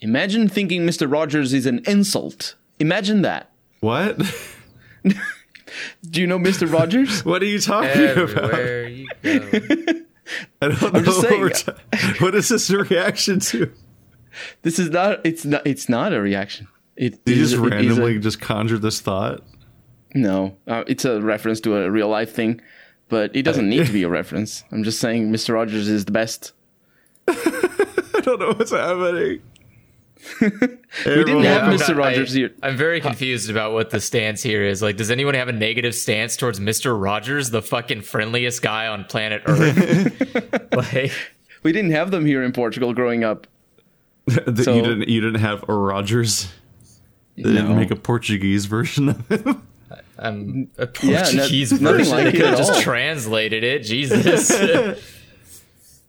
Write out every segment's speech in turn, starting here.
Imagine thinking Mr. Rogers is an insult. Imagine that. What? Do you know Mr. Rogers? What are you talking about? You go. I don't know. just what, saying. we're ta- what is this a reaction to? this is not. It's not. It's not a reaction. It Did you is- just it is a- randomly just conjure this thought? no, uh, it's a reference to a real life thing, but it doesn't need to be a reference. I'm just saying Mr. Rogers is the best. I don't know what's happening. We didn't have Mr. not- Rogers I, here. I'm very confused about what the stance here is. Like, does anyone have a negative stance towards Mr. Rogers, the fucking friendliest guy on planet Earth? like, We didn't have them here in Portugal growing up. That So- you didn't you didn't have a Rogers. They No. didn't make a Portuguese version of him. I'm a Yeah, no- Portuguese nothing version. like they it could have just all. translated it. Jesus.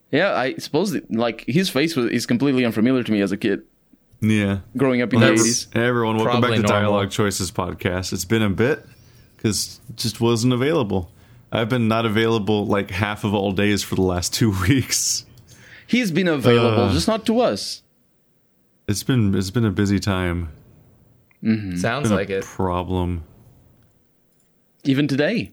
Yeah, I suppose like his face was is completely unfamiliar to me as a kid Yeah. growing up in Well, the that's- 80s. Hey, everyone, welcome back to normal. Dialogue Choices podcast. It's been a bit because just wasn't available. I've been not available like half of all days for the last two weeks. He's been available, Uh. just not to us. It's been it's been a busy time. Sounds Been like a it. problem. Even today.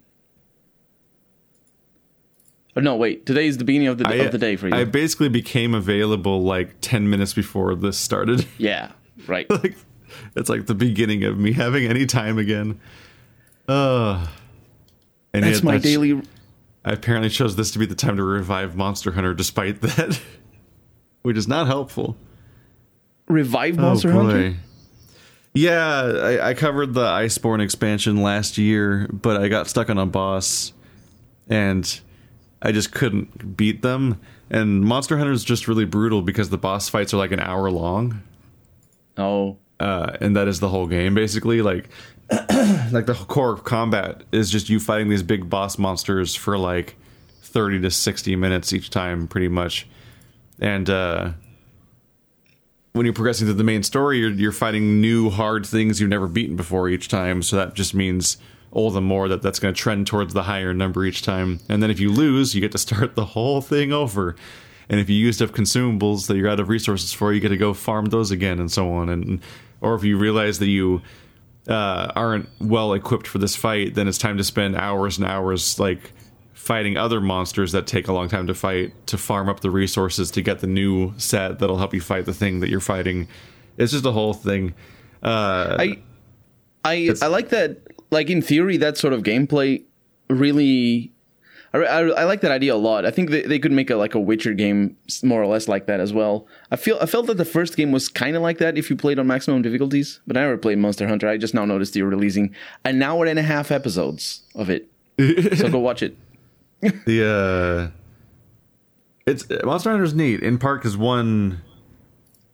Oh, no, wait. Today is the beginning of the, of the day for you. I basically became available like ten minutes before this started. yeah, right. like it's like the beginning of me having any time again. Uh and That's my daily. I apparently chose this to be the time to revive Monster Hunter despite that. Which is not helpful. Revive Monster Hunter? Yeah, I, I covered the Iceborne expansion last year, but I got stuck on a boss and I just couldn't beat them. And Monster Hunter is just really brutal because the boss fights are like an hour long. Oh, uh, and that is the whole game basically. Like, like the core combat is just you fighting these big boss monsters for like thirty to sixty minutes each time, pretty much. And uh, when you're progressing through the main story, you're you're fighting new hard things you've never beaten before each time. So that just means all the more that that's going to trend towards the higher number each time. And then if you lose, you get to start the whole thing over. And if you used up consumables that you're out of resources for, you get to go farm those again, and so on. And or if you realize that you uh, aren't well equipped for this fight, then it's time to spend hours and hours like fighting other monsters that take a long time to fight to farm up the resources to get the new set that'll help you fight the thing that you're fighting. It's just a whole thing. Uh, I, I, I like that. Like in theory, that sort of gameplay really. I, I, I like that idea a lot. I think they, they could make a like a Witcher game more or less like that as well. I feel I felt that the first game was kind of like that if you played on maximum difficulties, but I never played Monster Hunter. I just now noticed you're releasing an hour and a half episodes of it. so go watch it. the uh it's Monster Hunter's neat in part because one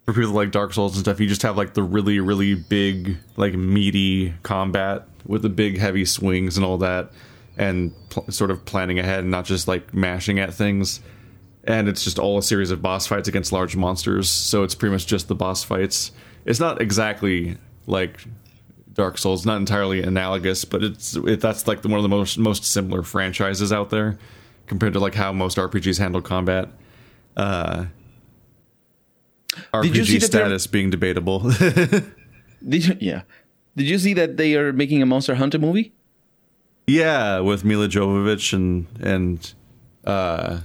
for people like Dark Souls and stuff, you just have like the really really big like meaty combat with the big heavy swings and all that, and pl- sort of planning ahead and not just like mashing at things. And it's just all a series of boss fights against large monsters, so it's pretty much just the boss fights. It's not exactly like Dark Souls, not entirely analogous, but it's it, that's like the, one of the most most similar franchises out there compared to like how most RPGs handle combat. Uh, Did you see RPG status being debatable. Did you, yeah. Did you see that they are making a Monster Hunter movie? yeah, with Milla Jovovich and and uh,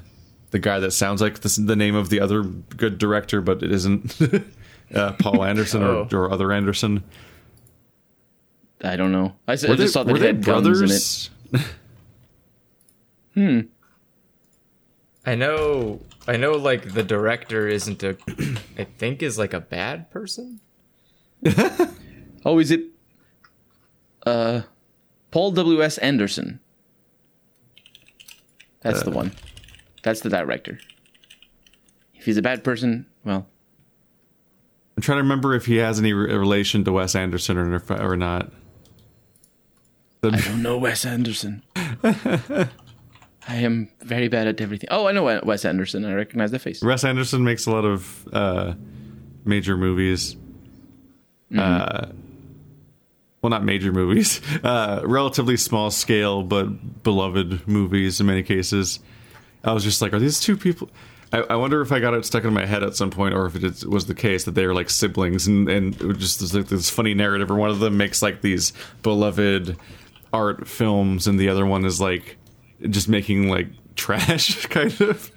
the guy that sounds like the, the name of the other good director, but it isn't. uh, Paul Anderson Oh. or, or other Anderson. I don't know. I, Were just they, saw that were it they had guns in it. brothers? I know. I know. Like the director isn't a. I think is like a bad person. Oh, is it? Uh, Paul W. S. Anderson. That's the one. That's the director. If he's a bad person, well, I'm trying to remember if he has any re- relation to Wes Anderson or or not. I don't know Wes Anderson. I am very bad at everything. Oh, I know Wes Anderson. I recognize the face. Wes Anderson makes a lot of uh, major movies. Uh, well, not major movies, uh, relatively small scale but beloved movies in many cases. I was just like, are these two people? I, I wonder if I got it stuck in my head at some point, or if it was the case that they were like siblings, and and it was just this, like, this funny narrative where one of them makes like these beloved art films, and the other one is like just making like trash, kind of.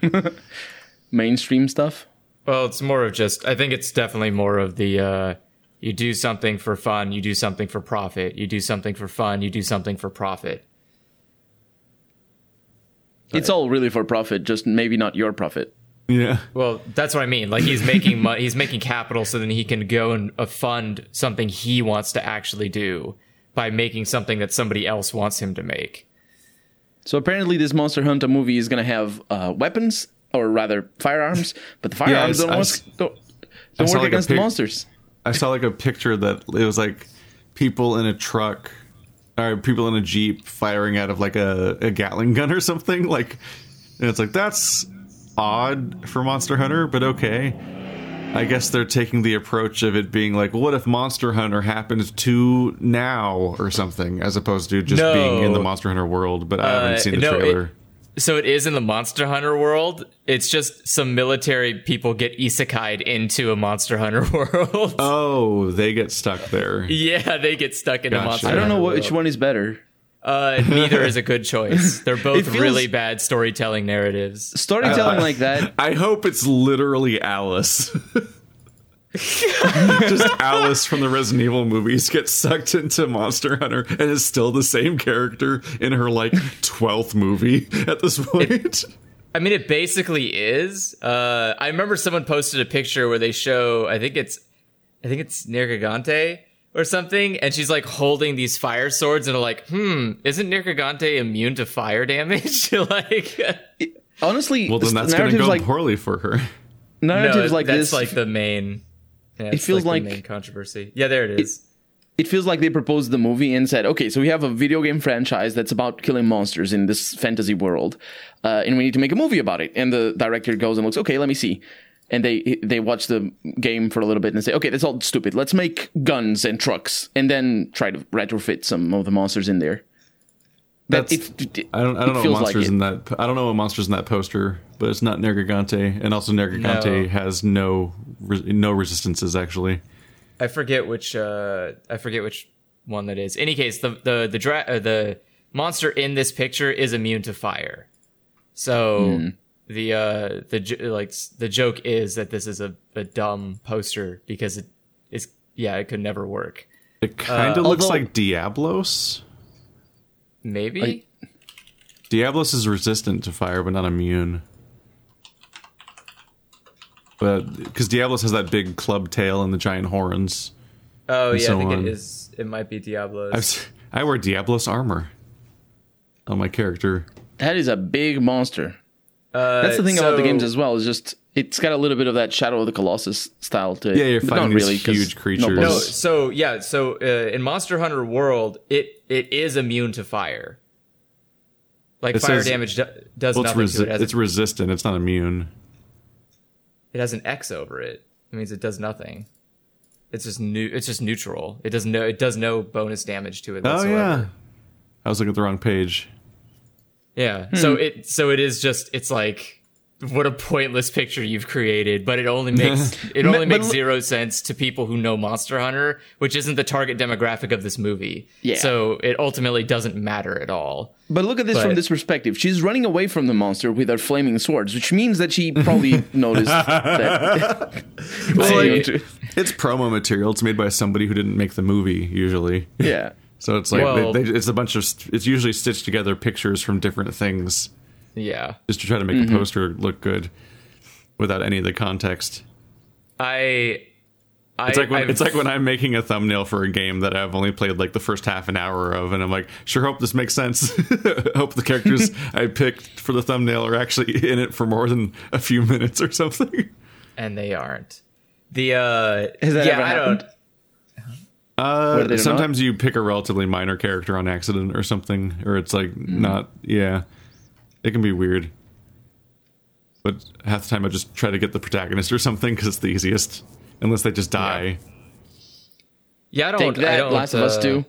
Mainstream stuff. Well, it's more of just. I think it's definitely more of the. uh You do something for fun. You do something for profit. You do something for fun. You do something for profit. It's all really for profit, just maybe not your profit. yeah. Well, that's what I mean. Like he's making money, he's making capital, so then he can go and uh, fund something he wants to actually do by making something that somebody else wants him to make. So apparently, this Monster Hunter movie is going to have uh, weapons, or rather firearms, but the firearms I- don't, I work, s- don't, don't work like a against the monsters. I saw like a picture that it was like people in a truck or people in a jeep firing out of like a, a Gatling gun or something. Like, and it's like that's odd for Monster Hunter, but okay. I guess they're taking the approach of it being like, what if Monster Hunter happens to now or something, as opposed to just No. being in the Monster Hunter world. But I haven't Uh, seen the no, it- trailer. So it is in the Monster Hunter world. It's just some military people get isekai'd into a Monster Hunter world. oh, they get stuck there. yeah, they get stuck in a Gotcha. Monster I don't know Hunter what, which one is better. Uh, neither is a good choice. They're both feels- really bad storytelling narratives. Storytelling like that. I hope it's literally Alice. Just Alice from the Resident Evil movies gets sucked into Monster Hunter and is still the same character in her like 12th movie at this point. I mean, it basically is. Uh, I remember someone posted a picture where they show, I think it's, I think it's Nergigante or something, and she's like holding these fire swords, and they're like, hmm, isn't Nergigante immune to fire damage? like, Honestly, well, then that's going to go like poorly for her. narratives no, like that's this. like the main. Yeah, it feels like, like- the main controversy. Yeah, there it is. it feels like they proposed the movie and said, okay, so we have a video game franchise that's about killing monsters in this fantasy world, uh, and we need to make a movie about it. And the director goes and looks, okay, let me see. And they they watch the game for a little bit and say, okay, that's all stupid. Let's make guns and trucks, and then try to retrofit some of the monsters in there. That's- it- it- I don't. I don't know feels what like monsters in that. I don't know what monsters in that poster, but it's not Nergigante, and also Nergigante No. has no re- no resistances actually. I forget which uh I forget which one that is. Any case, the the the dra- uh, the monster in this picture is immune to fire. So the uh the like the joke is that this is a, a dumb poster because it is yeah, it could never work. It kind of looks although- like Diablos. Maybe I- Diablos is resistant to fire, but not immune. But because Diablos has that big club tail and the giant horns, Oh yeah, so I think on. it is it might be Diablos. I've, s- I wear Diablos armor on my character. that is a big monster. Uh, That's the thing about the games as well. Is just it's got a little bit of that Shadow of the Colossus style to it. Yeah, you're But fighting not these huge creatures. no No, so yeah, so uh, in Monster Hunter World, it it is immune to fire. Like It fire says- damage do, does Well, it's, nothing resi- to it. It it's resistant. It's not immune. It has an X over it. It means it does nothing. It's just new. It's just neutral. It does no. It does no bonus damage to it. Oh Whatsoever. yeah, I was looking at the wrong page. Yeah. So hmm. it so it is just it's like what a pointless picture you've created, but it only makes it only makes but- zero sense to people who know Monster Hunter, which isn't the target demographic of this movie. Yeah. So it ultimately doesn't matter at all. But look at this from this perspective. She's running away from the monster with her flaming swords, which means that she probably noticed that. Well, Saying like- It's promo material. It's made by somebody who didn't make the movie usually. yeah. So it's like Well- they, they, it's a bunch of st- it's usually stitched together pictures from different things Yeah. just to try to make Mm-hmm. the poster look good without any of the context. I I It's like when I've- it's like when I'm making a thumbnail for a game that I've only played like the first half an hour of, and I'm like, sure, hope this makes sense. hope the characters I picked for the thumbnail are actually in it for more than a few minutes or something. and they aren't. The uh Has that yeah, ever I happened? don't Uh, Where they sometimes you pick a relatively minor character on accident or something, or it's like Mm-hmm. not. Yeah, it can be weird. But half the time, I just try to get the protagonist or something because it's the easiest. Unless they just die, Yeah, I don't Take I don't Last of Us uh, 2.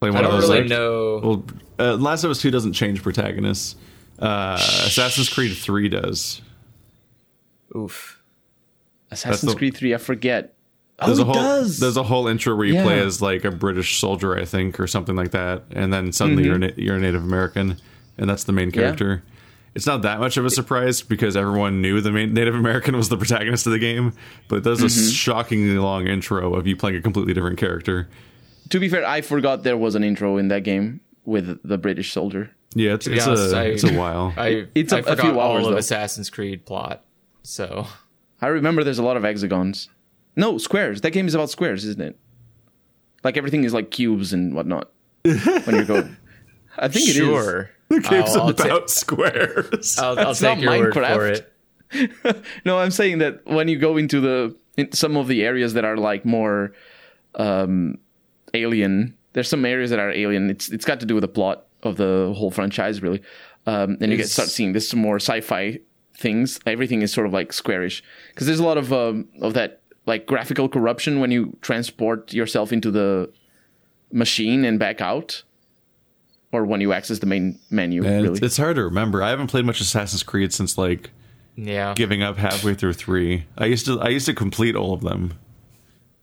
play I one of don't those. really like, know Well, uh, Last of Us Two doesn't change protagonists. Uh, Assassin's Creed Three does. Oof. Assassin's the- Creed 3, I forget. There's oh, a whole does. there's a whole intro where you play as like a British soldier, I think, or something like that, and then suddenly you're Mm-hmm. na- you're a Native American, and that's the main character. It's not that much of a surprise because everyone knew the main Native American was the protagonist of the game, but there's a Mm-hmm. shockingly long intro of you playing a completely different character. to be fair, I forgot there was an intro in that game with the British soldier. Yeah, it's be it's, honest, a, I- it's a while. I It's a- I a forgot few all hours, of though. Assassin's Creed plot. So I remember there's a lot of hexagons. No, squares. That game is about squares, isn't it? Like everything is like cubes and whatnot. when you're going. I think it is. Sure. the game's I'll, I'll, about ta- squares. I'll, I'll That's take not your word for Minecraft. it. No, I'm saying that when you go into the in some of the areas that are like more um alien, there's some areas that are alien. It's it's got to do with the plot of the whole franchise, really. Um, and you get start seeing this some more sci-fi things. Everything is sort of like squarish because there's a lot of um, of that like graphical corruption when you transport yourself into the machine and back out, or when you access the main menu. And really, it's, it's hard to remember. I haven't played much Assassin's Creed since like Yeah. giving up halfway through three. I used to I used to complete all of them.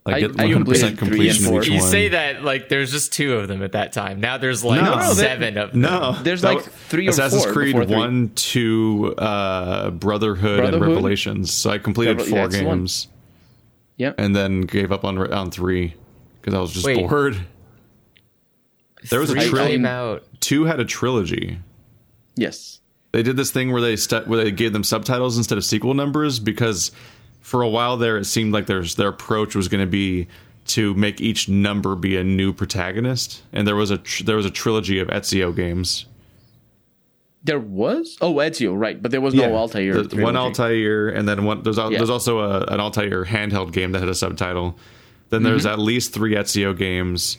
Like I- get I 100 completed percent three and completion of four. each You one. say that like there's just two of them at that time. Now there's like No, no, seven of them. No, There's That like wa- three or Assassin's Creed three. one, two, uh, Brotherhood, and Revelations. So I completed Revel- four that's the one. games yeah. and then gave up on on three because I was just Wait. bored. There was a trilogy. out. Two had a trilogy. Yes. They did this thing where they st- where they gave them subtitles instead of sequel numbers because for a while there it seemed like there's their approach was going to be to make each number be a new protagonist, and there was a tr- there was a trilogy of Ezio games. There was oh Ezio right, but there was no Altair. The- one. Altair, and then one. There's al- Yeah. there's also a, an Altair handheld game that had a subtitle. Then there's Mm-hmm. at least three Ezio games,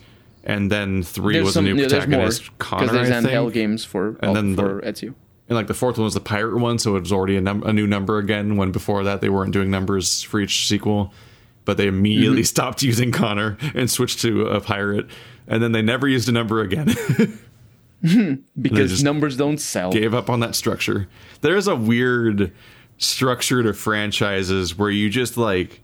and then three There's was some a new there's more protagonist, Connor. because there's I think. games for And then the- for Ezio. And like the fourth one was the pirate one, so it was already a, num- a new number again. When before that they weren't doing numbers for each sequel, but they immediately Mm-hmm. stopped using Connor and switched to a pirate, and then they never used a number again. Because numbers don't sell. Gave up on that structure. There's a weird structure to franchises where you just like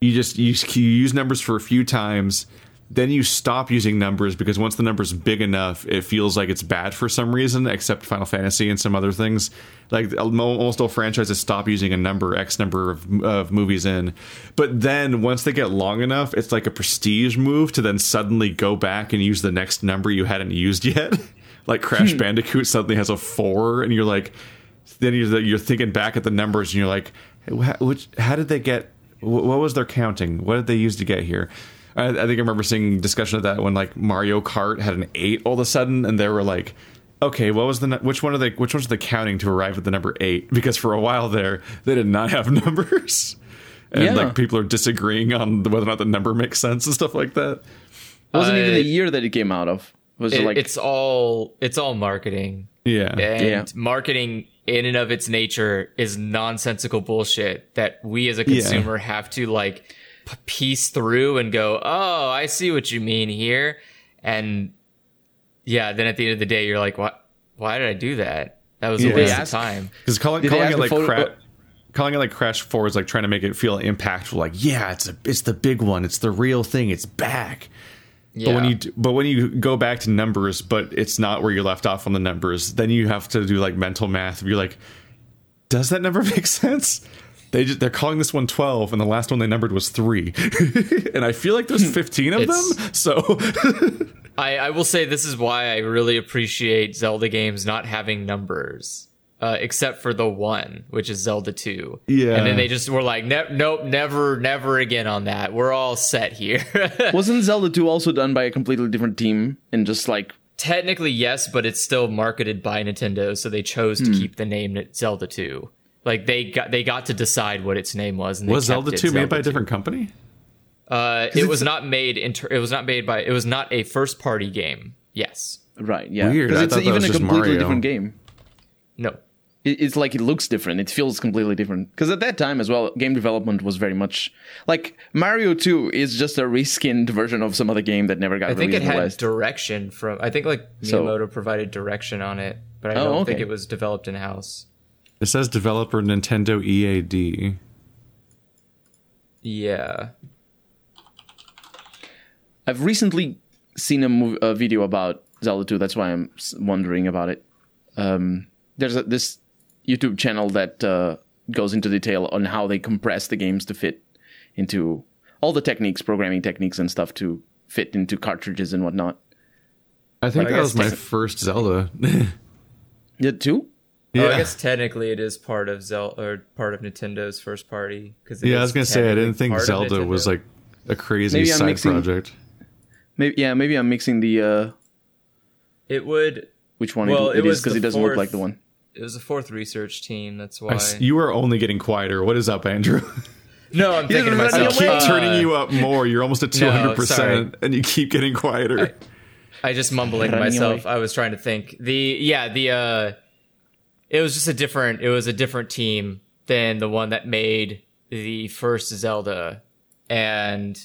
you just you, you use numbers for a few times then you stop using numbers because once the number's big enough it feels like it's bad for some reason except final fantasy and some other things. Like almost all franchises stop using a number x number of, of movies in. But then once they get long enough it's like a prestige move to then suddenly go back and use the next number you hadn't used yet. Like crash hmm. bandicoot suddenly has a four and you're like then you're, you're thinking back at the numbers and you're like "Wha- which, how did they get wh- what was their counting? What did they use to get here I, I think i remember seeing discussion of that when like mario kart had an eight all of a sudden and they were like okay what was the which one of the which ones are they counting to arrive at the number eight because for a while there they did not have numbers and Yeah. like people are disagreeing on whether or not the number makes sense and stuff like that It wasn't even Uh, the year that it came out of. It was It- like it's all it's all marketing. yeah And Yeah. marketing in and of its nature is nonsensical bullshit that we as a consumer have to like p- piece through and go, "Oh, I see what you mean here." And yeah, then at the end of the day you're like, "What why did I do that? That was a Yeah. waste They of time." Because calling, Did calling it like photo- cra- calling it like Crash Four is like trying to make it feel impactful. Like, yeah, it's a it's the big one. It's the real thing. It's back. Yeah. But when you but when you go back to numbers, but it's not where you left off on the numbers, then you have to do like mental math. You're like, does that number make sense? They just, they're calling this one 12 and the last one they numbered was 3. and I feel like there's 15 of It's- them. So I, I will say this is why I really appreciate Zelda games not having numbers, uh, except for the one, which is Zelda 2. Yeah. And then they just were like, ne- nope, never, never again on that. We're all set here. wasn't Zelda 2 also done by a completely different team and just like Technically, yes, but it's still marketed by Nintendo, so they chose to keep the name Zelda 2. Like they got they got to decide what its name was. And was kept Zelda it 2 made by a 2. different company? Uh, it was not made. Inter- it was not made by. It was not a first party game. Yes. right, yeah. Weird. Because I it's thought that even was a just completely Mario. different game. No. It- It's like it looks different. It feels completely different. Because at that time as well, game development was very much like Mario 2 is just a reskinned version of some other game that never got I think released it had West. direction from. I think like So- Miyamoto provided direction on it, but I Oh, don't okay. think it was developed in house. It says developer Nintendo EAD. Yeah. I've recently seen a, a video about Zelda 2. That's why I'm wondering about it. Um, there's a, this YouTube channel that uh, goes into detail on how they compress the games to fit into all the techniques, programming techniques, and stuff to fit into cartridges and whatnot. I think But that guess was my first Zelda. Yeah, two. Oh, I guess technically it is part of Zelda or part of Nintendo's first party. Because yeah, I was gonna say I didn't think Zelda was like a crazy Maybe side mixing- project. Maybe yeah, maybe I'm mixing the uh, It would. which one Well, it, it it is was because it doesn't look like the one. It was a fourth research team. That's I why. s- you are only getting quieter. What is up, Andrew? no, I'm thinking to running I keep uh, turning you up more. You're almost at 200, no, percent and you keep getting quieter. I just mumbling to myself. I was trying to think. The yeah, the uh it was just a different it was a different team than the one that made the first Zelda and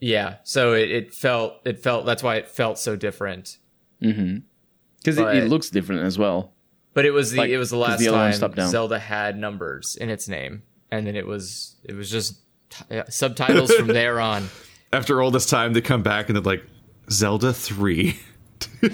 yeah, so it, it felt it felt that's why it felt so different. Because it, But- it looks different as well. But it was the Like, it was the 'cause last the time down. Zelda had numbers in its name, and then it was it was just t- uh, subtitles from there on. After all this time, they come back and they're like, Zelda three.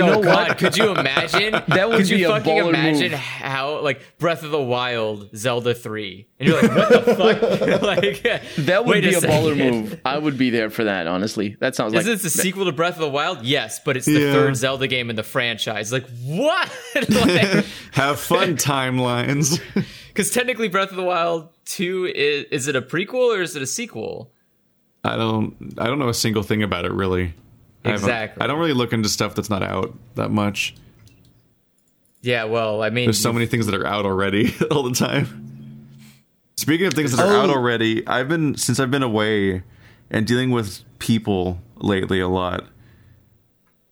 oh God, could you imagine? That would could you be a fucking imagine move. how like Breath of the Wild, Zelda three, and you're like, what the fuck? like That would be a, baller move. I would be there for that. Honestly, that sounds like Is this the sequel to Breath of the Wild? Yes, but it's the Yeah. third Zelda game in the franchise. Like what? like, Have fun timelines. because technically, Breath of the Wild two is is it a prequel or is it a sequel? I don't. I don't know a single thing about it really. I haven't- Exactly. I don't really look into stuff that's not out that much. Yeah, well, I mean, There's so many things that are out already all the time. Speaking of things that are Oh. out already, I've been since I've been away and dealing with people lately a lot.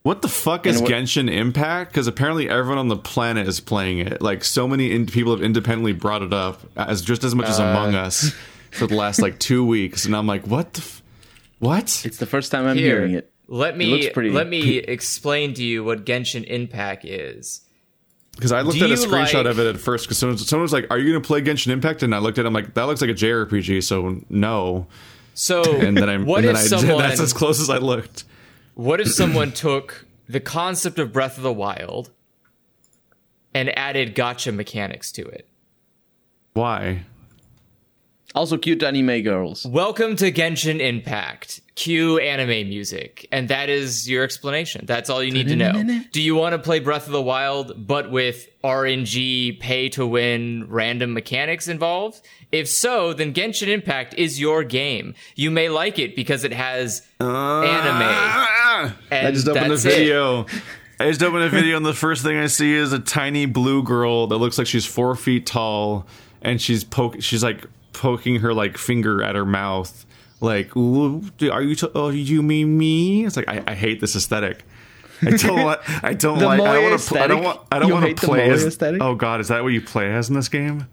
What the fuck is And what- Genshin Impact? Because apparently everyone on the planet is playing it. Like so many in- people have independently brought it up as just as much as Uh. Among Us for the last like two weeks, and I'm like, what the, f- what? it's the first time I'm Here, hearing it. Let me pretty- let me explain to you what Genshin Impact is. Because I looked Do at a screenshot like- of it at first. Because someone, someone was like, "Are you going to play Genshin Impact?" And I looked at it, I'm like, "That looks like a JRPG." So no. So, And then I what if I someone that's as close as I looked. what if someone took the concept of Breath of the Wild and added gacha mechanics to it? Why? Also, cute anime girls. Welcome to Genshin Impact. Cue anime music. And that is your explanation. That's all you need to know. Do you want to play Breath of the Wild, but with RNG pay to win random mechanics involved? If so, then Genshin Impact is your game. You may like it because it has anime. Ah! And I just opened the video. I just opened a video, and the first thing I see is a tiny blue girl that looks like she's four feet tall, and she's poke. She's like poking her like finger at her mouth, like, "Are you? T- oh, you mean me?" It's like I, I hate this aesthetic. I don't want. I don't The like. I don't want to. I don't want. I don't want to play as. aesthetic? Oh God, is that what you play as in this game?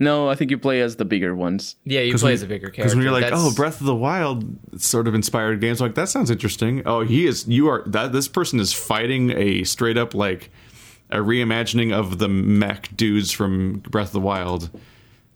No, I think you play as the bigger ones. Yeah, you play as a bigger character. Because when you're like, oh, That's- oh, Breath of the Wild sort of inspired games, like that sounds interesting. Oh, he is. You are that. This person is fighting a straight up like a reimagining of the mech dudes from Breath of the Wild,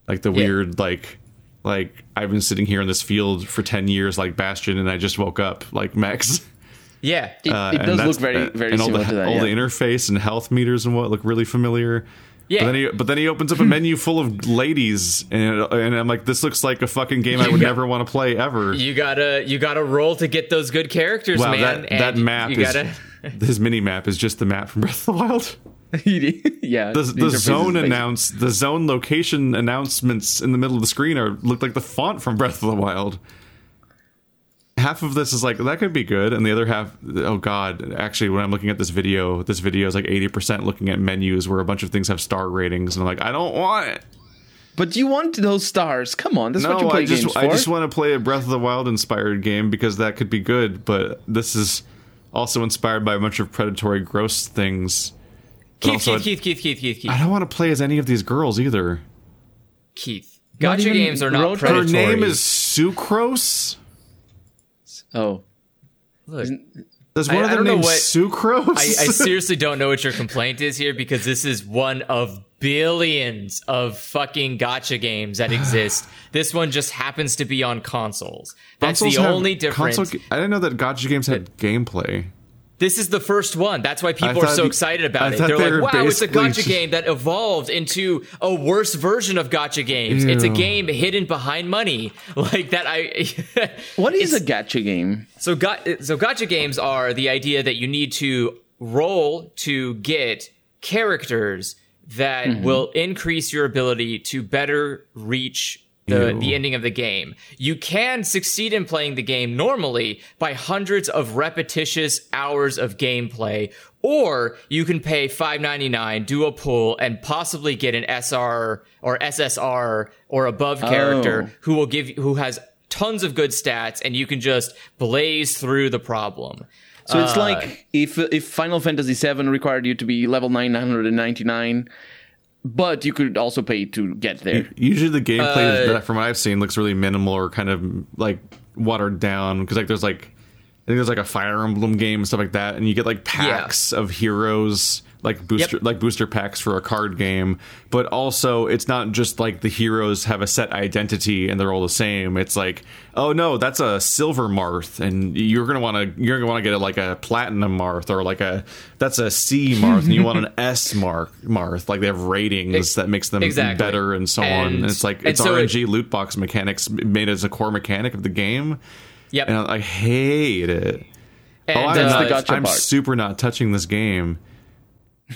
like the weird like. Like I've been sitting here in this field for ten years, like Bastion, and I just woke up like Max. yeah. It, Uh, it and does look very, very and all similar the, to that. all yeah. the interface and health meters and what look really familiar. Yeah. But then he, but then he opens up a menu full of ladies, and and I'm like, this looks like a fucking game I would Yeah. never want to play ever. You gotta you gotta roll to get those good characters, Wow, man. that, and that map you is gotta his mini map is just the map from Breath of the Wild. yeah. The, the the interface is zone announce the zone location announcements in the middle of the screen are look like the font from Breath of the Wild. Half of this is like that could be good, and the other half, oh god! Actually, when I'm looking at this video, this video is like 80% looking at menus where a bunch of things have star ratings, and I'm like, I don't want it. But do you want those stars? Come on, that's what you play I just games for. I just want to play a Breath of the Wild inspired game because that could be good, but this is also inspired by a bunch of predatory gross things. But Keith, Keith, Keith, Keith, Keith, Keith, I don't want to play as any of these girls either. Keith. Gacha even games are not Road- Her Her predatory. name is Sucrose. oh, Look, There's one I- of I them don't know named what- Sucrose. I, I seriously don't know what your complaint is here because this is one of billions of fucking gacha games that exist. this one just happens to be on consoles. That's Consoles the have only difference. console ga- I didn't know that gacha games had gameplay. This is the first one. That's why people are so the- excited I about it. They're they like, wow, it's a gacha just- game that evolved into a worse version of gacha games. It's a game hidden behind money. Like that I What is a gacha game? So, got, so gacha games are the idea that you need to roll to get characters that Mm-hmm. will increase your ability to better reach the, Ew. the ending of the game. You can succeed in playing the game normally by hundreds of repetitious hours of gameplay, or you can pay $5.99, do a pull, and possibly get an SR or SSR or above character Oh. who will give who has tons of good stats and you can just blaze through the problem. So it's Uh, like if if Final Fantasy VII required you to be level 999, but you could also pay to get there. Usually the gameplay Uh, that from what I've seen looks really minimal or kind of like watered down because like there's like I think there's like a Fire Emblem game and stuff like that, and you get like packs of heroes, like booster Yep. like booster packs for a card game. But also, it's not just like the heroes have a set identity and they're all the same. It's like, oh no, that's a silver Marth, and you're gonna want to you're gonna want to get a, like a platinum Marth or like a that's a C Marth, and you want an S Marth Marth. Like they have ratings Ex- that makes them exactly. better and so on. And- And it's like and it's so it- RNG loot box mechanics made as a core mechanic of the game, Yep. and I, I hate it. and, oh, I'm, uh, not- gotcha I'm super not touching this game.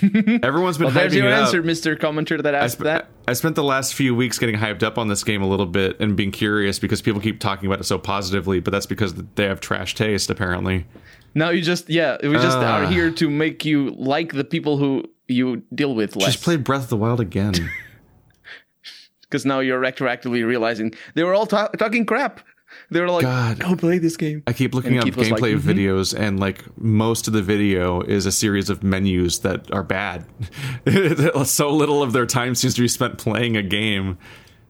Everyone's been Well, there's hyping your it answer, up. Mr. Commenter that I, asked sp- that. I spent the last few weeks getting hyped up on this game a little bit and being curious because people keep talking about it so positively, but that's because they have trash taste apparently. Now you just yeah, we just Ah. are here to make you like the people who you deal with less. Just play Breath of the Wild again. because now you're retroactively realizing they were all ta- talking crap. They were like, God, don't play this game." I keep looking And up Keith was like, gameplay "Mhm." videos, and like most of the video is a series of menus that are bad. so little of their time seems to be spent playing a game.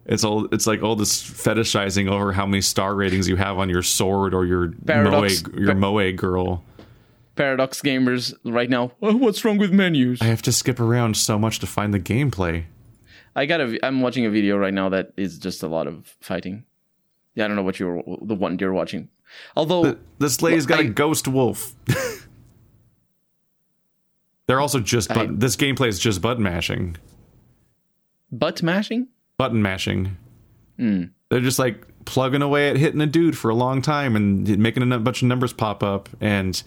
It's all it's like all this fetishizing over how many star ratings you have on your sword or your Paradox- moe your moe girl. Paradox gamers right now. Oh, what's wrong with menus? I have to skip around so much to find the gameplay. I got a. I'm watching a video right now that is just a lot of fighting. Yeah, I don't know what you're the one you're watching. Although This lady's got a I- ghost wolf. They're also just button. this gameplay is just button mashing. butt mashing. button mashing. Hmm. They're just like plugging away at hitting a dude for a long time and making a bunch of numbers pop up and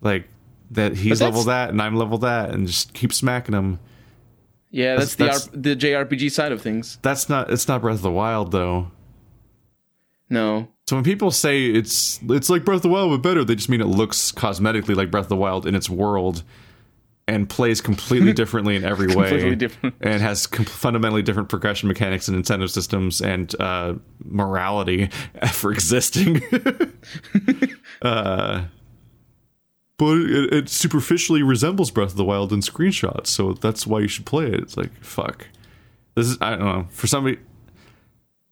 like that he's level that and I'm level that and just keep smacking him. Yeah, that's, That's- the R- the JRPG side of things. That's not it's not Breath of the Wild though. No, So when people say it's it's like Breath of the Wild but better, they just mean it looks cosmetically like Breath of the Wild in its world and plays completely differently in every way and has com- fundamentally different progression mechanics and incentive systems and uh, morality for existing. uh, but it, it superficially resembles Breath of the Wild in screenshots, so that's why you should play it. It's like fuck. This is I don't know for somebody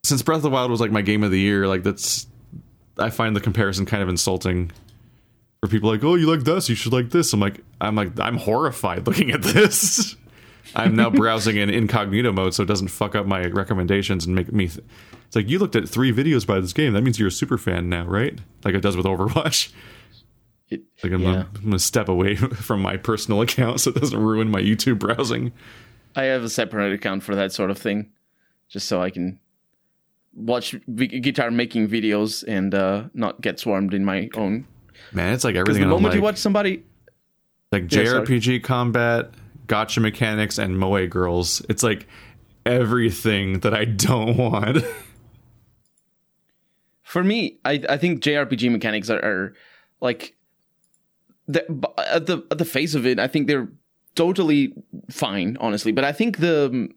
since Breath of the Wild was like my game of the year. Like that's I find the comparison kind of insulting. For people like, oh, you like this, you should like this. I'm like, I'm like, I'm horrified looking at this. I'm now browsing in incognito mode so it doesn't fuck up my recommendations and make me. Th- it's like you looked at three videos by this game. That means you're a super fan now, right? Like it does with Overwatch. It- Like I'm, yeah. gonna, I'm gonna step away from my personal account so it doesn't ruin my YouTube browsing. I have a separate account for that sort of thing, just so I can watch v- guitar making videos and uh, not get swarmed in my own. Man, it's like everything. the moment you watch somebody, like Yeah. JRPG combat, gacha mechanics, and moe girls. It's like everything that I don't want. for me, I I think JRPG mechanics are, are like the, at the at the face of it, I think they're totally fine, honestly. But I think the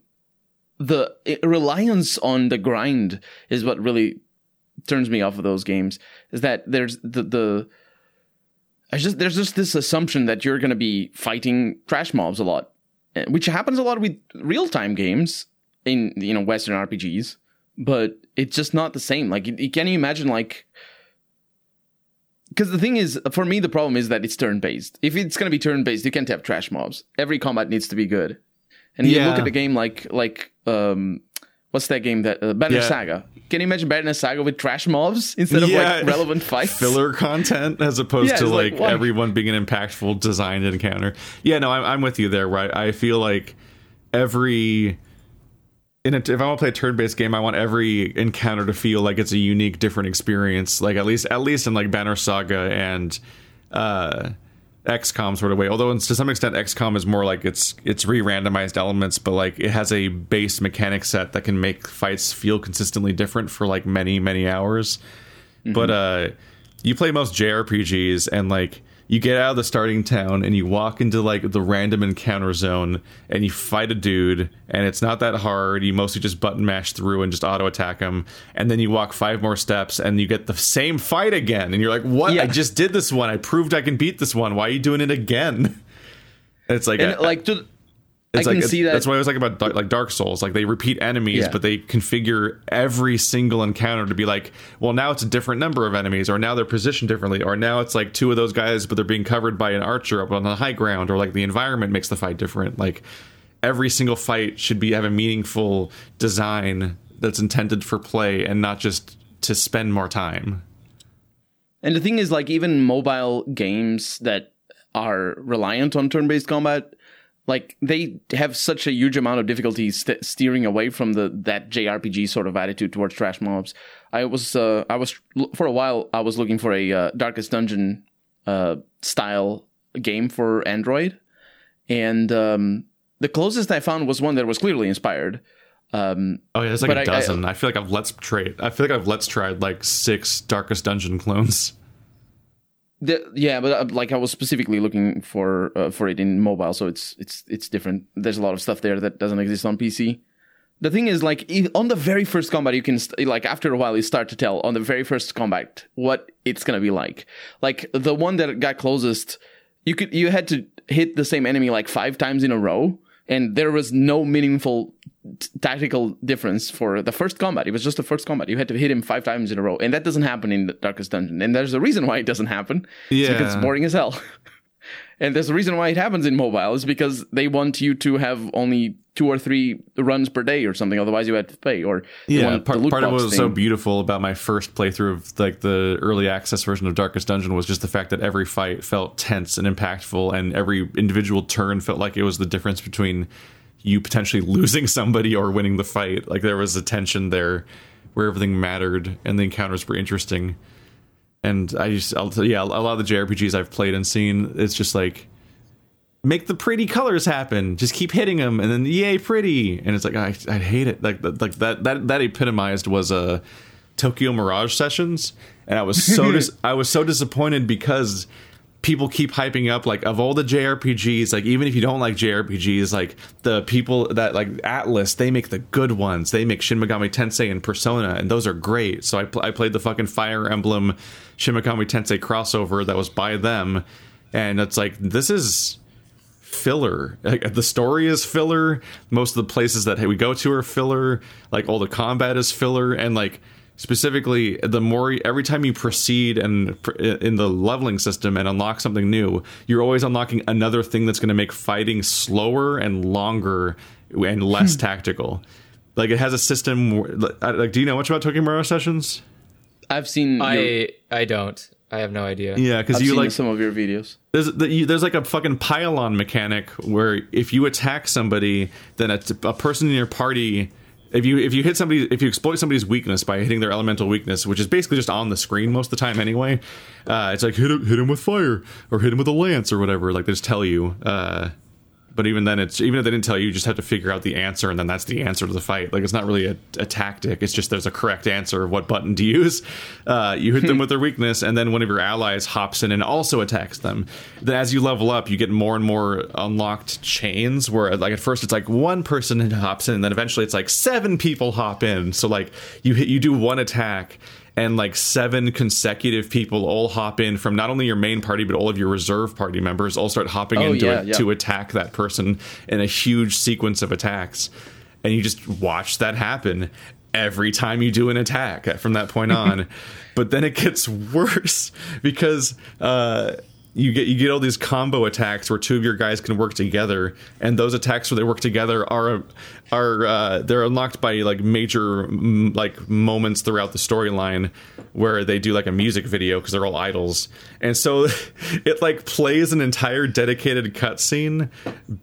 the reliance on the grind is what really turns me off of those games. Is that there's the the I just there's just this assumption that you're going to be fighting trash mobs a lot, eh, which happens a lot with real time games in you know Western RPGs, but it's just not the same. Like, can you imagine like because the thing is, for me, the problem is that it's turn based. If it's going to be turn based, you can't have trash mobs. Every combat needs to be good. And you Yeah. look at the game like like um, what's that game that uh, Banner Yeah. Saga? Can you imagine Banner Saga with trash mobs instead of Yeah. like relevant fights? filler content as opposed to like, like, everyone being an impactful designed encounter. Yeah, no, I'm, I'm with you there. Right, I feel like every in a, if I want to play a turn-based game, I want every encounter to feel like it's a unique, different experience. Like at least at least in like Banner Saga and uh, XCOM sort of way. Although to some extent XCOM is more like it's it's re-randomized elements, but like it has a base mechanic set that can make fights feel consistently different for like many many hours. But uh, you play most JRPGs and like you get out of the starting town and you walk into like the random encounter zone and you fight a dude and it's not that hard. You mostly just button mash through and just auto attack him. And then you walk five more steps and you get the same fight again. And you're like, what? Yeah. I just did this one. I proved I can beat this one. Why are you doing it again? It's like, and I- like to, I it's can like see that. that's what I was like about Dark- like Dark Souls. Like they repeat enemies, Yeah. but they configure every single encounter to be like, well, now it's a different number of enemies, or now they're positioned differently, or now it's like two of those guys, but they're being covered by an archer up on the high ground, or like the environment makes the fight different. Like every single fight should be have a meaningful design that's intended for play and not just to spend more time. And the thing is, like, even mobile games that are reliant on turn based combat, like, they have such a huge amount of difficulty st- steering away from the that JRPG sort of attitude towards trash mobs. I was, uh, I was, for a while, I was looking for a uh, Darkest Dungeon uh, style game for Android. And um, the closest I found was one that was clearly inspired. Um, Oh yeah, there's like a I- I- dozen. I, feel like I've let's trade. I feel like I've let's tried like six Darkest Dungeon clones. The, yeah, but uh, like I was specifically looking for uh, for it in mobile, so it's it's it's different. There's a lot of stuff there that doesn't exist on PC. The thing is, like on the very first combat, you can st- like after a while you start to tell on the very first combat what it's gonna be like. Like the one that got closest, you could you had to hit the same enemy like five times in a row, and there was no meaningful tactical difference for the first combat. It was just the first combat. You had to hit him five times in a row, and that doesn't happen in the Darkest Dungeon. And there's a reason why it doesn't happen. It's because it's boring as hell. and there's a reason why it happens in mobile is because they want you to have only two or three runs per day or something. Otherwise, you had to pay. Or Yeah, part, part of what was so beautiful about my first playthrough of like the early access version of Darkest Dungeon was just the fact that every fight felt tense and impactful, and every individual turn felt like it was the difference between you potentially losing somebody or winning the fight. Like there was a tension there where everything mattered and the encounters were interesting. And I just, I'll, yeah, a lot of the JRPGs I've played and seen, it's just like make the pretty colors happen. Just keep hitting them, and then yay, pretty. And it's like I, I hate it. Like like that that that epitomized was uh, Tokyo Mirage Sessions, and I was so dis- I was so disappointed because people keep hyping up like of all the JRPGs, like even if you don't like JRPGs, like the people that like Atlus, they make the good ones. They make Shin Megami Tensei and Persona, and those are great. So I pl- I played the fucking Fire Emblem Shin Megami Tensei crossover that was by them, and it's like this is filler. Like, the story is filler. Most of the places that we go to are filler. Like all the combat is filler, and like specifically, the more every time you proceed and in the leveling system and unlock something new, you're always unlocking another thing that's going to make fighting slower and longer and less hmm. tactical. Like it has a system. Like, do you know much about Tokyo Mirage Sessions? I've seen. your, I I don't. I have no idea. Yeah, because you seen like some of your videos. There's the, you, there's like a fucking pile-on mechanic where if you attack somebody, then a, a person in your party, if you if you hit somebody, if you exploit somebody's weakness by hitting their elemental weakness, which is basically just on the screen most of the time anyway, uh, it's like hit hit him with fire or hit him with a lance or whatever. Like they just tell you. Uh, but even then, it's even if they didn't tell you, you just have to figure out the answer, and then that's the answer to the fight. Like it's not really a, a tactic; it's just there's a correct answer of what button to use. Uh, you hit them with their weakness, and then one of your allies hops in and also attacks them. Then, as you level up, you get more and more unlocked chains. Where, like at first, it's like one person hops in, and then eventually, it's like seven people hop in. So, like you hit, you do one attack and like seven consecutive people all hop in from not only your main party but all of your reserve party members all start hopping Oh, in to, yeah, yeah. to attack that person in a huge sequence of attacks and you just watch that happen every time you do an attack from that point on. but then it gets worse because uh, you get you get all these combo attacks where two of your guys can work together, and those attacks where they work together are are uh, they're unlocked by like major m- like moments throughout the storyline where they do like a music video because they're all idols, and so it like plays an entire dedicated cutscene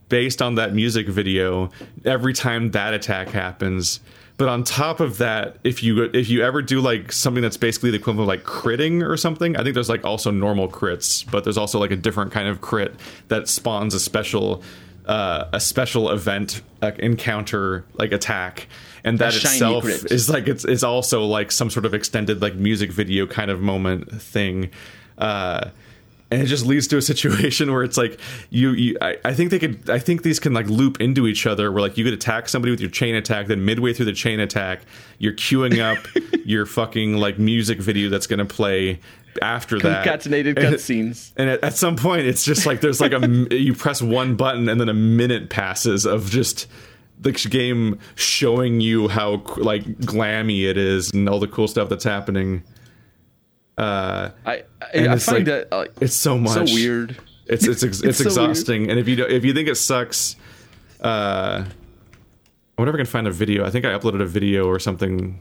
based on that music video every time that attack happens but on top of that, if you if you ever do like something that's basically the equivalent of like critting or something, I think there's like also normal crits, but there's also like a different kind of crit that spawns a special uh, a special event uh, encounter like attack and that itself crit. is like it's it's also like some sort of extended like music video kind of moment thing uh and it just leads to a situation where it's like you, you I, I, think they could i think these can like loop into each other where like you could attack somebody with your chain attack then midway through the chain attack you're queuing up your fucking like music video that's going to play after that. Concatenated cutscenes. and, and at, at some point it's just like there's like a you press one button and then a minute passes of just the game showing you how like glammy it is and all the cool stuff that's happening uh, I I, I find like, that like, it's so much so weird. It's it's it's, it's so exhausting. Weird. And if you if you think it sucks, uh, I wonder if I can find a video. I think I uploaded a video or something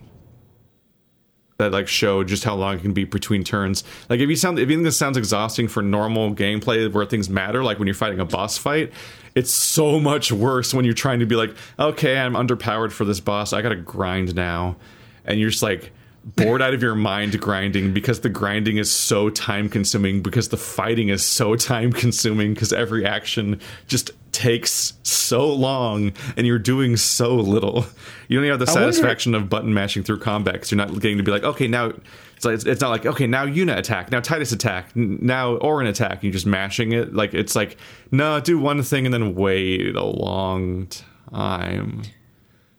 that like showed just how long it can be between turns. Like if you sound if you think this sounds exhausting for normal gameplay where things matter, like when you're fighting a boss fight, it's so much worse when you're trying to be like, okay, I'm underpowered for this boss. I gotta grind now, and you're just like bored out of your mind grinding because the grinding is so time consuming because the fighting is so time consuming because every action just takes so long and you're doing so little. You don't even have the I satisfaction wonder... of button mashing through combat because you're not getting to be like, okay, now it's, like, it's not like okay, now Yuna attack, now Tidus attack, now Auron attack. You're just mashing it like it's like no, do one thing and then wait a long time.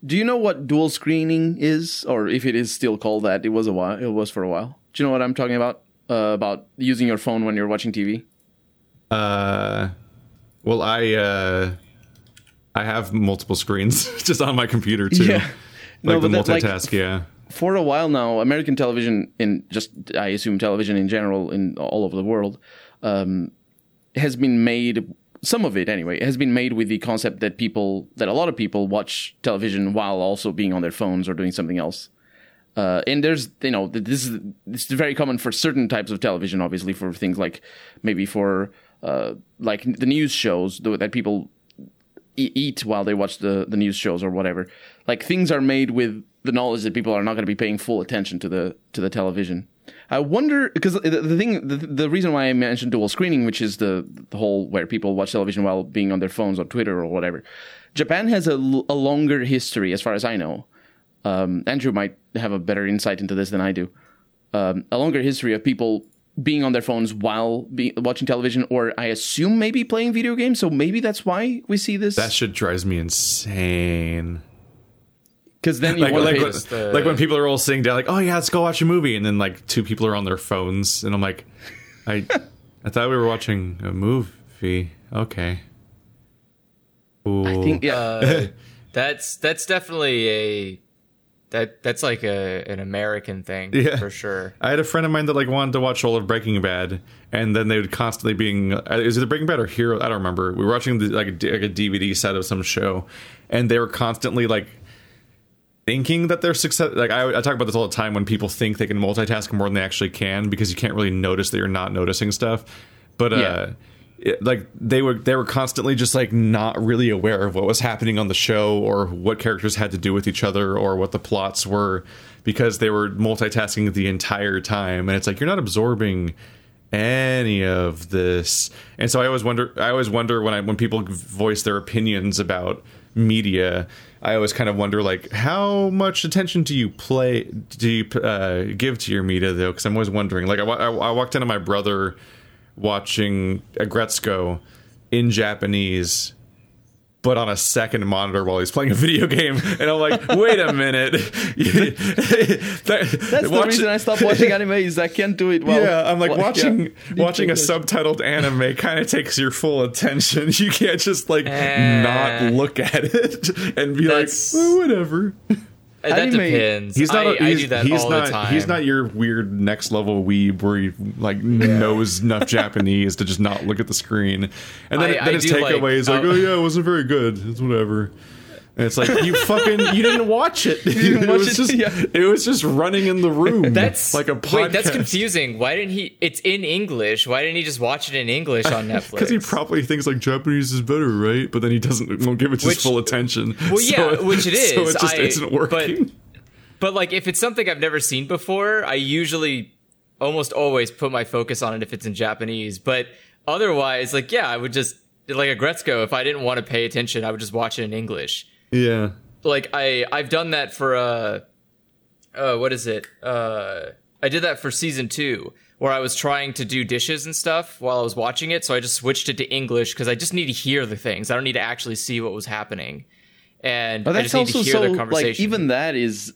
Do you know what dual screening is, or if it is still called that? It was a while. It was for a while. Do you know what I'm talking about? Uh, about using your phone when you're watching TV. Uh, well, I uh, I have multiple screens just on my computer too. Yeah, like no, the multitask. Like, yeah. For a while now, American television, in just I assume television in general, in all over the world, um, has been made some of it anyway has been made with the concept that people that a lot of people watch television while also being on their phones or doing something else. Uh, and there's you know this is this is very common for certain types of television obviously for things like maybe for uh, like the news shows that people eat while they watch the the news shows or whatever. Like things are made with the knowledge that people are not going to be paying full attention to the to the television I wonder because the, the, thing, the, the reason why I mentioned dual screening, which is the the whole where people watch television while being on their phones or Twitter or whatever. Japan has a, a longer history, as far as I know. Um, Andrew might have a better insight into this than I do. Um, a longer history of people being on their phones while be, watching television, or I assume maybe playing video games. So maybe that's why we see this. That shit drives me insane because then you like, like, when, the... like when people are all sitting down, like, oh yeah, let's go watch a movie, and then like two people are on their phones, and I'm like, I, I thought we were watching a movie. Okay. Ooh. I think yeah, uh, that's that's definitely a that that's like a an American thing yeah. for sure. I had a friend of mine that like wanted to watch all of Breaking Bad, and then they would constantly being uh, is it Breaking Bad or Hero? I don't remember. We were watching the, like, a, like a DVD set of some show, and they were constantly like thinking that they're success like I, I, talk about this all the time when people think they can multitask more than they actually can because you can't really notice that you're not noticing stuff. But uh it, like they were they were constantly just like not really aware of what was happening on the show or what characters had to do with each other or what the plots were because they were multitasking the entire time. And it's like you're not absorbing any of this. And so i always wonder i always wonder when i when people voice their opinions about media I always kind of wonder like how much attention do you play do you uh, give to your media though? Because I'm always wondering. Like I, I, I walked into my brother watching Aggretsuko in Japanese but on a second monitor while he's playing a video game. And I'm like, wait a minute. that, That's watch, the reason I stopped watching anime is I can't do it well. Yeah, I'm like well, watching yeah. watching a subtitled anime kind of takes your full attention. You can't just like uh, not look at it and be like, oh, whatever. That Anime- depends. He's not. I, a, I he's, do that he's all not. the time. He's not your weird next level weeb where he like knows enough Japanese to just not look at the screen, and then, I- then I his do like- takeaway is like, uh, "Oh yeah, it wasn't very good. It's whatever." And it's like you fucking you didn't watch it. didn't it was it, just yeah. it was just running in the room. That's like a podcast. wait. That's confusing. Why didn't he? It's in English. Why didn't he just watch it in English on Netflix? Because he probably thinks like Japanese is better, right? But then he doesn't won't give it his full attention. Well, yeah, which it is. So it just I- isn't working. But like, if it's something I've never seen before, I usually almost always put my focus on it if it's in Japanese. But otherwise, like, yeah, I would just like Aggretsuko. If I didn't want to pay attention, I would just watch it in English. Yeah. Like I, I've done that for uh, uh, what is it? Uh, I did that for season two, where I was trying to do dishes and stuff while I was watching it. So I just switched it to English because I just need to hear the things. I don't need to actually see what was happening. And But I that's just need also to hear so their like even that is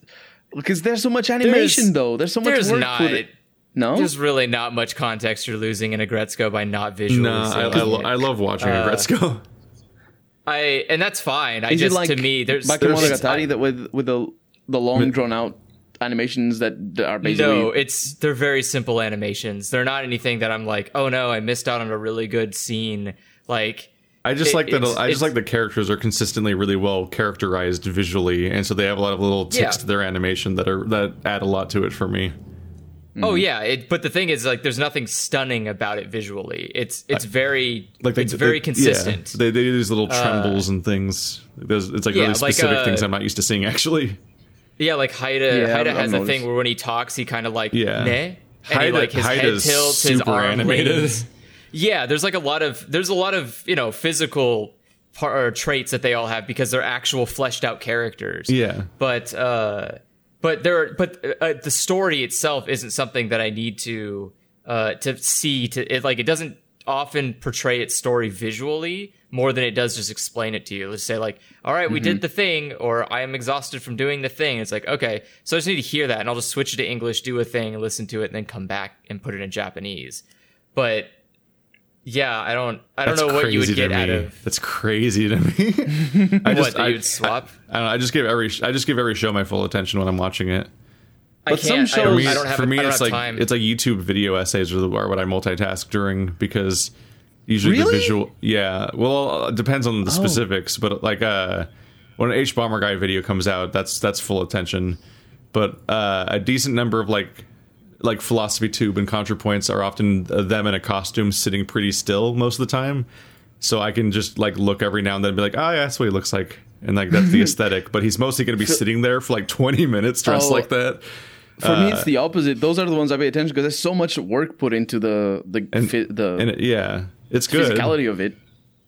because there's so much animation There's- though. There's so much there's work not. put it. No, There's really not much context you're losing in Aggretsuko by not visually. No, I, I, it. lo- I love watching Uh, Aggretsuko. I- and that's fine. I is just like to me there's Bakemonogatari there's- that with with the the long drawn out animations that, that are basically No, it's they're very simple animations. They're not anything that I'm like, oh no, I missed out on a really good scene. Like I just it- like that. I just like the characters are consistently really well characterized visually, and so they have a lot of little ticks Yeah. to their animation that are that add a lot to it for me. Oh yeah, it, but the thing is, like, there's nothing stunning about it visually. It's it's very Like they, it's very they- consistent. Yeah, they, they do these little trembles and things. There's, it's like yeah, really like, specific uh, things I'm not used to seeing actually. yeah, like Haida, Yeah, Haida I've- has I've a thing where when he talks, he kind of like Yeah. meh, and he, like his head tilts, his arm animated. Yeah, there's like a lot of there's a lot of you know physical par- or traits that they all have because they're actual fleshed out characters. Yeah. but uh, but there, but uh, the story itself isn't something that I need to uh to see to it. Like it doesn't often portray its story visually more than it does just explain it to you. Let's say like, all right, we did the thing, or I am exhausted from doing the thing. It's like okay, so I just need to hear that, and I'll just switch it to English, do a thing, listen to it, and then come back and put it in Japanese. But yeah, I don't, I don't That's know what you would crazy to get out of That's crazy to me. I what just that I, you would swap. I, don't know. I just give every I just give every show my full attention when I'm watching it. But some can't. I shows- don't, For me, I don't have. for me it's like time. it's like YouTube video essays are, the, are what I multitask during because usually the visual. Yeah, well, it depends on Oh. the specifics, but like uh, when an hbomberguy video comes out, that's that's full attention. But uh, a decent number of like like philosophy tube and contrapoints are often uh, them in a costume sitting pretty still most of the time. So I can just like look every now and then and be like, oh yeah, that's what he looks like. And like that's the aesthetic, but he's mostly going to be sitting there for like twenty minutes dressed Oh. like that. for me it's the opposite. Those are the ones I pay attention because there's so much work put into the the fi- the and it, yeah, it's good. physicality of it.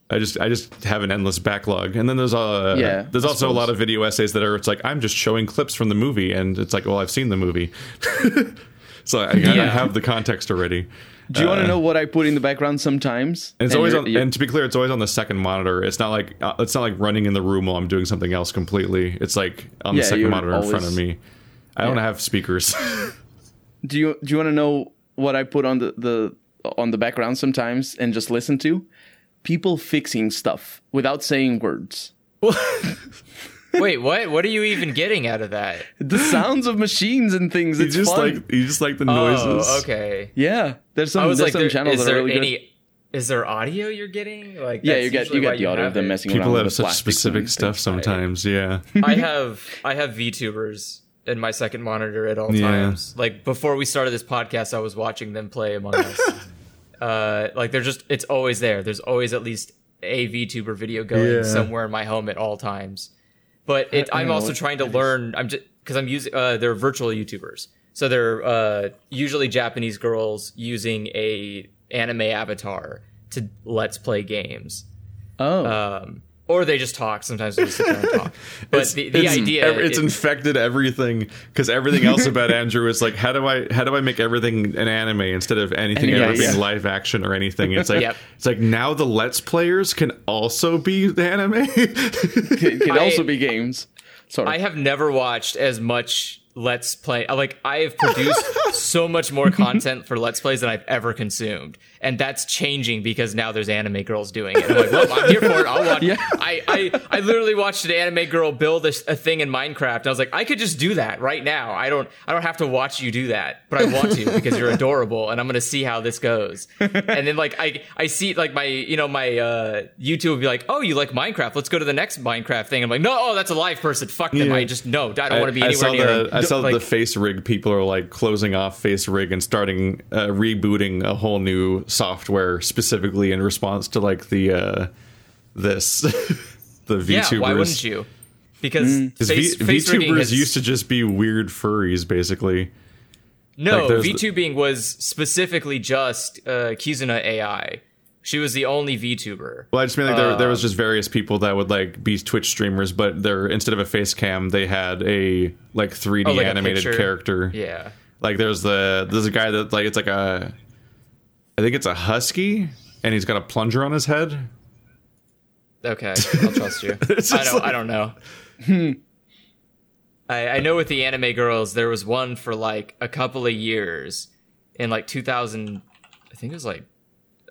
I just I just have an endless backlog, and then there's uh Yeah, there's I also a lot of video essays that are it's like I'm just showing clips from the movie, and it's like well I've seen the movie, so I, I Yeah. have the context already. Do you want to know what I put in the background sometimes? And it's And always on, and to be clear, it's always on the second monitor. It's not like uh, it's not like running in the room while I'm doing something else completely. It's like on the Yeah, second you're monitor in front of me. I don't have speakers. do you do you want to know what I put on the, the on the background sometimes and just listen to? People fixing stuff without saying words. Wait, what? What are you even getting out of that? The sounds of machines and things. you It's just fun. like you just like the noises. Oh, okay. yeah. There's some I was there's like, some there, channels is that are there really good. any? Is there audio you're getting? Like, Yeah, you get you why get the audio of have them it. messing People around have with such specific stuff sometimes. Yeah. I have I have VTubers in my second monitor at all Yeah. times. Like before we started this podcast, I was watching them play Among Us. uh, like they're just it's always there. There's always at least a VTuber video going Yeah. somewhere in my home at all times. But it, I'm also trying to learn. I'm just because I'm using uh, they're virtual YouTubers, so they're uh, usually Japanese girls using a anime avatar to let's play games. Oh, Um, or they just talk. Sometimes they just sit there and talk. But the, the it's, idea ev- it's it- infected everything because everything else about Andrew is like how do I how do I make everything an anime instead of anything Yeah, ever being live action or anything? It's like Yep. it's like now the Let's Players can also be the anime. it can I- also be games. Sort of. I have never watched as much let's play like I have produced so much more content for let's plays than I've ever consumed. And that's changing because now there's anime girls doing it. I'm like, well, I'm here for it. I'll watch. Yeah. I, I I literally watched an anime girl build a, a thing in Minecraft. And I was like, I could just do that right now. I don't I don't have to watch you do that, but I want to because you're adorable, and I'm gonna see how this goes. And then like I I see like my you know my uh, YouTube would be like, oh, you like Minecraft? Let's go to the next Minecraft thing. I'm like, no, oh, that's a live person. Fuck them. Yeah. I just no. I don't want to be I anywhere near. the. I saw Like, the FaceRig people are like closing off FaceRig and starting uh, rebooting a whole new software specifically in response to like the uh this the VTubers. yeah. Why wouldn't you? Because Because face, v- face VTubers has- used to just be weird furries, basically. No, Like, there's the- VTubing was specifically just uh, Kizuna AI. She was the only VTuber. Well, I just mean like there, there was uh, just various people that would like be Twitch streamers, but they're instead of a face cam, they had a like 3D Oh, like animated character. Yeah. Like there's the there's a guy that like it's like a I think it's a husky and he's got a plunger on his head. Okay, I'll trust you. I don't. like- I don't know. I, I know with the anime girls, there was one for like a couple of years in like 2000. I think it was like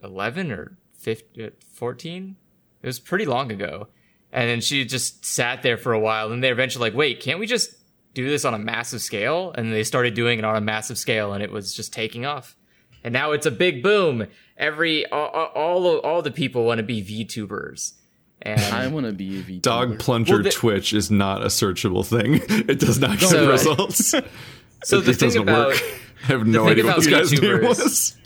11 or 15, uh, 14. It was pretty long ago. And then she just sat there for a while, and they eventually like, wait, can't we just do this on a massive scale? And they started doing it on a massive scale, and it was just taking off. And now it's a big boom. Every all all, all the people want to be VTubers. And I want to be a VTuber. Dog plunger Well, the- Twitch is not a searchable thing. It does not give So- results. so it the just thing doesn't about work. I have no idea what about this guy's name was.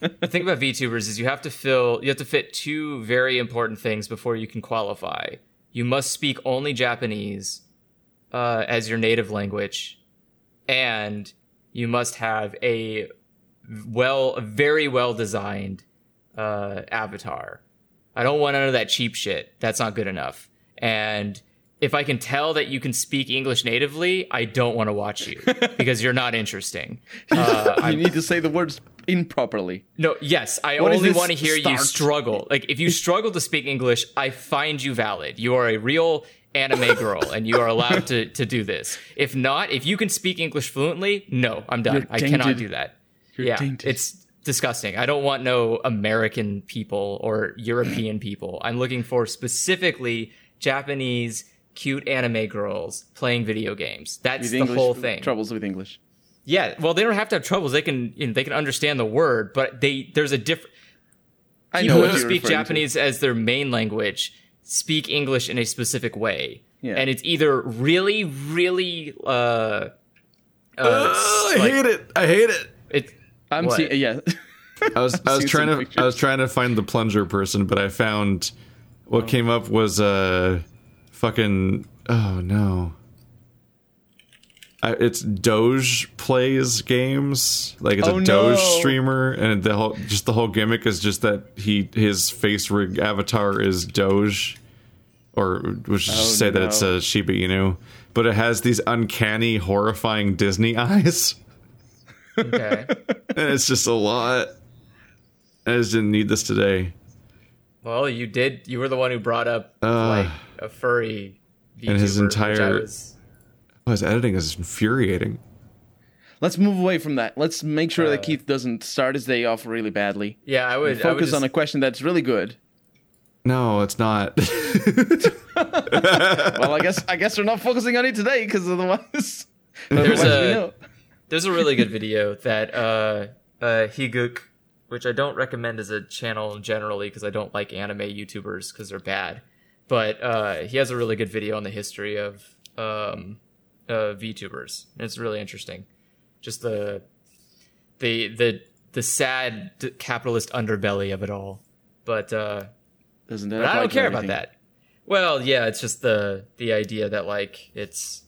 The thing about VTubers is you have to fill you have to fit two very important things before you can qualify. You must speak only Japanese uh, as your native language, and you must have a well, a very well designed uh, avatar. I don't want none of that cheap shit. That's not good enough. And if I can tell that you can speak English natively, I don't want to watch you because you're not interesting. Uh, you need to say the words improperly. no, yes, I What only want to hear you struggle. Like if you struggle to speak English, I find you valid. You are a real anime girl and you are allowed to to do this. If not, if you can speak English fluently, no, I'm done. I cannot do that. You're yeah, tainted. it's disgusting. I don't want no American people or European people. I'm looking for specifically Japanese cute anime girls playing video games. That's With the English, whole thing. Troubles with English. Yeah, well, they don't have to have troubles. They can you know, they can understand the word, but they there's a different I know people who speak referring to. Japanese as their main language speak English in a specific way, Yeah. and it's either really, really uh, uh, Oh, I like- hate it. I hate it. it. I'm what? seeing. Yeah. I was I was trying to pictures. I was trying to find the plunger person, but I found what came up was uh fucking oh no. It's Doge plays games like it's Oh, a Doge no. streamer, and the whole just the whole gimmick is just that he his FaceRig avatar is Doge, or we should just say that it's Oh, a Shiba Inu, but it has these uncanny, horrifying Disney eyes. Okay. And it's just a lot. I just didn't need this today. well, you did. You were the one who brought up Uh, like a furry. and his VTuber, which I entire- was- Oh, his editing is infuriating. Let's move away from that. Let's make sure Uh, that Keith doesn't start his day off really badly. yeah, I would I would Focus just- on a question that's really good. No, it's not. Well, I guess I guess we're not focusing on it today because otherwise, There's otherwise a- There's a really good video that uh, uh, Gigguk, which I don't recommend as a channel generally because I don't like anime YouTubers because they're bad. But uh, he has a really good video on the history of um, uh, VTubers. It's really interesting. Just the the the the sad capitalist underbelly of it all. But uh, Doesn't that but I don't care about that. Well, yeah, it's just the the idea that like it's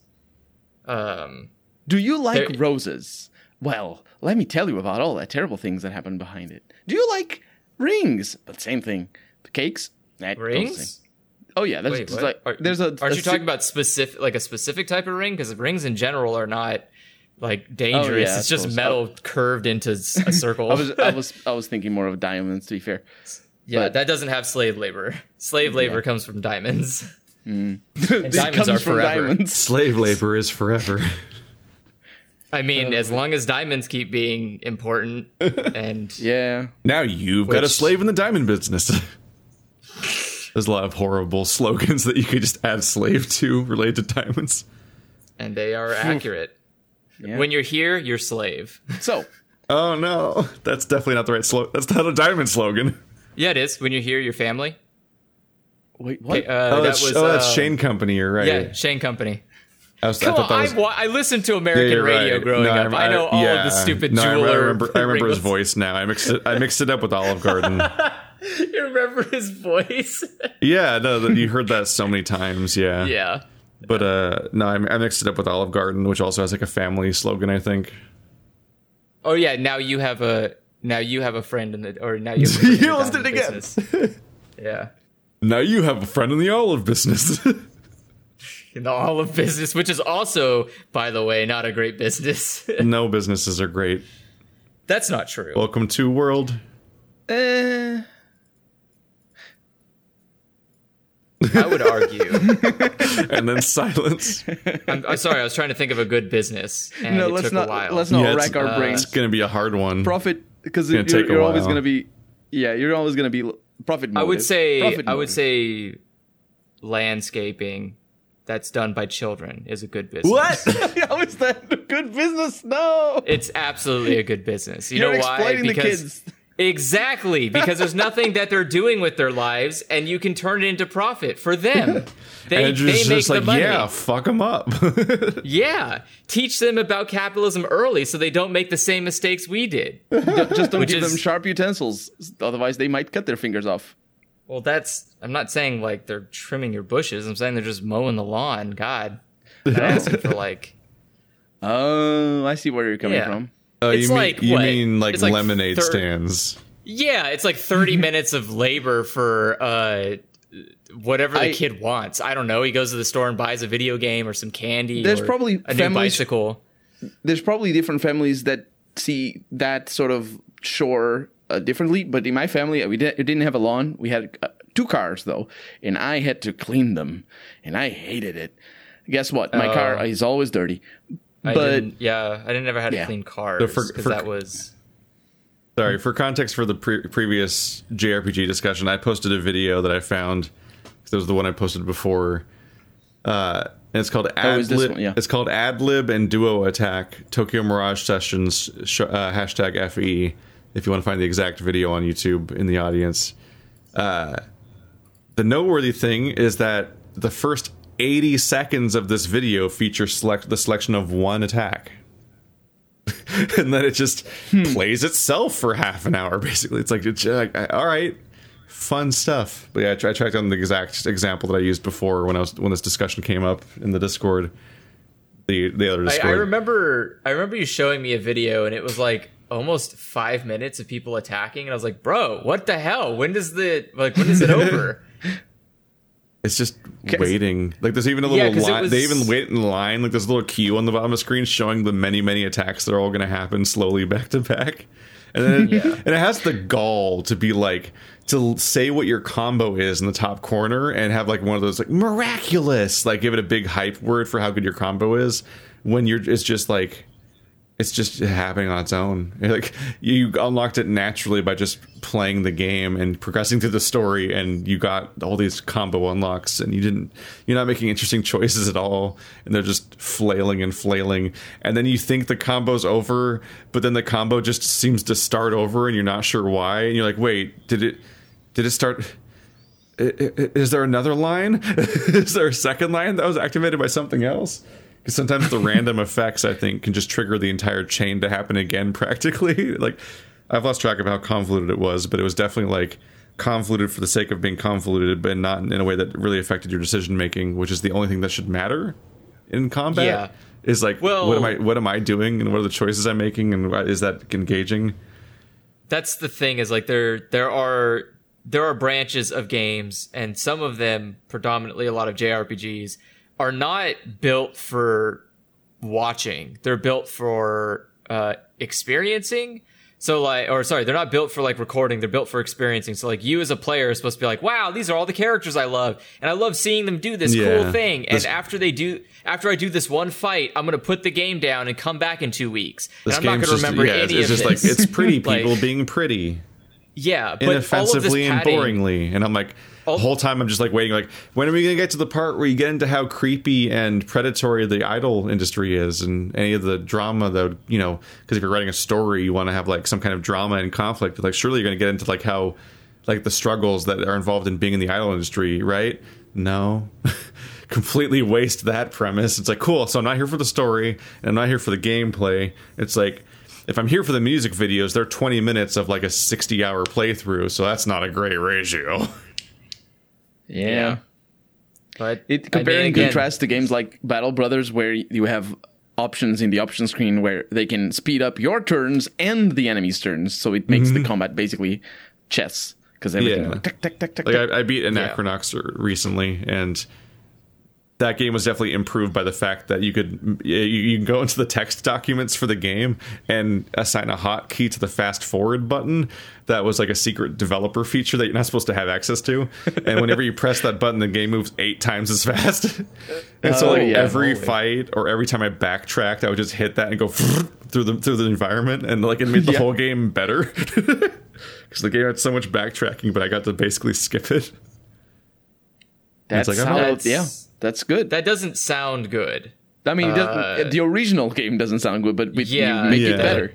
um Do you like There- roses? Well, let me tell you about all the terrible things that happen behind it. Do you like rings? But same thing. Cakes? That the rings. Oh yeah, there's Wait, like Are- there's a. Aren't a you si- talking about specific, like a specific type of ring? Because rings in general are not like oh, dangerous. Oh, yeah, it's just suppose. metal oh. curved into a circle. I was I was I was thinking more of diamonds. To be fair, yeah, but- that doesn't have slave labor. Slave labor comes from diamonds. Hmm. it diamonds comes are from forever. diamonds. Slave labor is forever. I mean, uh. as long as diamonds keep being important, and Yeah. Now you've got a slave in the diamond business. There's a lot of horrible slogans that you could just add slave to related to diamonds. and they are accurate. Yeah. When you're here, you're slave. So, Oh no, that's definitely not the right slogan. That's not a diamond slogan. Yeah, it is. When you're here, your family. wait, what? Uh, Oh, that that's, was oh, that's uh, Shane Company. You're right. Yeah, Shane Company. I, was, Come thought on, was. I, wa- I listened to American you're radio right. growing No, up. I, know all yeah. of the stupid no, I jeweler. remember, I remember his voice now. I mixed it. I mixed it up with Olive Garden. You remember his voice? yeah, no, you heard that so many times. Yeah, yeah. But uh, no, I, mixed it up with Olive Garden, which also has like a family slogan. I think. Oh yeah. Now you have a now you have a friend in the or now you. Have a friend in You listened diamond again. yeah. Now you have a friend in the olive business. In the olive business, which is also, by the way, not a great business. no businesses are great. That's not true. Welcome to world. Eh, I would argue. and then silence. I'm, I'm sorry. I was trying to think of a good business, and no, it let's took not a while. let's not Yeah, it's- rack our uh, brains. It's gonna be a hard one. Profit because you're, take you're always going to be. Yeah, you're always going to be profit. I would say Profit I would say landscaping that's done by children is a good business. What? How is that a good business? No, It's absolutely a good business. You you're know why? exploiting the Because kids. Exactly because there's nothing that they're doing with their lives, and you can turn it into profit for them. They, Andrew's they make just the like, money. yeah, fuck them up. Yeah. Teach them about capitalism early so they don't make the same mistakes we did. Just don't Which give is- them sharp utensils, otherwise they might cut their fingers off. Well, that's. I'm not saying like they're trimming your bushes. I'm saying they're just mowing the lawn. God. Not asking for like. Oh, I see where you're coming Yeah. from. Uh, It's you mean, like you what? mean like like lemonade thir- stands? Yeah, it's like 30 minutes of labor for uh whatever the I- kid wants. I don't know. He goes to the store and buys a video game or some candy. There's or probably a new bicycle. There's probably different families that see that sort of shore uh, differently, but in my family, we did, we didn't have a lawn. We had uh, two cars though, and I had to clean them, and I hated it. Guess what? My car is always dirty. I But didn't, yeah, I didn't ever had to Yeah. clean cars because for- that was Sorry, for context for the pre- previous JRPG discussion, I posted a video that I found. That was the one I posted before. Uh, and it's called Oh, is this Adlib. Yeah. It's called Adlib and Duo Attack Tokyo Mirage Sessions sh- uh, hashtag FE. If you want to find the exact video on YouTube in the audience, uh, the noteworthy thing is that the first 80 seconds of this video feature select the selection of one attack. and then it just hmm. plays itself for half an hour basically it's like, it's uh, like all right fun stuff but yeah I, tra- I tracked down the exact example that i used before when i was when this discussion came up in the discord the the other I, discord I remember I remember you showing me a video and it was like almost five minutes of people attacking and I was like, bro, what the hell? When does the like when is it over? it's just waiting. Like there's even a little it line they even wait in line. Like there's a little queue on the bottom of the screen showing the many many attacks that are all going to happen slowly back to back. And then Yeah. and it has the gall to be like to say what your combo is in the top corner and have like one of those like miraculous like give it a big hype word for how good your combo is when you're it's just like it's just happening on its own. Like you unlocked it naturally by just playing the game and progressing through the story, and you got all these combo unlocks, and you didn't. You're not making interesting choices at all, and they're just flailing and flailing. And then you think the combo's over, but then the combo just seems to start over, and you're not sure why. And you're like, wait, did it? Did it start? Is there another line? Is there a second line that was activated by something else? Because sometimes the random effects, I think, can just trigger the entire chain to happen again. Practically, like I've lost track of how convoluted it was, but it was definitely like convoluted for the sake of being convoluted, but not in a way that really affected your decision making, which is the only thing that should matter in combat. Yeah. Is like, Well- what am I? What am I doing, and what are the choices I'm making, and is that engaging? That's the thing is like there there are there are branches of games and some of them predominantly a lot of JRPGs are not built for watching. They're built for uh experiencing So like, or sorry, they're not built for like recording. They're built for experiencing. So like, you as a player are supposed to be like, wow, these are all the characters I love, and I love seeing them do this Yeah. cool thing. And after they do, after I do this one fight, I'm gonna put the game down and come back in two weeks, and I'm not gonna just, remember yeah, any it's of just this. like it's pretty Like, people being pretty. yeah, but all of this inoffensively and boringly. And I'm like, the whole time I'm just like waiting, like, when are we going to get to the part where you get into how creepy and predatory the idol industry is and any of the drama that, would, you know, because if you're writing a story, you want to have like some kind of drama and conflict. Like, surely you're going to get into like how, like the struggles that are involved in being in the idol industry, right? No. Completely waste that premise. It's like, cool. So I'm not here for the story and I'm not here for the gameplay. It's like, if I'm here for the music videos, they're 20 minutes of like a 60 hour playthrough, so that's not a great ratio. Yeah. Yeah. But It I compare mean, and again, contrast to games like Battle Brothers, where you have options in the option screen where they can speed up your turns and the enemy's turns, so it makes the mm-hmm. combat basically chess because everything Yeah. like, tick, tick, tick, tick, Like tick. I, I beat Yeah. Anachronox recently, and that game was definitely improved by the fact that you could you, you can go into the text documents for the game and assign a hotkey to the fast forward button. That was like a secret developer feature that you're not supposed to have access to. And whenever you press that button, the game moves eight times as fast. and so Oh, like yeah. every Holy. fight or every time I backtracked, I would just hit that and go through the through the environment, and like it made the Yeah. whole game better. Because the game had so much backtracking, but I got to basically skip it. that's like, oh, how, that's- yeah, that's good. that doesn't sound good. I mean, uh, the original game doesn't sound good, but we, Yeah, you make Yeah. it better.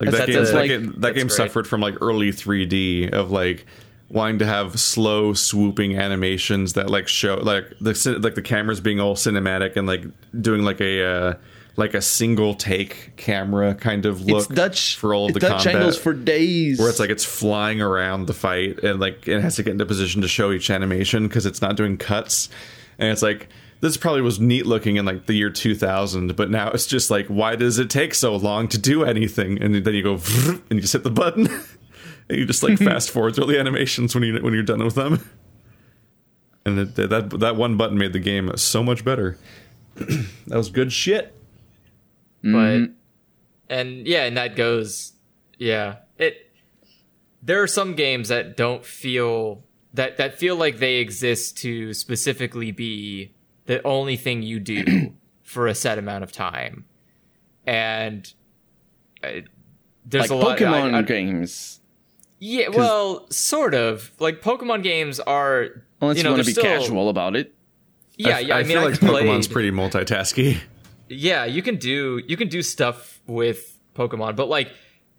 Like that That's- game, that like- game, that game suffered from like early 3D of like wanting to have slow swooping animations that like show like the like the cameras being all cinematic and like doing like a uh, like a single take camera kind of look It's Dutch for all the Dutch combat angles for days. where it's like it's flying around the fight and like it has to get into position to show each animation because it's not doing cuts. And it's like this probably was neat looking in like the year 2000 but now it's just like why does it take so long to do anything? And then you go and you just hit the button. And you just like fast forward through the animations when you when you're done with them. And it, that that one button made the game so much better. That was good shit but and yeah and that goes yeah. It there are some games that don't feel that that feel like they exist to specifically be the only thing you do for a set amount of time. And uh, there's like a lot Pokemon I- I- games. yeah well sort of. Like pokemon games are Unless you, know, want to they're be still- casual about it. yeah I, yeah i, I mean feel I like played, pokemon's pretty multitasky yeah you can do you can do stuff with pokemon but like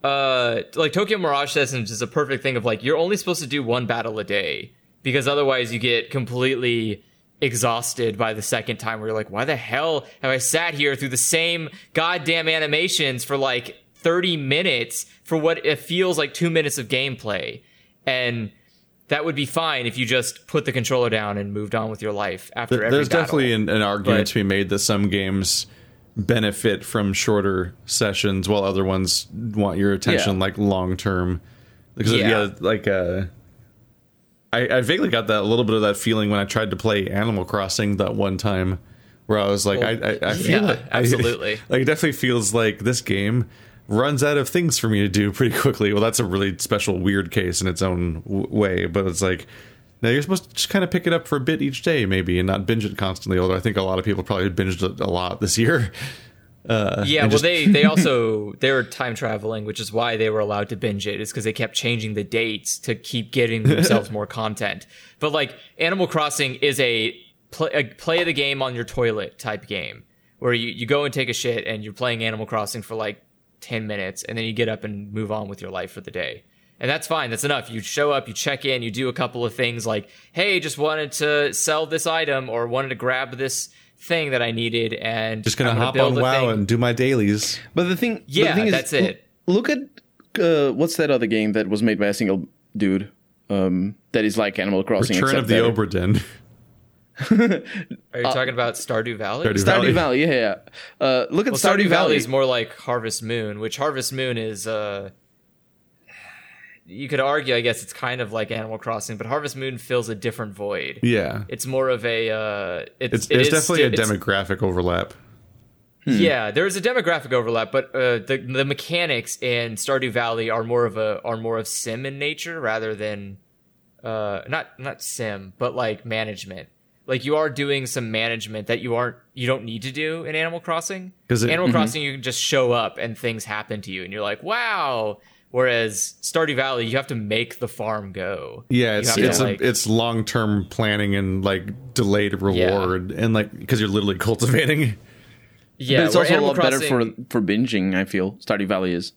uh like tokyo mirage sessions is a perfect thing of like you're only supposed to do one battle a day because otherwise you get completely exhausted by the second time where you're like why the hell have i sat here through the same goddamn animations for like 30 minutes for what it feels like two minutes of gameplay and that would be fine if you just put the controller down and moved on with your life after There- every There's battle. definitely an, an argument But- to be made that some games benefit from shorter sessions while other ones want your attention Yeah. like long term. Because Yeah. yeah, like uh I, I vaguely got that a little bit of that feeling when I tried to play Animal Crossing that one time where I was like I I, I feel yeah, like I- absolutely. like it definitely feels like this game runs out of things for me to do pretty quickly. Well, that's a really special, weird case in its own w- way, but it's like now you're supposed to just kind of pick it up for a bit each day, maybe, and not binge it constantly. Although I think a lot of people probably binged it a lot this year. Uh, Yeah, well, just- they they also they were time traveling, which is why they were allowed to binge it. Is because they kept changing the dates to keep getting themselves more content. But like Animal Crossing is a play, a play the game on your toilet type game where you you go and take a shit and you're playing Animal Crossing for like ten minutes and then you get up and move on with your life for the day. And that's fine. That's enough. You show up, you check in, you do a couple of things like, "Hey, just wanted to sell this item or wanted to grab this thing that I needed," and just gonna I'm hop build on WoW thing. and do my dailies. But the thing, Yeah, the thing is, that's it. Look at uh, what's that other game that was made by a single dude um, that is like Animal Crossing. Return except of the better. Obra Dinn. Are you talking about Stardew Valley? Stardew Stardew Valley. Valley. Yeah, yeah. Uh, look at well, Stardew, Stardew Valley Valley. is more like Harvest Moon, which Harvest Moon is. Uh, you could argue, I guess, it's kind of like Animal Crossing, but Harvest Moon fills a different void. Yeah, It's more of a. Uh, it's it's, it it's is definitely sti- a it's- demographic overlap. Yeah, there's a demographic overlap, but uh, the the mechanics in Stardew Valley are more of a are more of sim in nature rather than uh not not sim, but like management. Like you are doing some management that you aren't you don't need to do in Animal Crossing. 'Cause it- Animal Crossing you can just show up and things happen to you and you're like, "Wow." Whereas Stardew Valley, you have to make the farm go. Yeah, You it's to, it's like- it's long term planning and like delayed reward and like because you're literally cultivating. yeah, but it's where also a Animal lot better for for binging. I feel Stardew Valley is.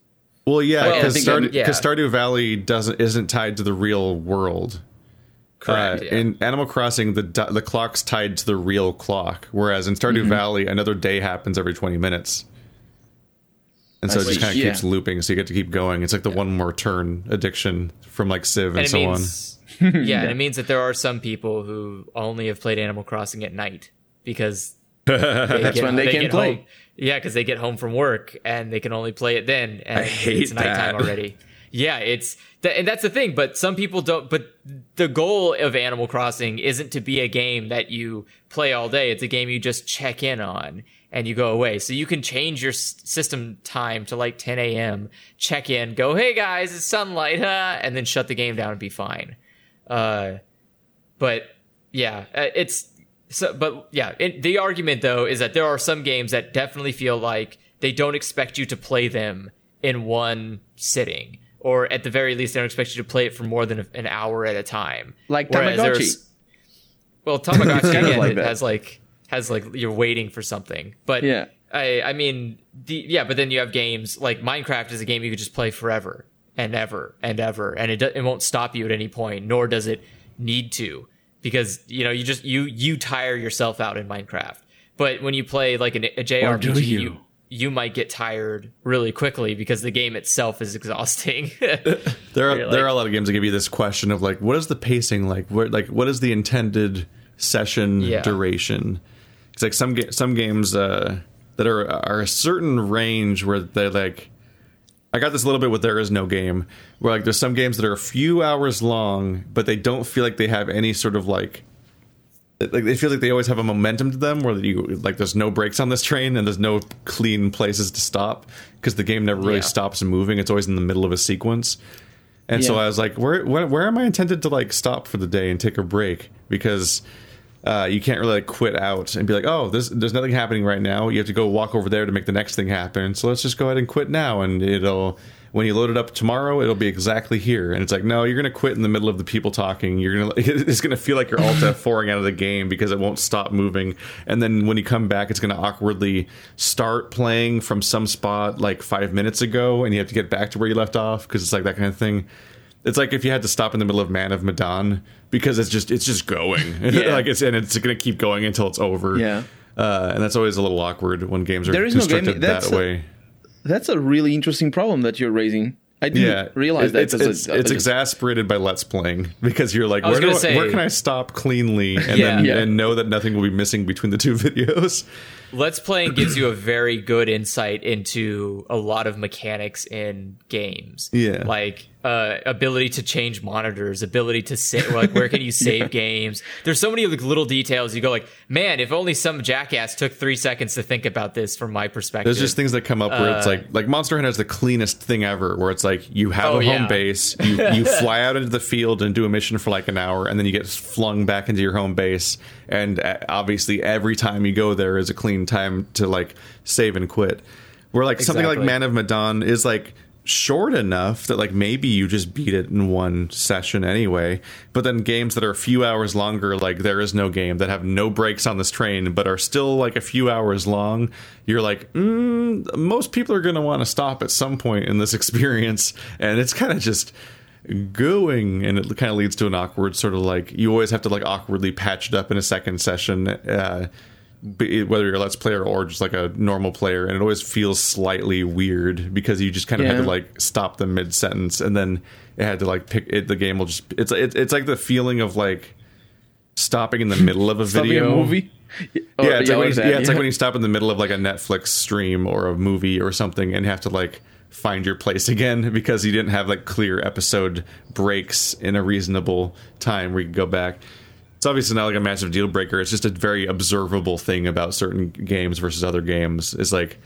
Well, yeah, because think Stardew, that- yeah. 'cause Stardew Valley doesn't isn't tied to the real world. correct. Uh, yeah. In Animal Crossing, the the clock's tied to the real clock, whereas in Stardew Mm-hmm. Valley, another day happens every twenty minutes, and so I it just kind of Yeah. keeps looping. So you get to keep going. It's like the one more turn addiction from like Civ and, and it so on. means yeah, and it means that there are some people who only have played Animal Crossing at night because That's when they, can get play. Home. Yeah, because they get home from work and they can only play it then, and hate it's nighttime that. already. Yeah, it's th- and that's the thing. But some people don't. But the goal of Animal Crossing isn't to be a game that you play all day. It's a game you just check in on and you go away. So you can change your s- system time to like 10 a.m. Check in, go, hey guys, it's sunlight, huh? and then shut the game down and be fine. Uh, but yeah, uh, it's so. But yeah, it, the argument though is that there are some games that definitely feel like they don't expect you to play them in one sitting, or at the very least, they don't expect you to play it for more than a- an hour at a time. Like Tamagotchi. Well, Tamagotchi kind of again, like has like has like you're waiting for something, but Yeah. I I mean the yeah, but then you have games like Minecraft is a game you could just play forever and ever and ever, and it do, it won't stop you at any point, nor does it need to, because you know you just you you tire yourself out in Minecraft. But when you play like an, a JRPG, you? you? you might get tired really quickly because the game itself is exhausting. There are You're there are a lot of games that give you this question of like, what is the pacing like? What like what is the intended session Yeah. duration? It's like some ga- some games uh, that are are a certain range where they're like. I got this a little bit with There Is No Game, where like there's some games that are a few hours long, but they don't feel like they have any sort of like like they feel like they always have a momentum to them where you like there's no brakes on this train and there's no clean places to stop because the game never really Yeah. stops moving it's always in the middle of a sequence and so i was like where, where where am i intended to like stop for the day and take a break because uh, you can't really like quit out and be like oh this, there's nothing happening right now. You have to go walk over there to make the next thing happen. So let's just go ahead and quit now and it'll when you load it up tomorrow it'll be exactly here. And it's like no you're gonna quit in the middle of the people talking. You're gonna it's gonna feel like you're alt f4ing out of the game because it won't stop moving. And then when you come back it's gonna awkwardly start playing from some spot like five minutes ago and you have to get back to where you left off because it's like that kind of thing. It's like if you had to stop in the middle of Man of Medan because it's just it's just going Yeah. like it's and it's going to keep going until it's over. Yeah. uh, and that's always a little awkward when games are There is no game- constructed that's that a- way. That's a really interesting problem that you're raising. I didn't Yeah, realize It- that. It's, as a- it's, a- it's exasperated by Let's Playing because you're like, where, do I- say- where can I stop cleanly and Yeah. then Yeah. and know that nothing will be missing between the two videos? Let's Playing gives you a very good insight into a lot of mechanics in games. Yeah. Like uh, ability to change monitors, ability to save, like where can you save games? There's so many like little details. You go like, man, if only some jackass took three seconds to think about this from my perspective. There's just things that come up where it's Uh, like like Monster Hunter has the cleanest thing ever, where it's like you have Oh, a home yeah. base, you you fly out into the field and do a mission for like an hour, and then you get flung back into your home base, and uh, obviously every time you go there is a clean time to like save and quit. Where like something like Man of Medan is like short enough that like maybe you just beat it in one session anyway. But then games that are a few hours longer like there is no game that have no breaks on this train but are still like a few hours long you're like mm, most people are going to want to stop at some point in this experience. And it's kind of just going and it kind of leads to an awkward sort of like you always have to like awkwardly patch it up in a second session uh whether you're a let's player or just like a normal player and it always feels slightly weird because you just kind of had to like stop the mid sentence and then it had to like pick it the game will just it's it's, it's like the feeling of like stopping in the middle of a video a movie. Yeah, it's like, when you, yeah, it's like when you stop in the middle of like a Netflix stream or a movie or something, and have to like find your place again because you didn't have like clear episode breaks in a reasonable time where you could go back. It's obviously not like a massive deal breaker. It's just a very observable thing about certain games versus other games. It's like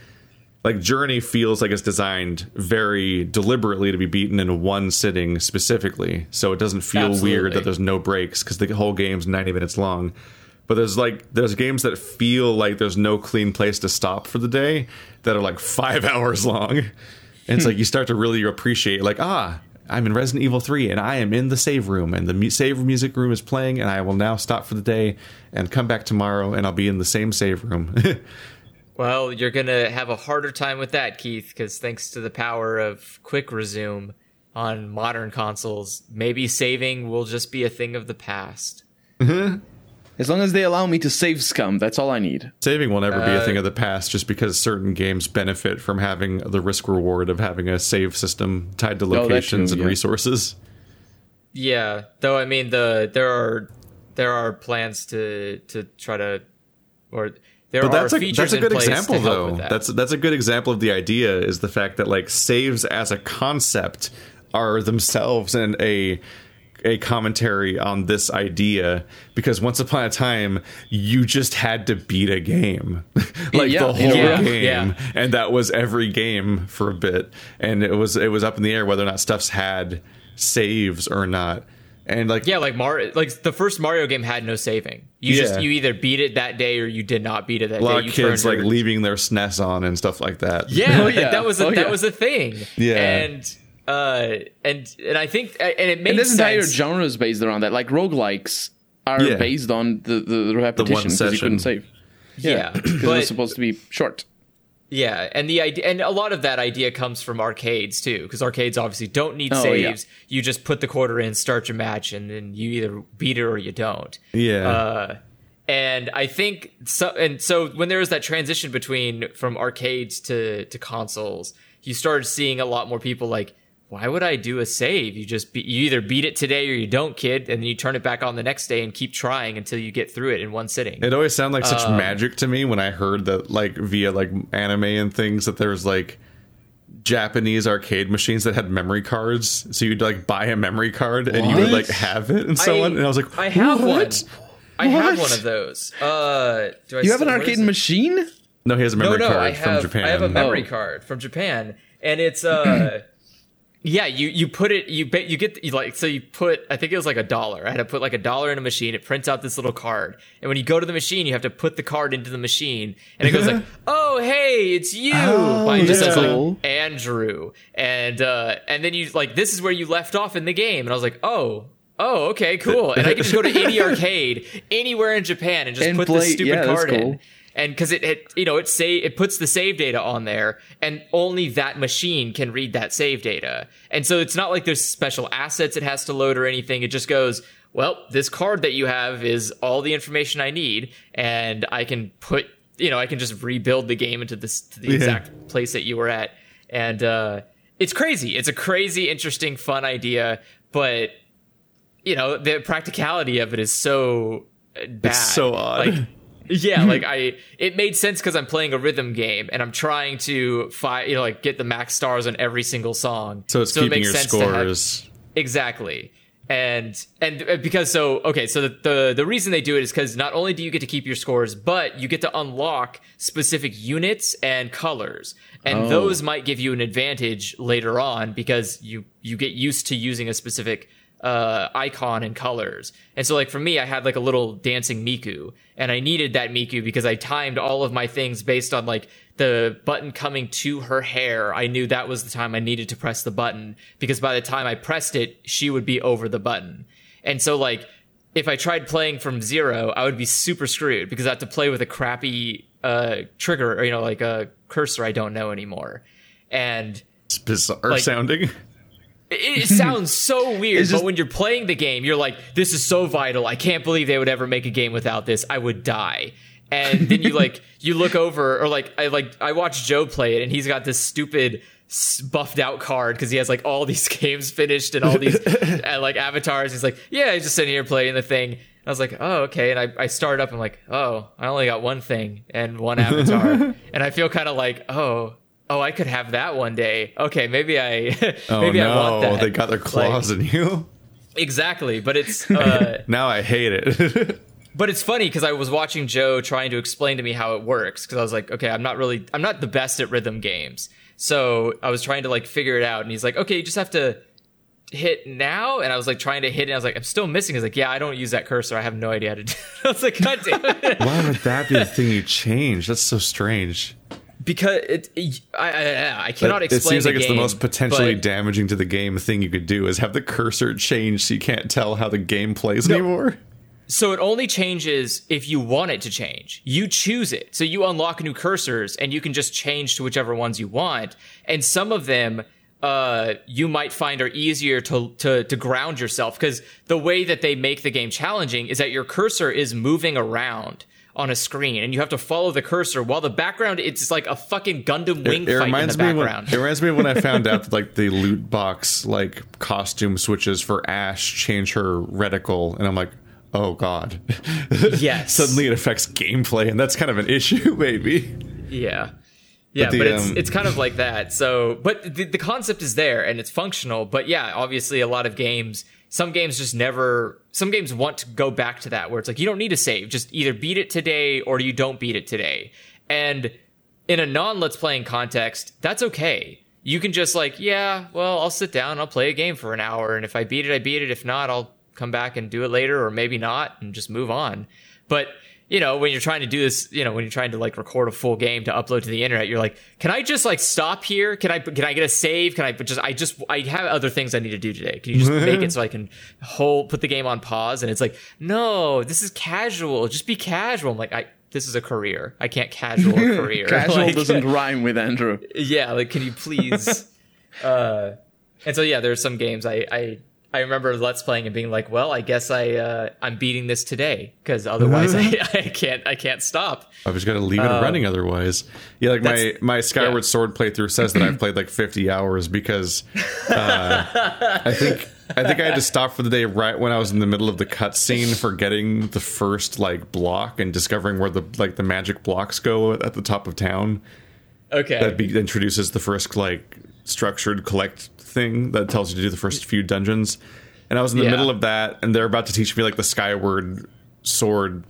like Journey feels like it's designed very deliberately to be beaten in one sitting specifically, so it doesn't feel Absolutely. weird that there's no breaks because the whole game's 90 minutes long. But there's like there's games that feel like there's no clean place to stop for the day that are like five hours long, and it's like you start to really appreciate like ah. I'm in Resident Evil 3 and I am in the save room and the mu- save music room is playing and I will now stop for the day and come back tomorrow and I'll be in the same save room. Well, you're gonna have a harder time with that, Keith, because thanks to the power of quick resume on modern consoles, maybe saving will just be a thing of the past. Mm-hmm. As long as they allow me to save scum, that's all I need. Saving will never be a Uh, thing of the past just because certain games benefit from having the risk reward of having a save system tied to Oh, that locations and yeah. resources. Yeah, though I mean the there are there are plans to to try to or there But that's are a features that's a in good place example to help though. with that. That's that's a good example of the idea is the fact that like saves as a concept are themselves and a a commentary on this idea because once upon a time you just had to beat a game like Yeah, the whole yeah, game yeah. and that was every game for a bit and it was it was up in the air whether or not stuff's had saves or not and like yeah, like Mario, like the first Mario game had no saving. You Yeah. just you either beat it that day or you did not beat it that a lot day. of You kids like your- leaving their SNES on and stuff like that Yeah, Oh, yeah. that was a, Oh, that yeah. was a thing. Yeah. and uh, and and I think and it made And this entire sense. genre is based around that. Like roguelikes are Yeah. based on the, the, the repetition because you couldn't save. yeah, Because it but was supposed to be short. Yeah, and the idea, and a lot of that idea comes from arcades too, because arcades obviously don't need Oh, yeah. saves. You just put the quarter in, start your match, and then you either beat it or you don't. yeah Uh, and I think so. And so when there was that transition between from arcades to to consoles, you started seeing a lot more people like, why would I do a save? You just be, you either beat it today or you don't, kid, and then you turn it back on the next day and keep trying until you get through it in one sitting. It always sounded like such Um, magic to me when I heard that, like via like anime and things, that there was like Japanese arcade machines that had memory cards. So you'd like buy a memory card and you would like have it and so I- on. And I was like, I have what? one. I have one of those. Uh, do I You have an arcade machine? No, he has a memory no, no, card I have, from Japan. I have a memory Oh. card from Japan, and it's uh, yeah, you you put it, you bet, you get you like so you put, I think it was like a dollar. I had to put like a dollar in a machine. It prints out this little card, and when you go to the machine, you have to put the card into the machine, and it goes like, "Oh, hey, it's you." Oh, Mine just that's says like Andrew, and uh, and then you like this is where you left off in the game, and I was like, oh. Oh, okay, cool. And I can just go to any arcade anywhere in Japan and just And put play- this stupid yeah, card in cool. And because it, it you know it say it puts the save data on there and only that machine can read that save data. And so it's not like there's special assets it has to load or anything. It just goes well this card that you have is all the information i need and i can put you know i can just rebuild the game into this to the Yeah. exact place that you were at. And uh it's crazy. It's a crazy interesting fun idea but you know the practicality of it is so uh, bad so odd. like yeah like i it made sense because i'm playing a rhythm game and i'm trying to fi- you know like get the max stars on every single song so it's it keeping makes your sense to have- scores. exactly and and uh, because so okay so the the, the reason they do it is because not only do you get to keep your scores but you get to unlock specific units and colors and Oh. those might give you an advantage later on because you you get used to using a specific uh, icon and colors. And so, like for me, I had like a little dancing Miku, and I needed that Miku because I timed all of my things based on like the button coming to her hair. I knew that was the time I needed to press the button because by the time I pressed it, she would be over the button. And so, like, if I tried playing from zero, I would be super screwed because I have to play with a crappy uh, trigger or you know like a cursor I don't know anymore. And It's bizarre like- sounding. It, sounds so weird, just- but when you're playing the game, you're like, "This is so vital. I can't believe they would ever make a game without this. I would die." And then you like you look over, or like I like I watch Joe play it, and he's got this stupid buffed out card because he has like all these games finished and all these uh, like avatars. He's like, "Yeah, he's just sitting here playing the thing." I was like, "Oh, okay." And I I started up. I'm like, "Oh, I only got one thing and one avatar," and I feel kind of like, "Oh." Oh, I could have that one day. Okay, maybe I Oh maybe no, I want that. Oh, they got their claws in you. exactly, but it's uh, now I hate it. but it's funny because I was watching Joe trying to explain to me how it works because I was like, okay, I'm not really, I'm not the best at rhythm games, so I was trying to like figure it out, and he's like, okay, you just have to hit now and I was like trying to hit it. I was like, I'm still missing. He's like, yeah, I don't use that cursor. I have no idea how to do it. I was like, God damn it. Why would that be the thing you change? That's so strange. Because it, I, I, I cannot explain. It seems like game, it's the most potentially but- damaging to the game thing you could do is have the cursor change so you can't tell how the game plays anymore. So it only changes if you want it to change. You choose it. So you unlock new cursors and you can just change to whichever ones you want. And some of them uh, you might find are easier to, to, to ground yourself because the way that they make the game challenging is that your cursor is moving around on a screen and you have to follow the cursor while the background it's like a fucking Gundam wing It fight in reminds the me when, background. it reminds me of when I found out that like the loot box like costume switches for Ash change her reticle, and I'm like, oh god. Yes. Suddenly it affects gameplay, and that's kind of an issue, maybe. Yeah. Yeah, the, but it's um, it's kind of like that. So, but the, the concept is there and it's functional. But yeah, obviously, a lot of games, some games just never. Some games want to go back to that where it's like you don't need to save, just either beat it today or you don't beat it today. And in a non let's playing context, that's okay. You can just like, yeah, well, I'll sit down, I'll play a game for an hour, and if I beat it, I beat it. If not, I'll come back and do it later, or maybe not, and just move on. But you know, when you're trying to do this, you know, when you're trying to like record a full game to upload to the internet, you're like, can I just like stop here? Can I can I get a save? Can I just I just I have other things I need to do today. Can you just make it so I can hold put the game on pause? And it's like, no, this is casual. Just be casual. I'm like, I this is a career. I can't casual a career. Casual Like, doesn't rhyme with Andrew. yeah, like can you please? uh, and so yeah, there's some games I I I remember let's playing and being like, well, I guess I uh, I'm beating this today because otherwise I, I can't I can't stop. I was gonna leave it running otherwise. Yeah, like my my Skyward yeah. Sword playthrough says that I've played like 50 hours because uh, I think I think I had to stop for the day right when I was in the middle of the cutscene for getting the first like block and discovering where the like the magic blocks go at the top of town. Okay. That be, introduces the first like structured collect thing that tells you to do the first few dungeons. And I was in the Yeah. middle of that, and they're about to teach me like the Skyward Sword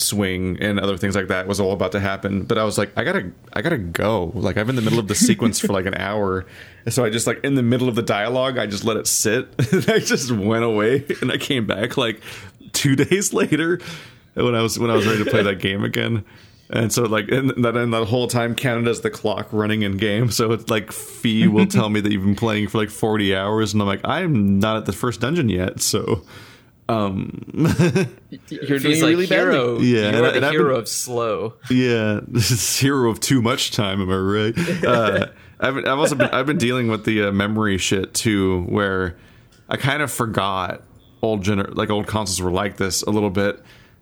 swing and other things like that was all about to happen. But i was like i gotta i gotta go. Like i'm in the middle of the sequence for like an hour. And so i just like in the middle of the dialogue i just let it sit. And i just went away and i came back like two days later when i was when i was ready to play that game again and so like and that and that whole time Canada's the clock running in game so it's like Fi will tell me that you've been playing for like 40 hours and i'm like i'm not at the first dungeon yet so You're doing He's like really hero. badly. Yeah, you and are the hero been- of slow. Yeah, hero of too much time. Am I right? Uh, I've I've also been, I've been dealing with the uh, memory shit too, where I kind of forgot old gener- like old consoles were like this a little bit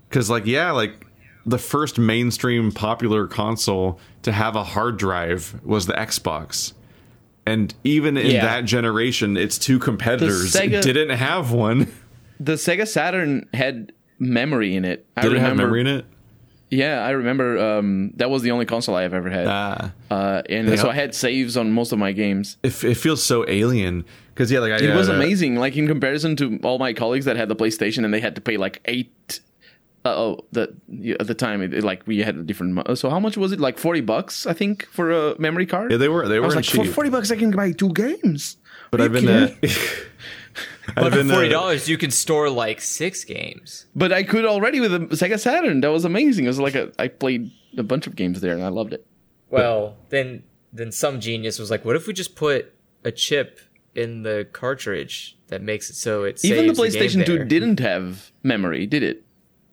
because like yeah like the first mainstream popular console to have a hard drive was the Xbox. And even in Yeah. that generation, its two competitors Sega- didn't have one. The Sega Saturn had memory in it. I Did it remember, have memory in it? Yeah, I remember. Um, that was the only console I have ever had. Ah. uh, and so help- I had saves on most of my games. It, it feels so alien because yeah, like I, It was uh, amazing. Like in comparison to all my colleagues that had the PlayStation and they had to pay like eight. Uh, oh, the at the time, it, it, like we had a different. So how much was it? Like forty bucks, I think, for a memory card. Yeah, they were they I were was like, cheap. for forty bucks, I can buy two games. but Are I've been uh, kidding? But I've for been, uh, forty dollars, you can store like six games. But I could already with the Sega Saturn. That was amazing. It was like a. I played a bunch of games there and I loved it. Well, then then some genius was like, what if we just put a chip in the cartridge that makes it so it Even the saves game PlayStation Two didn't have memory, did it?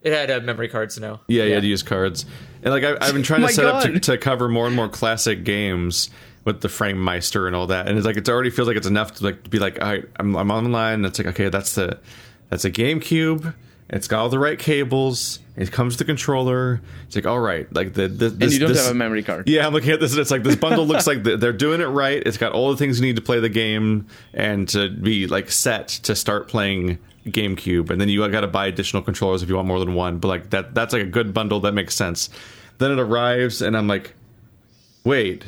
It had uh, memory cards now. Yeah, you had to use cards. And like I, I've been trying to My set up to, God. to cover more and more classic games with the FrameMeister and all that. And it's like it already feels like it's enough to like be like, all right, I'm, I'm online. And it's like okay, that's the that's a GameCube. It's got all the right cables. It comes with the controller. It's like all right, like the, the this, And you don't this- have a memory card. Yeah, I'm looking at this and it's like this bundle looks like they're doing it right. It's got all the things you need to play the game and to be like set to start playing GameCube. And then you got to buy additional controllers if you want more than one. But like that that's like a good bundle that makes sense. Then it arrives and I'm like, "Wait.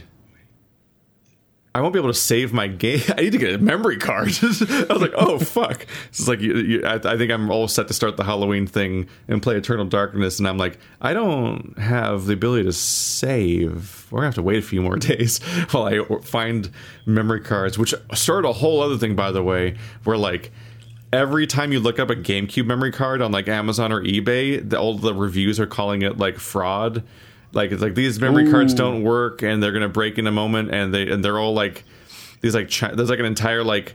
I won't be able to save my game. I need to get a memory card. I was like, oh fuck. It's like you, you, I, I, think I'm all set to start the Halloween thing and play Eternal Darkness, and I'm like, I don't have the ability to save. We're gonna have to wait a few more days while I find memory cards, which started a whole other thing, by the way, where like every time you look up a GameCube memory card on like Amazon or eBay, the, all the reviews are calling it like fraud like it's like these memory Ooh. cards don't work and they're gonna break in a moment and they and they're all like these like chi- there's like an entire like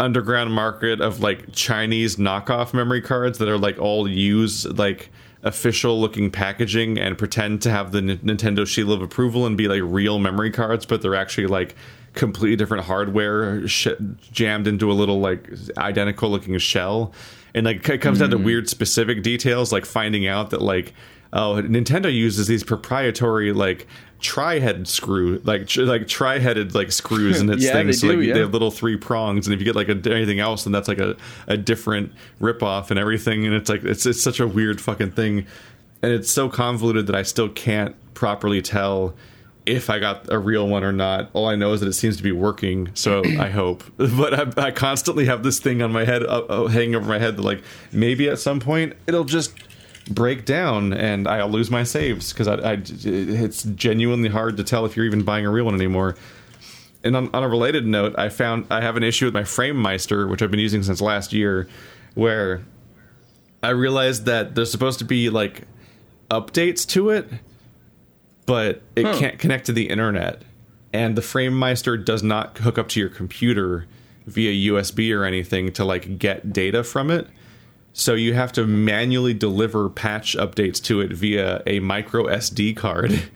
underground market of like Chinese knockoff memory cards that are like all use like official looking packaging and pretend to have the N- Nintendo seal of approval and be like real memory cards, but they're actually like completely different hardware sh- jammed into a little like identical looking shell. And like it comes mm. down to hmm. weird specific details, like finding out that like oh, Nintendo uses these proprietary like tri-head screw, like tr- like tri-headed like screws in its yeah, things. They, so, do, like, yeah. they have little three prongs, and if you get like a, anything else, then that's like a, a different ripoff and everything. And it's like it's it's such a weird fucking thing, and it's so convoluted that I still can't properly tell if I got a real one or not. All I know is that it seems to be working, so I hope. But I, I, constantly have this thing on my head, uh, uh, hanging over my head, that like maybe at some point it'll just break down and I'll lose my saves because I, I, it's genuinely hard to tell if you're even buying a real one anymore. And on, on a related note, I found I have an issue with my FrameMeister, which I've been using since last year, where I realized that there's supposed to be like updates to it, but it huh. can't connect to the internet. And the FrameMeister does not hook up to your computer via USB or anything to like get data from it. So you have to manually deliver patch updates to it via a micro SD card.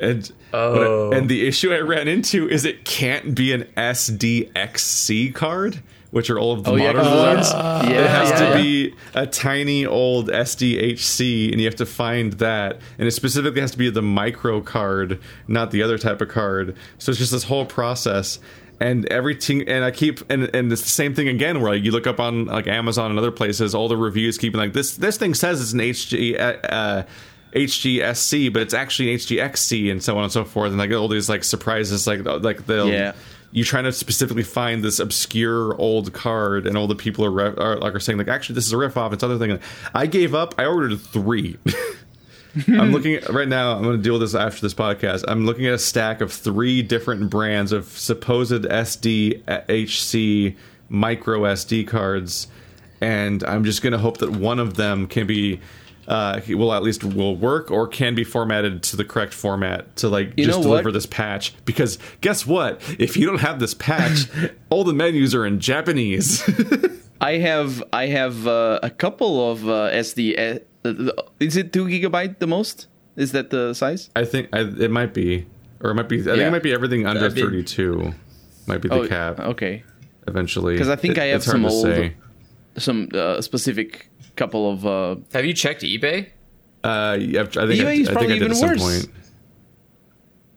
And oh. and the issue I ran into is it can't be an SDXC card, which are all of the oh, modern yeah. ones. Uh, yeah, it has yeah, to be a tiny old SDHC, and you have to find that. And it specifically has to be the micro card, not the other type of card. So it's just this whole process and everything and i keep and and it's the same thing again where like you look up on like amazon and other places all the reviews keeping like this this thing says it's an hg uh, hgsc but it's actually an hgxc and so on and so forth and like all these like surprises like like they'll yeah you trying to specifically find this obscure old card and all the people are, re- are like are saying like actually this is a riff off it's other thing i gave up i ordered three I'm looking at, right now. I'm going to deal with this after this podcast. I'm looking at a stack of three different brands of supposed SDHC micro SD cards, and I'm just going to hope that one of them can be. Uh, will at least will work or can be formatted to the correct format to like you just deliver what? this patch because guess what if you don't have this patch all the menus are in japanese i have i have uh, a couple of uh, sd is it two gigabyte the most? Is that the size? I think I, it might be, or it might be. I yeah. think it might be everything under be, thirty-two. Might be the oh, cap. Okay. Eventually, because I think it, I have some old, some uh, specific couple of. Uh, have you checked eBay? Uh, yeah, I think eBay I, I think I did at some point.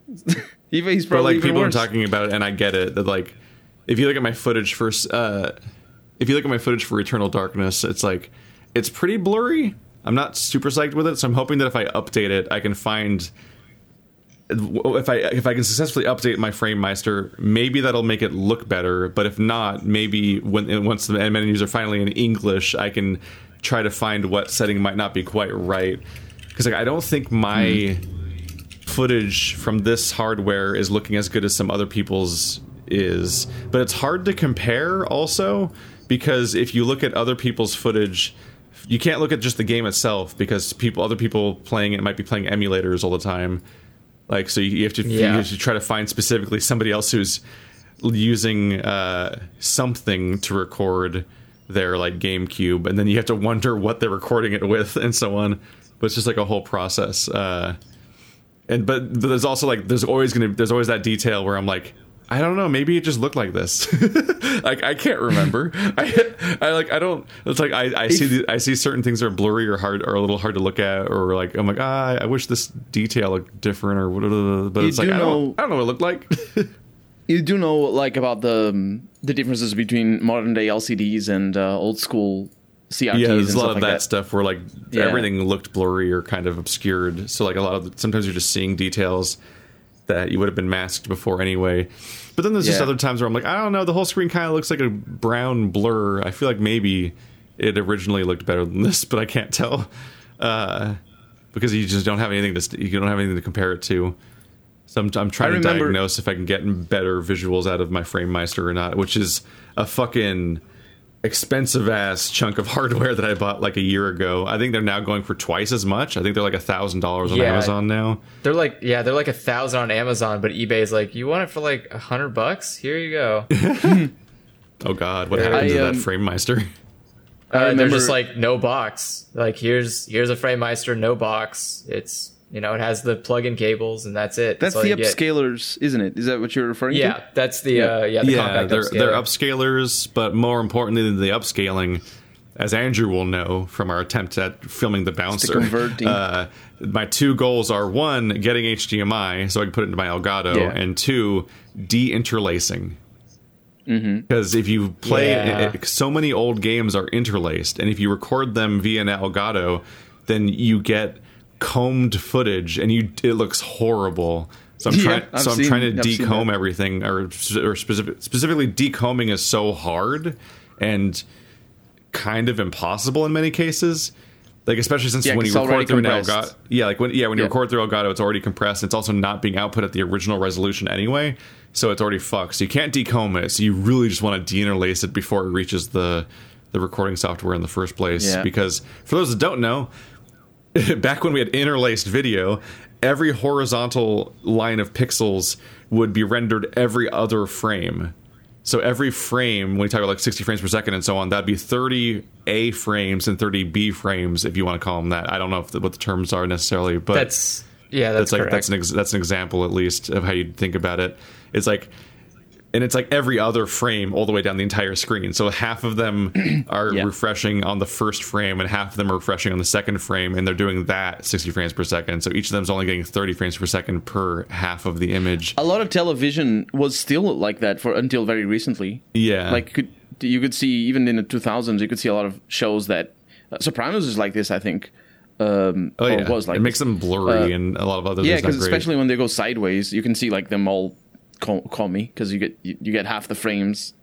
eBay's probably but like people worse. are talking about it, and I get it. That like, if you look at my footage for, uh, if you look at my footage for Eternal Darkness, it's like it's pretty blurry I'm not super psyched with it, so I'm hoping that if I update it, I can find if I if I can successfully update my FrameMeister, maybe that'll make it look better. But if not, maybe when once the menus are finally in English, I can try to find what setting might not be quite right. Because like I don't think my mm. footage from this hardware is looking as good as some other people's is. But it's hard to compare also because if you look at other people's footage you can't look at just the game itself because people, other people playing it might be playing emulators all the time. Like, so you have to, yeah. you have to try to find specifically somebody else who's using uh, something to record their like GameCube, and then you have to wonder what they're recording it with, and so on. But it's just like a whole process. Uh, and but, but there's also like there's always gonna there's always that detail where I'm like, I don't know. Maybe it just looked like this. like I can't remember. I, I like I don't. It's like I, I see the, I see certain things are blurry or hard or a little hard to look at or like I'm like ah I wish this detail looked different or whatever. But it's like I don't I don't know what it looked like. you do know like about the um, the differences between modern day LCDs and uh, old school CRTs. Yeah, there's a lot of like that, that, stuff where like yeah. everything looked blurry or kind of obscured. So like a lot of sometimes you're just seeing details that you would have been masked before anyway. But then there's just other times where I'm like, I don't know, the whole screen kind of looks like a brown blur. I feel like maybe it originally looked better than this, but I can't tell uh, because you just don't have anything to st- you don't have anything to compare it to. So I'm, I'm trying I to remember- diagnose if I can get better visuals out of my FrameMeister or not, which is a fucking expensive ass chunk of hardware that I bought like a year ago. I think they're now going for twice as much. I think they're like a thousand dollars on Yeah. Amazon now. They're like, yeah, they're like a thousand on Amazon, but eBay's like, you want it for like a hundred bucks? Here you go. Oh God, what Yeah. happened I, to um, that FrameMeister? Uh, they're just like no box. Like here's here's a FrameMeister, no box. It's you know it has the plug-in cables and that's it. That's all the you get. upscalers, isn't it? Is that what you're referring Yeah, to? Yeah, that's the Yeah. uh, yeah the yeah, compact they're upscaler. they're upscalers, but more importantly than the upscaling, as Andrew will know from our attempt at filming the bouncer, converting. uh, my two goals are one, getting HDMI so I can put it into my Elgato, Yeah. and two, de-interlacing. Because if you play, Yeah. it- so many old games are interlaced, and if you record them via an Elgato, then you get combed footage, and you it looks horrible. So I'm Yeah, trying. I've So I'm seen- trying to I've decomb everything, or, or specific, specifically decombing is so hard and kind of impossible in many cases. Like especially since Yeah, when you record through an. Elgato, yeah, like when yeah when you Yeah. record through Elgato, it's already compressed. It's also not being output at the original resolution anyway, so it's already fucked. So you can't decomb it. So you really just want to deinterlace it before it reaches the the recording software in the first place. Yeah. Because for those that don't know, back when we had interlaced video, every horizontal line of pixels would be rendered every other frame. So every frame, when we talk about like 60 frames per second and so on, that'd be 30 A frames and 30 B frames, if you want to call them that. I don't know if the, what the terms are necessarily, but That's yeah, that's, that's like correct. that's an ex- that's an example at least of how you'd think about it. It's like, and it's like every other frame all the way down the entire screen. So half of them are Yeah. refreshing on the first frame, and half of them are refreshing on the second frame, and they're doing that 60 frames per second. So each of them is only getting 30 frames per second per half of the image. A lot of television was still like that for until very recently. Yeah, Like could, you could see even in the 2000s, you could see a lot of shows that uh, Sopranos is like this. I think. Um, oh yeah, was like it makes them blurry, Uh, and a lot of others. yeah, because especially when they go sideways, you can see like them all call, call me because you get you, you get half the frames.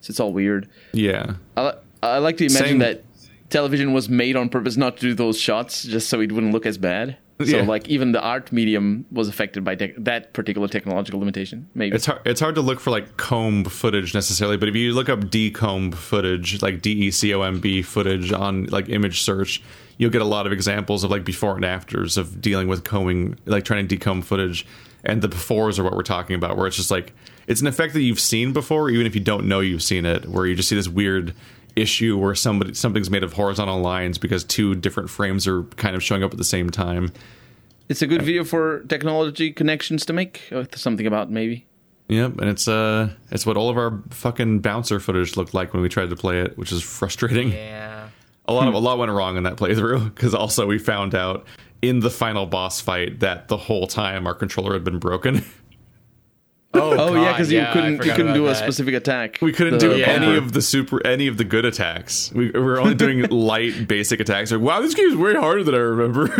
So it's all weird. yeah, I, I like to imagine Same- that television was made on purpose not to do those shots just so it wouldn't look as bad. So Yeah. like even the art medium was affected by tech that particular technological limitation. Maybe It's hard. It's hard to look for like comb footage necessarily, but if you look up decomb footage, like D E C O M B footage on like image search, you'll get a lot of examples of like before and afters of dealing with combing, like trying to decomb footage. And the befores are what we're talking about, where it's just like it's an effect that you've seen before, even if you don't know you've seen it, where you just see this weird issue where somebody something's made of horizontal lines because two different frames are kind of showing up at the same time. it's a good video for technology connections to make. Something about maybe. Yep, and it's uh it's what all of our fucking bouncer footage looked like when we tried to play it, which is frustrating. yeah. A lot of a lot went wrong in that playthrough because also we found out in the final boss fight that the whole time our controller had been broken. Oh, Oh yeah, God, because you couldn't you couldn't about do a that. specific attack. We couldn't The do any of the super any of the good attacks. We, we were only doing light basic attacks. Like, wow, this game is way harder than I remember.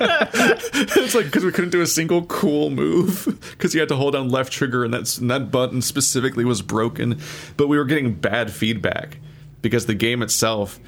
it's like because we couldn't do a single cool move because you had to hold down left trigger and that's and that button specifically was broken. But we were getting bad feedback because the game itself.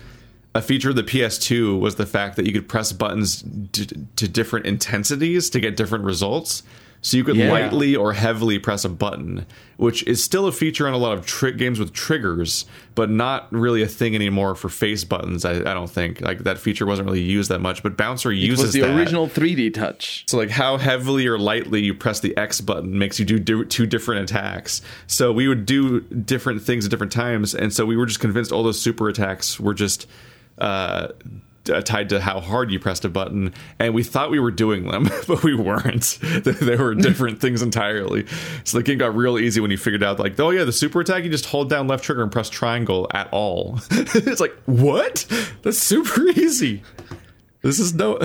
A feature of the PS2 was the fact that you could press buttons d- to different intensities to get different results. So you could Yeah. lightly or heavily press a button, which is still a feature on a lot of tri- games with triggers, but not really a thing anymore for face buttons. I, I don't think like that feature wasn't really used that much. But Bouncer It uses was the that. original 3D touch. So like how heavily or lightly you press the X button makes you do, do two different attacks. So we would do different things at different times, and so we were just convinced all those super attacks were just uh, uh, tied to how hard you pressed a button, and we thought we were doing them, but we weren't. they they were different things entirely. So the game got real easy when you figured out like, oh yeah, the super attack you just hold down left trigger and press triangle at all. it's like what? That's super easy. This is no.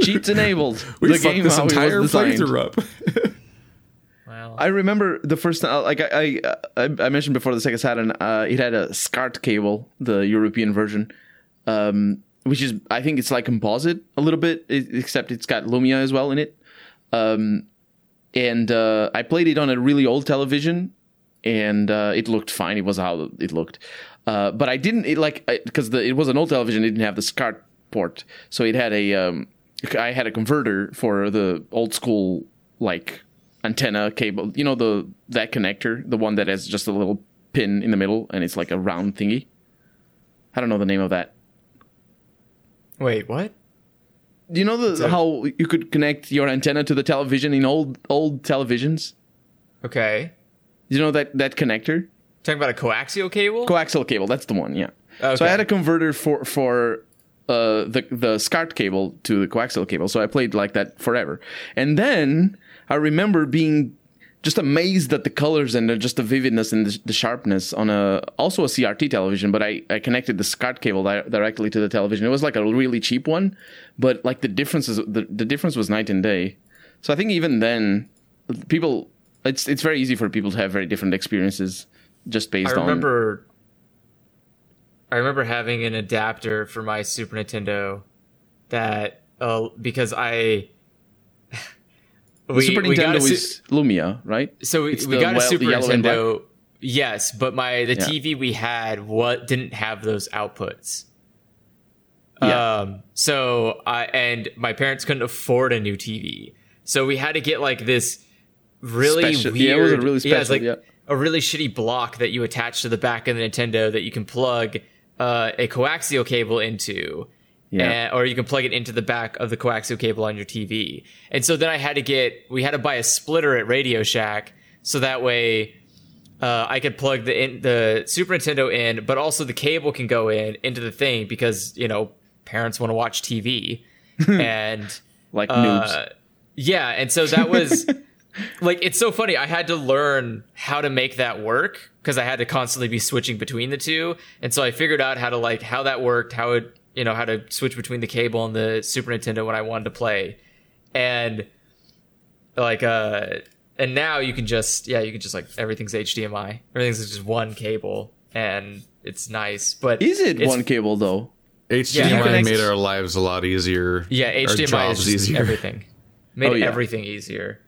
Cheats enabled. We the fucked game this how it entire designed. playthrough up. Well, I remember the first time, like I, I, I I mentioned before the Sega Saturn, uh, it had a SCART cable, the European version, um, which is I think it's like composite a little bit, except it's got Lumia as well in it. Um, and uh, I played it on a really old television, and uh, it looked fine. It was how it looked, uh, but I didn't it, like because it was an old television. It didn't have the SCART port, so it had a um, I had a converter for the old school like antenna cable. You know the that connector, the one that has just a little pin in the middle, and it's like a round thingy. I don't know the name of that. Wait, what? Do you know the how you could connect your antenna to the television in old old televisions? Okay. You know that that connector, Talking about a coaxial cable? coaxial cable. That's the one. Yeah. So I had a converter for for uh, the the SCART cable to the coaxial cable. So I played like that forever. And then I remember being just amazed at the colors and the, just the vividness and the, the sharpness on a also a CRT television. But I, I connected the SCART cable di- directly to the television. It was like a really cheap one, but like the differences the, the difference was night and day. So I think even then, people it's it's very easy for people to have very different experiences just based on. I on remember I remember having an adapter for my Super Nintendo that uh, because I Super we got Nintendo a Su- is Lumia, right? so we, we got a Super Nintendo. Yes, but my the Yeah. TV we had what didn't have those outputs. Yeah. Um, so I and my parents couldn't afford a new TV, so we had to get like this really Special- weird. yeah, it was a really it's special, like yeah. a really shitty block that you attach to the back of the Nintendo that you can plug uh, a coaxial cable into. Yeah. Uh, or you can plug it into the back of the coaxial cable on your TV. And so then I had to get, we had to buy a splitter at Radio Shack so that way uh, I could plug the in, the Super Nintendo in, but also the cable can go in into the thing because you know parents want to watch TV, and Like uh, noobs. yeah, and so that was like it's so funny. I had to learn how to make that work because I had to constantly be switching between the two, and so I figured out how to like how that worked, how it you know how to switch between the cable and the Super Nintendo when I wanted to play, and like uh and now you can just yeah you can just like everything's hdmi everything's just one cable and it's nice but Is it one cable though? HDMI you can made our lives a lot easier. yeah hdmi is easier. everything made Oh, yeah. everything easier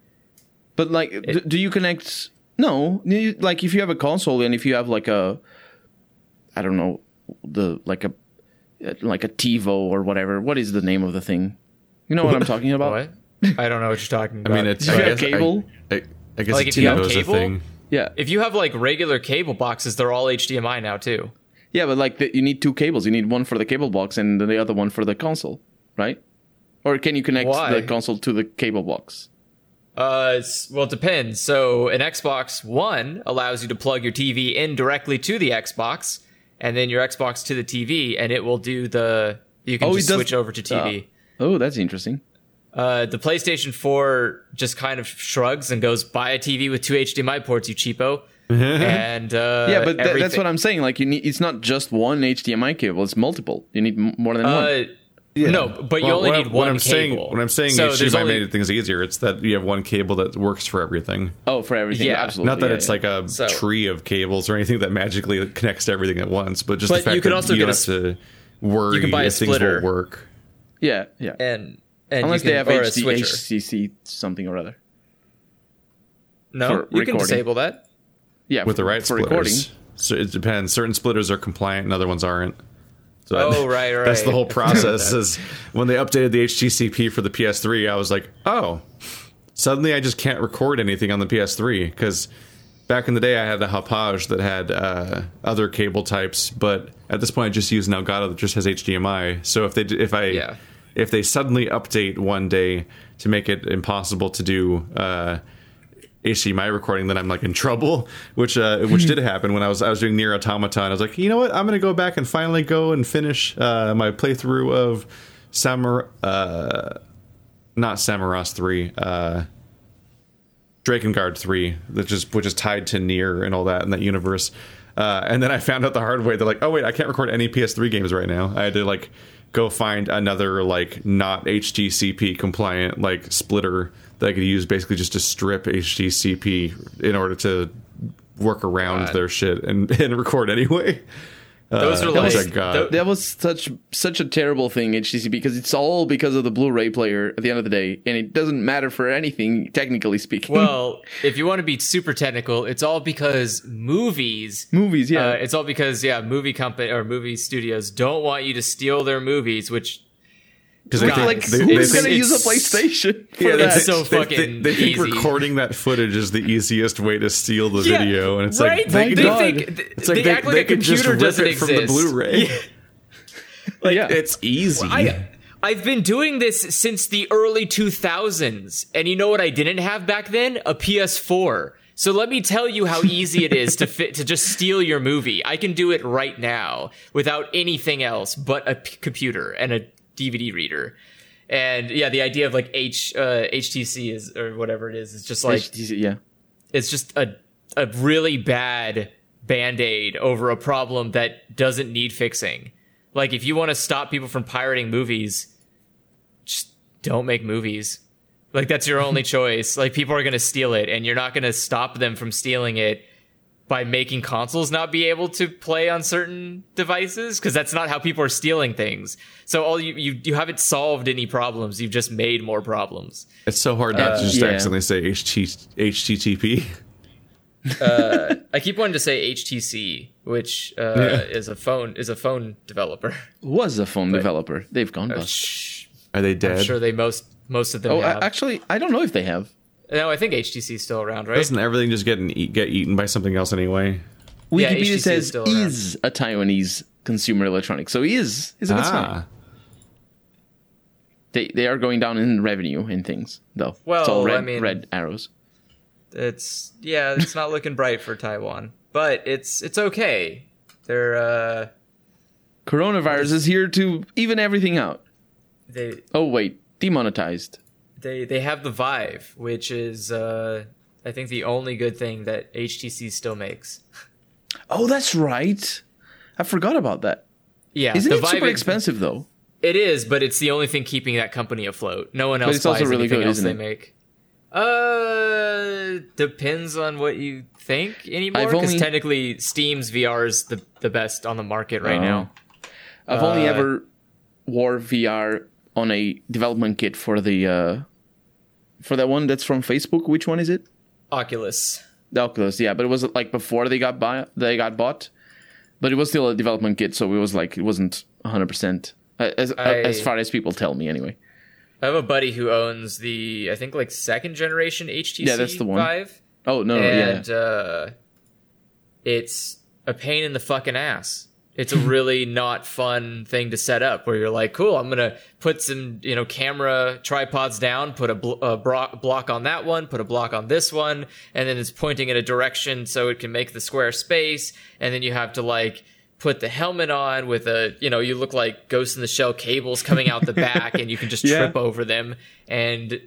But like, d- do you connect? No, like if you have a console and if you have like a, I don't know, the like a, like a TiVo or whatever. What is the name of the thing? You know what I'm talking about? what i don't know what you're talking about. I mean, it's you I guess, cable? I, I guess Like, a if you have TiVo is a cable? thing. Yeah, if you have like regular cable boxes they're all hdmi now too yeah, but like the, you need two cables. You need one for the cable box and the other one for the console, right? Or can you connect Why? the console to the cable box? Uh, well, it depends. So, an Xbox One allows you to plug your TV in directly to the Xbox, and then your Xbox to the TV, and it will do the. You can Oh, just does- switch over to TV. Oh, that's interesting. Uh, the PlayStation 4 just kind of shrugs and goes, "Buy a TV with two HDMI ports, you cheapo." and uh, Yeah, but tha- that's what I'm saying. Like you need, it's not just one HDMI cable; it's multiple. You need m- more than one. Uh, No, but you Well, only what, need what one I'm saying, cable. what I'm saying, so HDMI there's only, made things easier. It's that you have one cable that works for everything. Oh, for everything. Yeah. absolutely. Not that yeah, it's yeah. like a So- tree of cables or anything that magically connects to everything at once, but just But the fact you could that also you get don't a have to worry you can buy a if things splitter. will work. yeah, yeah. and and Unless you they have or a HD. HCC something or other. No, for you can disable that. Yeah, with the right for splitters. recording. So it depends. Certain splitters are compliant and other ones aren't. So Oh, right, right. That's the whole process. is when they updated the HTCP for the PS3, I was like, oh, suddenly I just can't record anything on the PS3 because back in the day I had a Hauppauge that had uh, other cable types, but at this point I just use an Elgato that just has HDMI. So if they if I Yeah. if they suddenly update one day to make it impossible to do uh, HDMI recording, then I'm like in trouble. Which uh, which did happen when I was I was doing NieR Automata. I was like, you know what? I'm gonna go back and finally go and finish uh, my playthrough of Samur, uh, not Samaras three, uh, Drakengard three, which is which is tied to NieR and all that in that universe. Uh, and then I found out the hard way. They're like, oh wait, I can't record any PS3 games right now. I had to like go find another like not HDCP compliant like splitter that I could use basically just to strip HDCP in order to work around God. their shit and, and record anyway. Those Uh, are that was like- a god. That was such such a terrible thing, HTC, because it's all because of the Blu-ray player at the end of the day, and it doesn't matter for anything technically speaking. well, if you want to be super technical, it's all because movies. movies, yeah, Uh, it's all because yeah, movie company or movie studios don't want you to steal their movies, which Because God, like it's- who's it's- gonna use a PlayStation? For Yeah, that? it's so they, fucking they, they think easy. recording that footage is the easiest way to steal the Yeah, video, and it's right? like they, they, God. think it's they, like they, act like they a could just computer rip doesn't it exist. from the Blu-ray. Like, yeah. It's easy. I I've been doing this since the early 2000s, and you know what I didn't have back then? A PS4. So let me tell you how easy it is to fit to just steal your movie. I can do it right now without anything else but a p- computer and a DVD reader. And yeah, the idea of like H uh, HTC is or whatever it is, is just like HTC, yeah. it's just a a really bad band-aid over a problem that doesn't need fixing. Like if you want to stop people from pirating movies, just don't make movies. Like that's your only choice. Like people are going to steal it and you're not going to stop them from stealing it by making consoles not be able to play on certain devices because that's not how people are stealing things. So all you, you you haven't solved any problems. You've just made more problems. It's so hard not to uh, just yeah. accidentally say HT, HTTP. Uh, I keep wanting to say HTC, which uh, is a phone is a phone developer. Was a phone developer. They've gone uh, bust. Shh. Are they dead? I'm sure they most most of them Oh, have. a- actually, I don't know if they have. No, I think HTC is still around, right? Doesn't everything just get an, eat, get eaten by something else anyway? Yeah, Wikipedia HTC is says still around. is a Taiwanese consumer electronics, so he is is a good sign. Ah, They they are going down in revenue and things though. Well, it's all red, I mean- red arrows. It's yeah, it's not looking bright for Taiwan, but it's it's okay. They're uh Coronavirus is here to even everything out. they Oh wait, demonetized. They they have the Vive, which is uh I think the only good thing that HTC still makes. Oh, that's right. I forgot about that. Yeah, Isn't the it super Vive- expensive though? It is, but it's the only thing keeping that company afloat. No one else it's also buys really anything good, else isn't they it? make. Uh, depends on what you think anymore. Because only- technically, Steam's VR is the the best on the market right Oh. now. I've only Uh, ever wore VR on a development kit for the uh for that one that's from Facebook. Which one is it? Oculus. The Oculus, yeah, but it was like before they got buy they got bought, but it was still a development kit, so it was like it wasn't hundred percent as I- as far as people tell me anyway. I have a buddy who owns the I think like second generation HTC Yeah, that's the one. Vive, Oh no, no yeah, and uh, it's a pain in the fucking ass. It's a really not fun thing to set up where you're like, cool, I'm gonna put some you know camera tripods down, put a, bl- a bro- block on that one, put a block on this one, and then it's pointing in a direction so it can make the square space, and then you have to like put the helmet on with a you know you look like Ghost in the Shell cables coming out the back, and you can just Yeah. trip over them and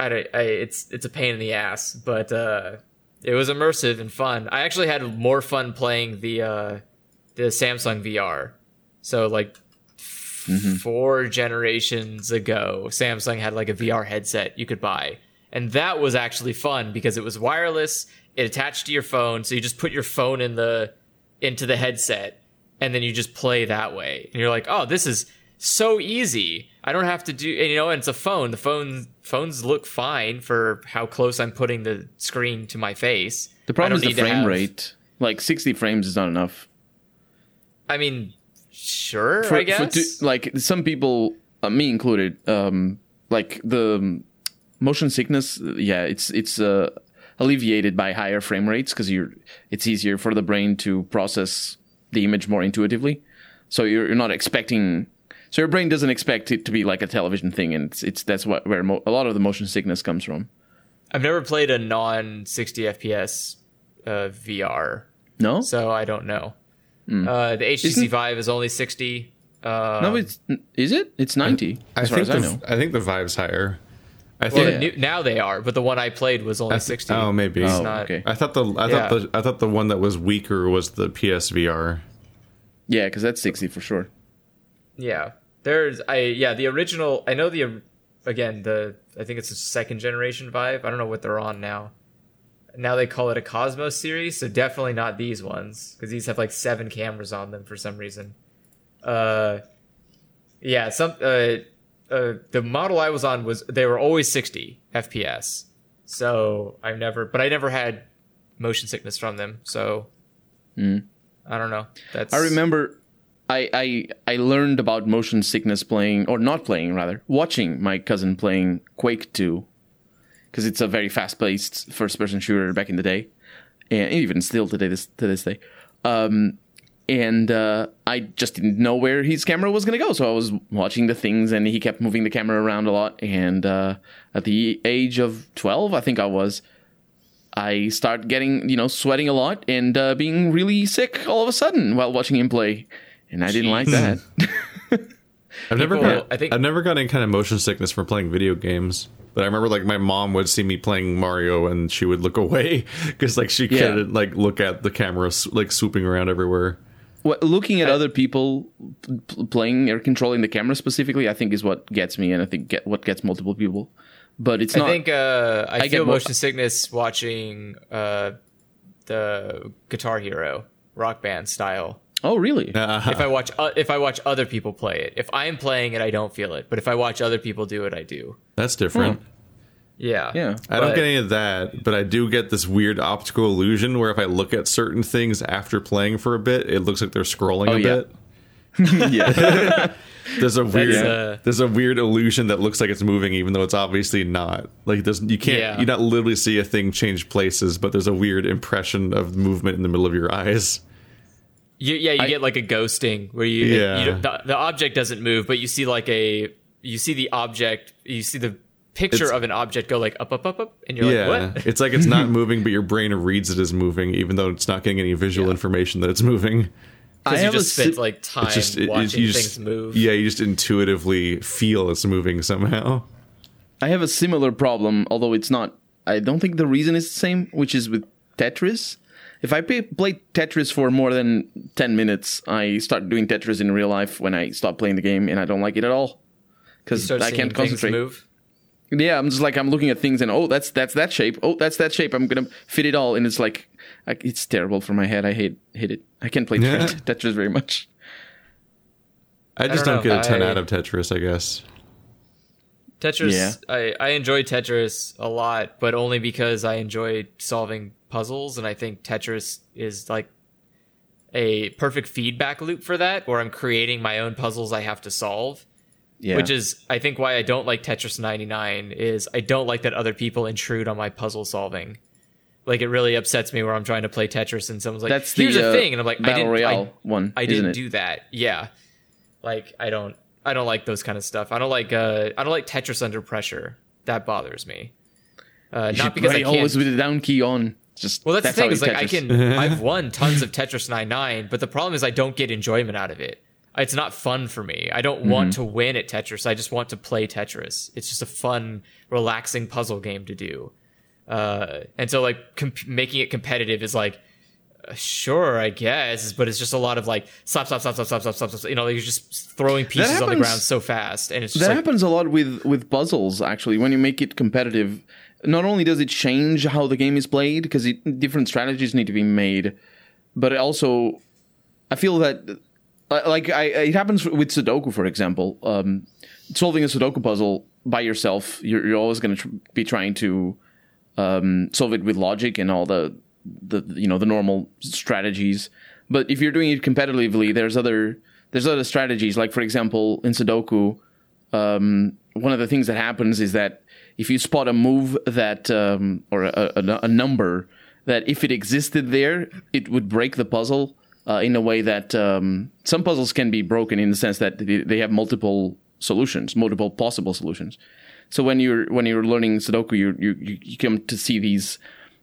I, don't- I it's it's a pain in the ass, but uh, it was immersive and fun. I actually had more fun playing the uh, the Samsung VR. So like f- four generations ago, Samsung had like a VR headset you could buy, and that was actually fun because it was wireless. It attached to your phone, so you just put your phone in the into the headset, and then you just play that way. And you're like, oh, this is so easy. I don't have to do, and, you know, and it's a phone. The phone phones look fine for how close I'm putting the screen to my face. The problem is the frame have- rate. Like sixty frames is not enough. I mean, sure, For- I guess. like some people, uh, me included, um, like the um, motion sickness. Yeah, it's it's uh, alleviated by higher frame rates because you're it's easier for the brain to process the image more intuitively. So you're, you're not expecting. So your brain doesn't expect it to be like a television thing, and it's, it's that's what where mo- a lot of the motion sickness comes from. I've never played a non 60 FPS uh, VR, No, so I don't know. Uh, the HTC Isn't- Vive is only 60. Uh, no, it's is it? It's ninety. I as far think as I the, know. I think the Vive's higher. I well, think. the new, now they are, but the one I played was only th- 60. oh, maybe. It's Oh, not- okay. I thought the I Yeah. thought the I thought the one that was weaker was the PSVR. Yeah, because that's sixty for sure. Yeah, there's I yeah the original. I know the again the I think it's a second generation Vive. I don't know what they're on now. Now they call it a Cosmos series, so definitely not these ones because these have like seven cameras on them for some reason. Uh, yeah, some uh, uh, the model I was on was they were always 60 FPS. So I've never, but I never had motion sickness from them. So Mm. I don't know. That's I remember I, I I learned about motion sickness playing or not playing rather watching my cousin playing Quake 2 because it's a very fast paced first person shooter back in the day and even still today this to this day um, and uh, I just didn't know where his camera was going to go so I was watching the things and he kept moving the camera around a lot and uh, at the age of 12 I think I was I start getting, you know, sweating a lot and uh, being really sick all of a sudden while watching him play, and I didn't like that. I've never People- got, I think- I've never got any kind of motion sickness from playing video games. But I remember like my mom would see me playing Mario and she would look away because like she Yeah. couldn't like look at the camera like swooping around everywhere. Well, looking at other people playing or controlling the camera specifically, I think is what gets me, and I think get what gets multiple people. But it's I not. think uh, I, I feel get mo- motion sickness watching uh, the Guitar Hero rock band style. Oh, really? If I watch uh, if I watch other people play it, if I'm playing it, I don't feel it. But if I watch other people do it, I do. That's different. Yeah, Yeah. I don't get any of that, but I do get this weird optical illusion where if I look at certain things after playing for a bit, it looks like they're scrolling Oh, a yeah. bit. yeah. There's a weird uh, there's a weird illusion that looks like it's moving even though it's obviously not. Like there's you can't Yeah. you not literally see a thing change places, but there's a weird impression of movement in the middle of your eyes. You, yeah, you get like a ghosting where you, Yeah. you the, the object doesn't move, but you see like a you see the object, you see the picture It's- of an object go like up, up, up, up, and you're yeah. like, what? it's like it's not moving, but your brain reads it as moving, even though it's not getting any visual information that it's moving. Because you just spent like time just it- watching you things just move. Yeah, you just intuitively feel it's moving somehow. I have a similar problem, although it's not. I don't think the reason is the same, which is with Tetris. If I pay, play Tetris for more than 10 minutes, I start doing Tetris in real life when I stop playing the game, and I don't like it at all. Because I can't concentrate. move. Yeah, I'm just like, I'm looking at things, and oh, that's that's that shape. Oh, that's that shape. I'm going to fit it all. And it's like, like, it's terrible for my head. I hate, hate it. I can't play Yeah. Tetris very much. I just don't don't, get a 10 I- out of Tetris, I guess. Tetris, Yeah. I, I enjoy Tetris a lot, but only because I enjoy solving puzzles, and I think Tetris is like a perfect feedback loop for that, where I'm creating my own puzzles I have to solve. Yeah. Which is, I think, why I don't like Tetris 99 is I don't like that other people intrude on my puzzle solving. Like it really upsets me where I'm trying to play Tetris and someone's like, That's the, "Here's a uh, thing," and I'm like, "I didn't, I, one, I didn't it? do that." Yeah, like I don't, I don't like those kind of stuff. I don't like, uh, I don't like Tetris under pressure. That bothers me. Uh, not because I always with the down key on. Just well, that's, the thing is like I can I've won tons of Tetris 99, but the problem is I don't get enjoyment out of it. It's not fun for me. I don't want Mm-hmm. to win at Tetris. I just want to play Tetris. It's just a fun, relaxing puzzle game to do. Uh, and so, like, comp- making it competitive is like, uh, sure, I guess, but it's just a lot of like slap, slap, slap, slap, slap, slap, slap, slap. You know, like you're just throwing pieces on the ground so fast, and it's just that like, happens a lot with with puzzles actually when you make it competitive not only does it change how the game is played because different strategies need to be made but also i feel that like I, it happens with sudoku for example um, solving a sudoku puzzle by yourself you're, you're always going to tr- be trying to um, solve it with logic and all the the you know the normal strategies. But if you're doing it competitively, there's other there's other strategies. Like for example, in Sudoku, um, one of the things that happens is that if you spot a move that um, or a, a, a number that if it existed there, it would break the puzzle uh, in a way that um, some puzzles can be broken in the sense that they- have multiple solutions, multiple possible solutions. So when you're when you're learning Sudoku, you you you come to see these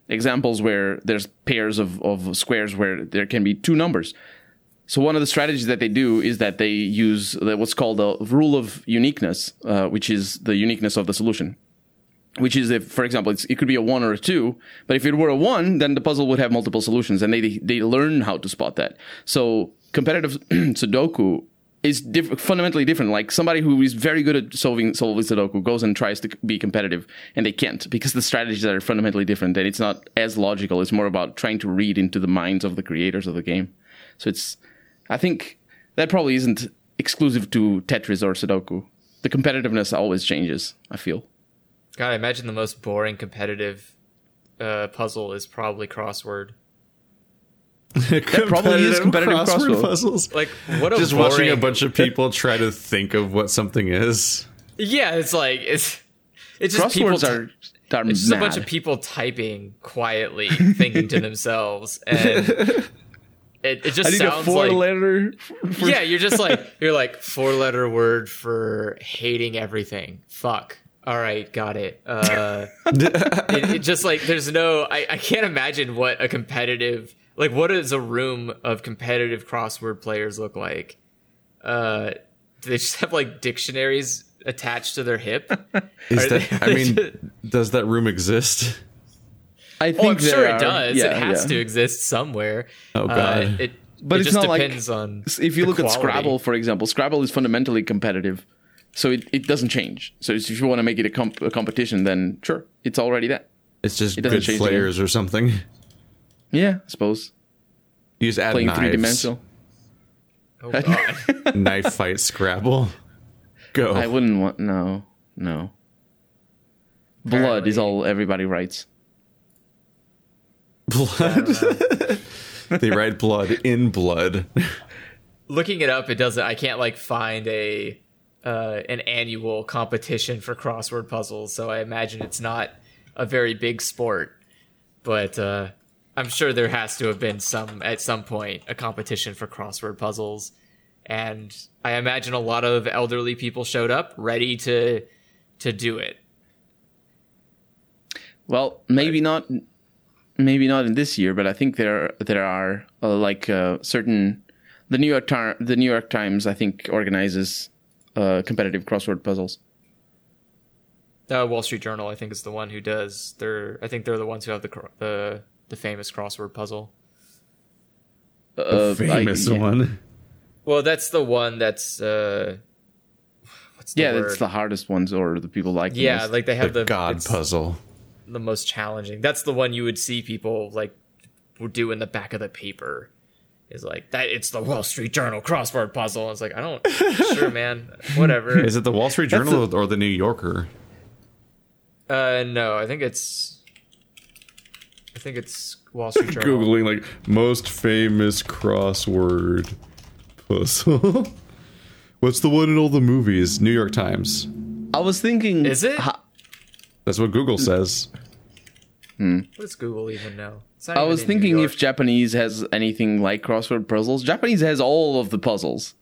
examples where there's pairs of, of squares where there can be two numbers. So one of the strategies that they do is that they use what's called the rule of uniqueness, uh, which is the uniqueness of the solution. Which is if, for example, it could be a one or a two, but if it were a one, then the puzzle would have multiple solutions, and they they learn how to spot that. So competitive Sudoku is diff- fundamentally different. Like somebody who is very good at solving solving Sudoku goes and tries to be competitive, and they can't because the strategies are fundamentally different, and it's not as logical. It's more about trying to read into the minds of the creators of the game. So it's, I think that probably isn't exclusive to Tetris or Sudoku. The competitiveness always changes. I feel. God, I imagine the most boring competitive uh, puzzle is probably crossword. that probably is competitive crossword. puzzles. Like what a just boring... watching a bunch of people try to think of what something is. Yeah, it's like it's it's just Crosswords people. are, are it's just mad. a bunch of people typing quietly, thinking to themselves, and it, it just I need a sounds four like letter. For, yeah, you're just like you're like four letter word for hating everything. Fuck. All right, got it. Uh, it, it just like there's no. I, I can't imagine what a competitive like. What does a room of competitive crossword players look like? Uh, do they just have like dictionaries attached to their hip? Is that? they- I mean, does that room exist? I think Oh, I'm sure there it does. yeah, it has yeah. to exist somewhere. Oh, Uh, God. it, But it it's just not like- depends on. If you the look at. Scrabble, for example, Scrabble is fundamentally competitive, so it, it doesn't change. So if you want to make it a, comp- a competition, then sure, it's already that. It's just doesn't good change players or something. Yeah, I suppose You just add playing three dimensional. Oh god. Knife fight Scrabble. Go. I wouldn't want no, no. Blood is all everybody writes. blood. they write blood in blood. looking it up, it doesn't. I can't like find a uh, an annual competition for crossword puzzles, so I imagine it's not a very big sport. But uh, I'm sure there has to have been some at some point a competition for crossword puzzles, and I imagine a lot of elderly people showed up ready to to do it. Well, maybe not, maybe not in this year, but I think there there are uh, like uh, certain the New York Tar- the New York Times I think organizes uh, competitive crossword puzzles. Uh, Wall Street Journal, I think, is the one who does. They're I think they're the ones who have the the the famous crossword puzzle. Uh, Famous I- yeah. one. Well, that's the one that's uh, what's the Yeah, word? that's the hardest ones, or the people like. yeah, most. like they have The the, God puzzle. the most challenging. That's the one you would see people like would do in the back of the paper. Is like that. It's the Wall Street Journal crossword puzzle. It's like I don't. sure, man. Whatever. Is it the Wall Street Journal or the New Yorker? Uh, no, I think it's. I think it's Wall Street Journal. Googling like most famous crossword puzzle. What's the one in all the movies? New York Times. I was thinking. Is it? ha- That's what Google says. Hmm. What does Google even know? I even was thinking if Japanese has anything like crossword puzzles. Japanese has all of the puzzles.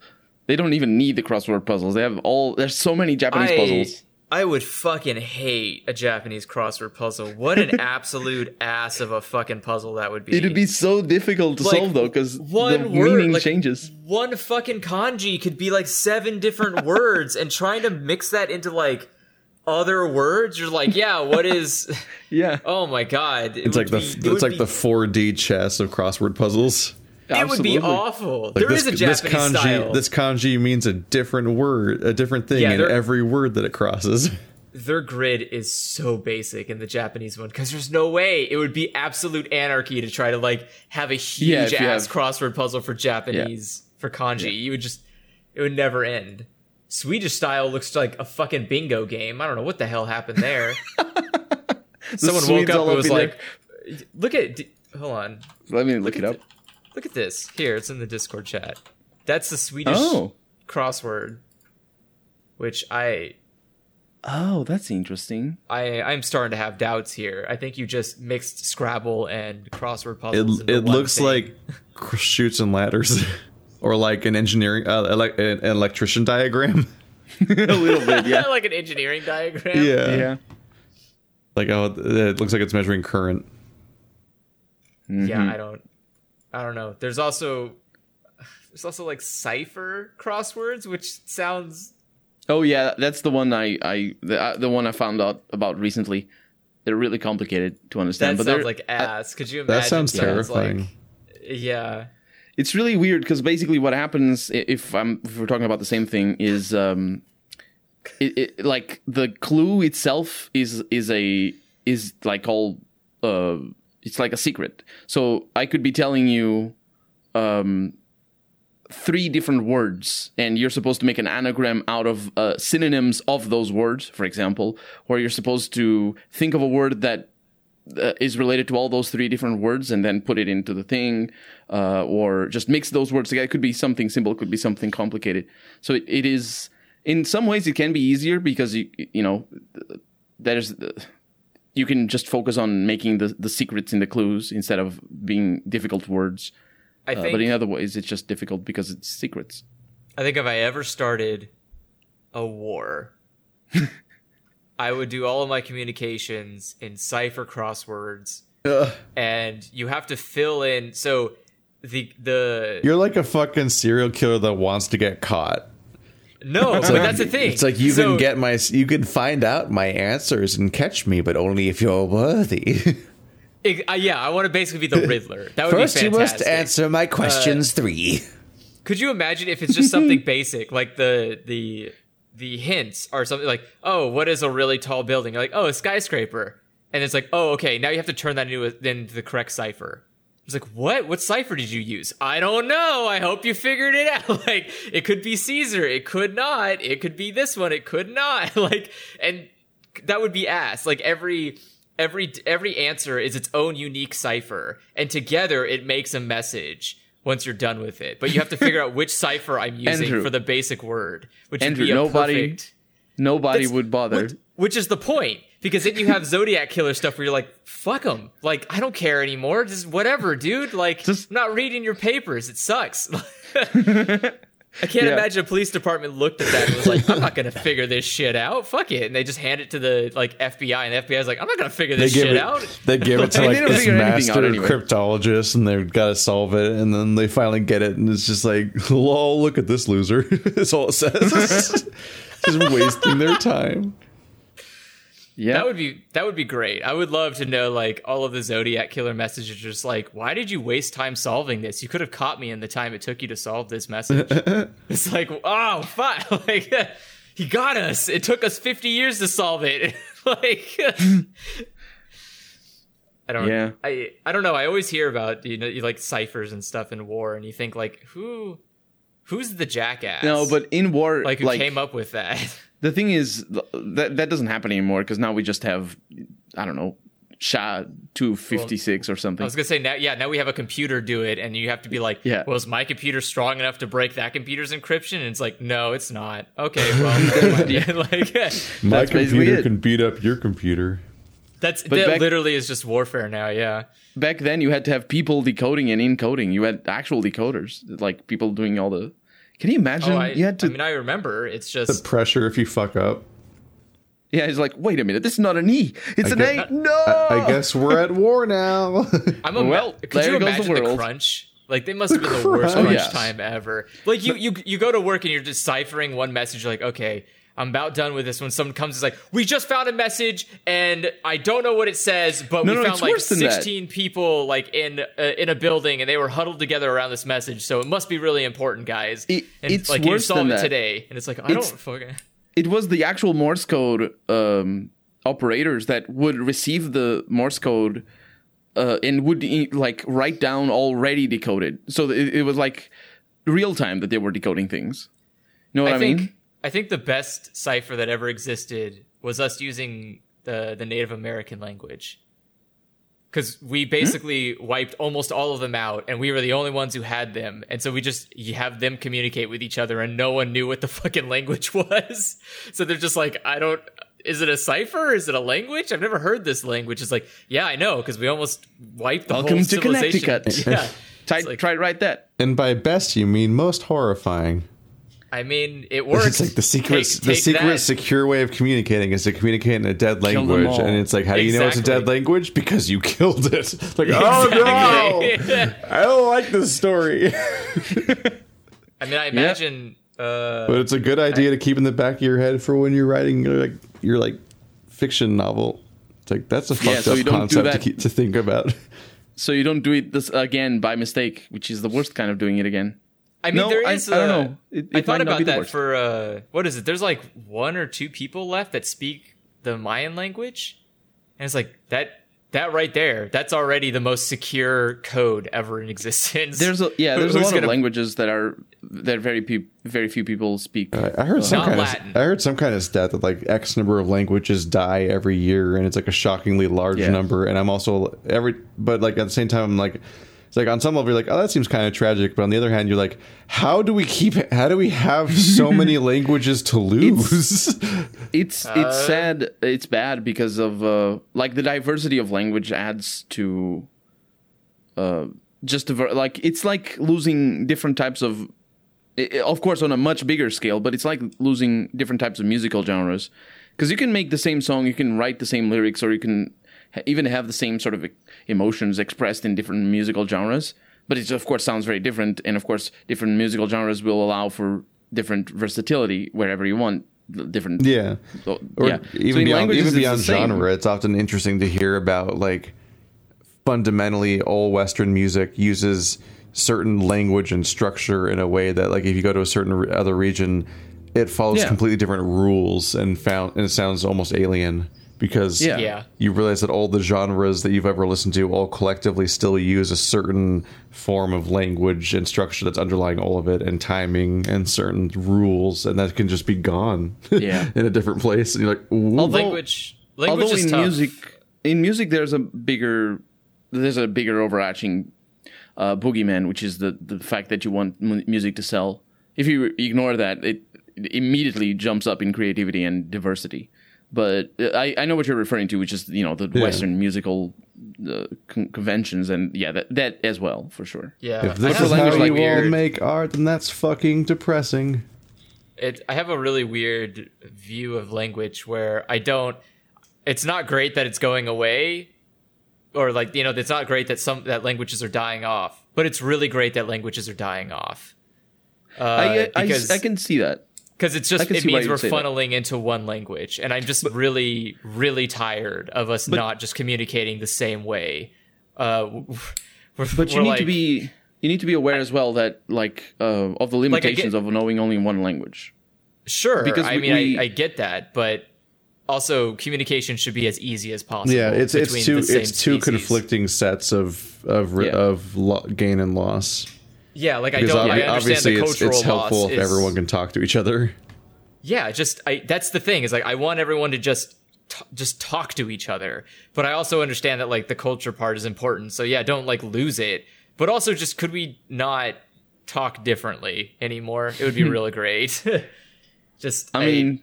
They don't even need the crossword puzzles. They have all. There's so many Japanese I, puzzles. I would fucking hate a Japanese crossword puzzle. What an absolute ass of a fucking puzzle that would be. It'd be so difficult to Like, solve though, because one the word, meaning like- changes. one fucking kanji could be like seven different words, and trying to mix that into like other words, you're like, yeah, what is? Yeah, Oh my god! It It's like the be- it's like be- the 4D chess of crossword puzzles. It would be awful. Like there this, is a this Japanese kanji style. this kanji means a different word, a different thing Yeah, in every word that it crosses. Their grid is so basic in the Japanese one because there's no way it would be absolute anarchy to try to like have a huge Yeah, ass have- crossword puzzle for Japanese for kanji. You would just it would never end. Swedish style looks like a fucking bingo game. I don't know what the hell happened there. Someone woke up all and was in like, "Look at, d- hold on, Let me look it up. look at this. Here, it's in the Discord chat. That's the Swedish Oh, crossword, which I oh, that's interesting. I I'm starting to have doubts here. I think you just mixed Scrabble and crossword puzzles. It it looks thing. like cr- shoots and ladders, or like an engineering uh, elec an electrician diagram. a little bit, yeah, like an engineering diagram. yeah. Like oh, it looks like it's measuring current. Yeah, I don't I don't know. There's also there's also like cipher crosswords, which sounds Oh yeah, that's the one I I the, uh, the one I found out about recently. They're really complicated to that understand, but sounds they're like ass. Could you imagine? That sounds sounds like- terrifying. yeah. It's really weird because basically what happens if I'm if we're talking about the same thing is um, it, it like the clue itself is is a is like all uh, it's like a secret. So I could be telling you um three different words and you're supposed to make an anagram out of uh, synonyms of those words for example or you're supposed to think of a word that uh, is related to all those three different words and then put it into the thing uh, or just mix those words together. It could be something simple it could be something complicated. So it, it is in some ways it can be easier because you you know there's you can just focus on making the, the secrets in the clues instead of being difficult words. I uh, but in other ways it's just difficult because it's secrets. I think if I ever started a war, I would do all of my communications in cipher crosswords, and you have to fill in. So the the You're like a fucking serial killer that wants to get caught. no, but that's the thing. It's like you So- can get my, you can find out my answers and catch me, but only if you're worthy. Ex- uh, yeah, I want to basically be the Riddler. That would First, be you must answer my questions three. Could you imagine if it's just something basic, like the the the hints are something like, oh, what is a really tall building? You're like, oh, a skyscraper, and it's like, oh, okay, now you have to turn that into, a, into the correct cipher. It's like, what? What cipher did you use? I don't know. I hope you figured it out. like, it could be Caesar. It could not. It could be this one. It could not. like, and that would be ass. Like every every every answer is its own unique cipher, and together it makes a message. Once you're done with it, but you have to figure out which cipher I'm using Andrew. for the basic word, which would be a nobody- perfect. nobody That's- would bother Which, which is the point, because then you have Zodiac killer stuff where you're like, "Fuck them!" Like I don't care anymore. Just whatever, dude. Like Just- I'm not reading your papers. It sucks. I can't Yeah. imagine a police department looked at that and was like, "I'm not gonna figure this shit out. Fuck it," and they just hand it to the like FBI, and the FBI is like, "I'm not gonna figure this shit it. out." They give it to like didn't this figure master anyway. cryptologist, and they've got to solve it. And then they finally get it, and it's just like, "Lol, look at this loser." That's all it says. just wasting their time. Yeah That would be that would be great. I would love to know like all of the Zodiac killer messages. Just like, why did you waste time solving this? You could have caught me in the time it took you to solve this message. it's like, oh fuck, like he got us. It took us fifty years to solve it. like, I don't. Yeah. I I don't know. I always hear about you know you like ciphers and stuff in war, and you think like who. Who's the jackass? no but in war like who came up with that? The thing is that that doesn't happen anymore because now we just have i don't know sha 256 or something I was gonna say now, yeah. Now we have a computer do it, and you have to be like, Yeah. "Was my computer strong enough to break that computer's encryption?" And it's like, "No, it's not." Okay, well, yeah, like My computer can beat up your computer. that's that back- literally is just warfare now. Yeah, back then you had to have people decoding and encoding you had actual decoders like people doing all the can you imagine oh, I, you had to I mean, I remember. It's just The pressure if you fuck up. yeah he's like wait a minute this is not an e it's an get- a no I, I guess we're at war now. I'm a Well, could there you goes the imagine the, crunch? Like they must have been the worst crunch. crunch oh, yes. time ever. Like you, you, you go to work and you're deciphering one message. You're like, okay, I'm about done with this. When someone comes, it's like, we just found a message and I don't know what it says, but No, we no, found like worse than that. 16 people like in uh, in a building and they were huddled together around this message. So it must be really important, guys. It- and it's like you worse solve than it today, and it's like I It's- don't fucking. it was the actual morse code um operators that would receive the morse code uh, and would like write down already decoded so it, it was like real time that they were decoding things you know what i, I think mean I think the best cipher that ever existed was us using the the Native American language. Because we hmm? basically wiped almost all of them out, and we were the only ones who had them, and so we just you have them communicate with each other, and no one knew what the fucking language was. So they're just like, I don't. Is it a cipher? Is it a language? I've never heard this language. It's like, yeah, I know, because we almost wiped the Welcome whole to civilization. Connecticut. Yeah, try, like- try to write that and by best, you mean most horrifying. I mean, it works. It's like the secret, Take- the take secret that. secure way of communicating is to communicate in a dead language, and it's like, how do you know it's a dead language? Because you killed it. Like, oh no, I don't like this story. I mean, I imagine. Uh, but it's a good idea to keep in the back of your head for when you're writing your like your like fiction novel. It's like that's a fucked so up you don't concept to keep, to think about. so you don't do it this again by mistake, which is the worst kind of doing it again. I mean, No, there I- don't uh, know. It- I thought about that for uh, what is it? There's like one or two people left that speak the Mayan language, and it's like that. That right there, that's already the most secure code ever in existence. There's a yeah, Who- there's a lot of gonna- languages that are that very pe- very few people speak. I I heard some Not kind Latin. of I heard some kind of stat that like X number of languages die every year, and it's like a shockingly large Yeah. number. And I'm also every, but like at the same time, I'm like, it's like on some level, you're like, oh, that seems kind of tragic. But on the other hand, you're like, how do we keep? How do we have so many languages to lose? It's Uh, it's sad. It's bad because of uh, like the diversity of language adds to uh, just a, ver- like it's like losing different types of. i- i- Of course, on a much bigger scale, but it's like losing different types of musical genres. Because you can make the same song, you can write the same lyrics, or you can ha- even have the same sort of emotions expressed in different musical genres. But it, of course, sounds very different. And of course, different musical genres will allow for different versatility wherever you want. Different yeah. so, Or yeah. Even in beyond, languages, even it's the beyond same. genre, it's often interesting to hear about like fundamentally all Western music uses certain language and structure in a way that like if you go to a certain re- other region, it follows Yeah. completely different rules and found and it sounds almost alien because Yeah. Yeah. you realize that all the genres that you've ever listened to all collectively still use a certain form of language and structure that's underlying all of it and timing and certain rules and that can just be gone Yeah. in a different place and you're like Ooh. Although- language. Language Although is in tough. music, in music, there's a bigger, there's a bigger overarching uh, boogeyman, which is the the fact that you want mu- music to sell. If you ignore that, it, it immediately jumps up in creativity and diversity. But uh, I, I know what you're referring to, which is you know the Western musical uh, con- conventions, and yeah, that that as well for sure. Yeah, If I this have is how really you all weird- make art, then that's fucking depressing. it I have a really weird view of language where I don't it's not great that it's going away or like you know it's not great that some that languages are dying off but it's really great that languages are dying off uh, I, I, because I can see that. Because it's just it means we're say that. funneling into one language and i'm just really really tired of us not just communicating the same way uh we're, But you we're need like, to be you need to be aware as well that like uh, of the limitations get- of knowing only one language. sure because i we- mean we- I, I get that but also communication should be as easy as possible Yeah, it's it's two it's two species. conflicting sets of of Yeah. of lo- gain and loss. Yeah like i don't i understand obviously the it's, cultural it's helpful loss if is- everyone can talk to each other. yeah just i that's the thing is like i want everyone to just t- just talk to each other but i also understand that like the culture part is important so yeah don't like lose it but also just could we not talk differently anymore it would be really great just I mean,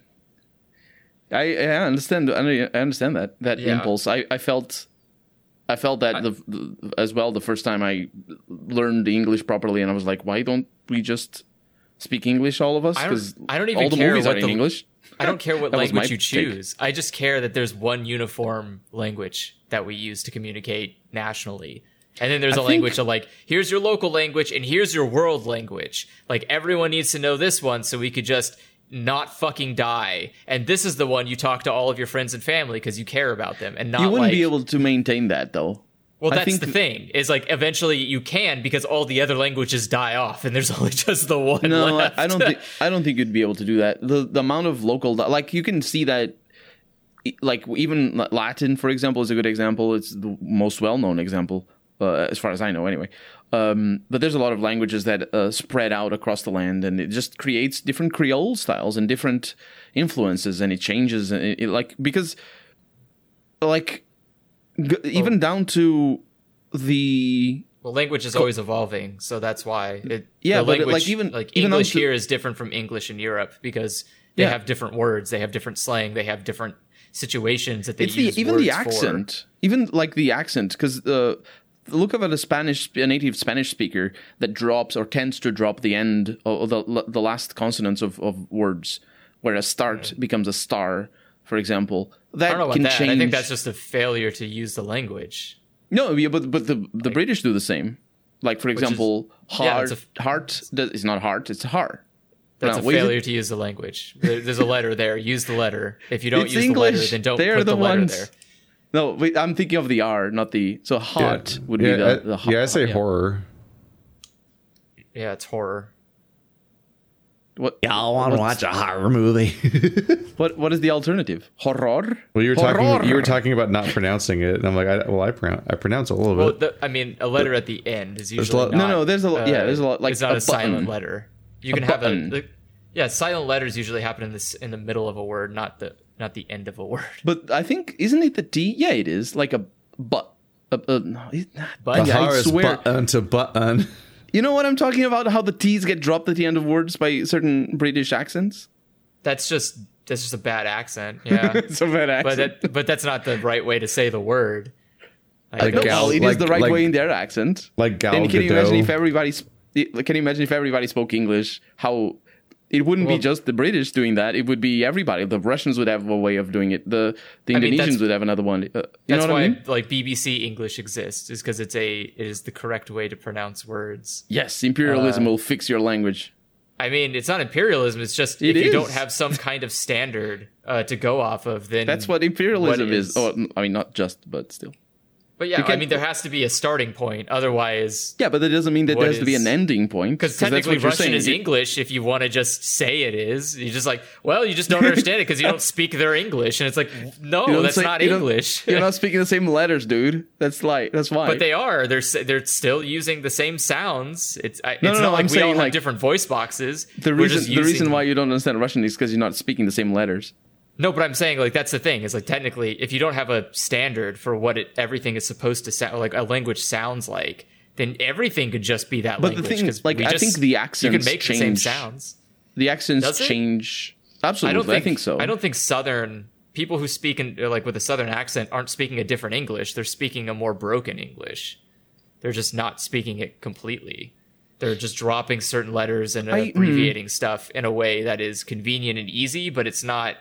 I, I understand. I understand that that Yeah. impulse. I, I felt, I felt that the, the as well the first time I learned English properly, and I was like, why don't we just speak English, all of us? Because I don't even all the care movies what are in English. I don't care what language you take. choose. I just care that there's one uniform language that we use to communicate nationally. And then there's a think- language of like, here's your local language and here's your world language. Like everyone needs to know this one so we could just not fucking die. And this is the one you talk to all of your friends and family because you care about them and not You wouldn't like, be able to maintain that though. well, that's think- the thing is like eventually you can because all the other languages die off and there's only just the one No, I, left. I don't think I don't think you'd be able to do that. The the amount of local like you can see that like even Latin for example is a good example. It's the most well known example uh, as far as I know anyway. Um, but there's a lot of languages that uh, spread out across the land, and it just creates different Creole styles and different influences, and it changes. And it, it, like because like g- even down to the Well, language is always evolving, so that's why. It, Yeah, the language, like, even- like even English onto- here is different from English in Europe because they Yeah. have different words, they have different slang, they have different situations that they it's the use. even the words for. accent even like the accent because uh, look of a spanish a native spanish speaker that drops or tends to drop the end or the the last consonants of, of words where a start becomes a star for example that I don't know about can that. change I think that's just a failure to use the language. no yeah, but but the the british do the same like for example yeah, heart it's heart does, is not heart it's har That's No, a is failure to use the language. There- There's a letter there. Use the letter. If you don't It's use the letter, English. then don't put the, the letter there. No, wait, I'm thinking of the R, not the. So hot would be yeah, the, I, the hot. yeah, I say yeah. horror. Yeah, it's horror. What? Y'all want to watch a horror movie? What? What is the alternative? Horror. Well, you were Horror. talking. You were talking about not pronouncing it, and I'm like, I, well, I pronounce. I pronounce a little Well, bit. the, I mean, a letter at the end is usually lot- not, No, no, there's a lot- yeah, uh, there's a lot- like it's not a a, silent letter. You A can have a button. the, yeah. Silent letters usually happen in this in the middle of a word, not the not the end of a word. But I think isn't it the D? Yeah, it is like a but. A, a, no, it- But- I, I is swear. button to button. You know what I'm talking about? How the T's get dropped at the end of words by certain British accents. That's just that's just a bad accent. Yeah, It's a bad but accent. that but that's not the right way to say the word. Like no, Gal- well, it is like- the right like- way in their accent. like Gal Then can you imagine if everybody? sp- Can you imagine if everybody spoke English? How it wouldn't Well- be just the British doing that. It would be everybody. The Russians would have a way of doing it. The the I mean, Indonesians that's- would have another one. Uh, you That's know what why I mean? like BBC English exists is because it's a it is the correct way to pronounce words. Yes, imperialism will fix your language. I mean, it's not imperialism. It's just It if you don't have some kind of standard uh, to go off of, then That's what imperialism What is. is- Oh, I mean, not just, but still. But yeah, You I mean, there has to be a starting point. Otherwise, Yeah, but that doesn't mean that there has to be an ending point. because that's technically what Russian saying. is English. If you want to just say it is, you're just like, well, you just don't understand it because you don't speak their English, and it's like, no, you don't that's say- not you English. You're not speaking the same letters, dude. That's like that's why. but they are. They're they're still using the same sounds. It's I, No, it's no, not no, like I'm we all saying, have like, different voice boxes. the reason the reason why you don't understand Russian is because you're not speaking the same letters. No, but I'm saying like that's the thing is like technically if you don't have a standard for what it everything is supposed to sound like a language sounds like, then everything could just be that But the language. thing- 'cause like, we I just- think the accents you can make the same sounds. The accents Does it? change. I don't think, think so. I don't think Southern people who speak in like with a Southern accent aren't speaking a different English. They're speaking a more broken English. They're just not speaking it completely. They're just dropping certain letters and I- hmm. abbreviating stuff in a way that is convenient and easy, but it's not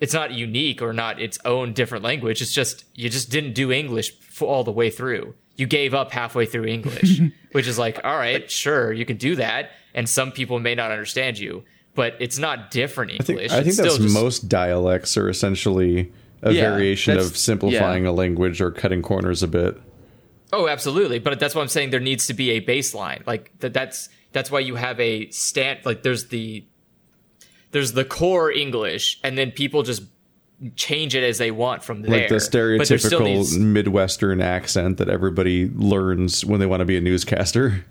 it's not unique or not its own different language. It's just you just didn't do English f- all the way through. You gave up halfway through English, which is like, all right, sure, you can do that, and some people may not understand you, but it's not different I think, English. I think It's that's just- most dialects are essentially a Yeah, variation of simplifying yeah. a language or cutting corners a bit. Oh, absolutely. But that's what I'm saying. There needs to be a baseline. Like that. That's that's why you have a stand. Like there's the there's the core English, and then people just change it as they want from there. Like the But there's still stereotypical these- Midwestern accent that everybody learns when they want to be a newscaster.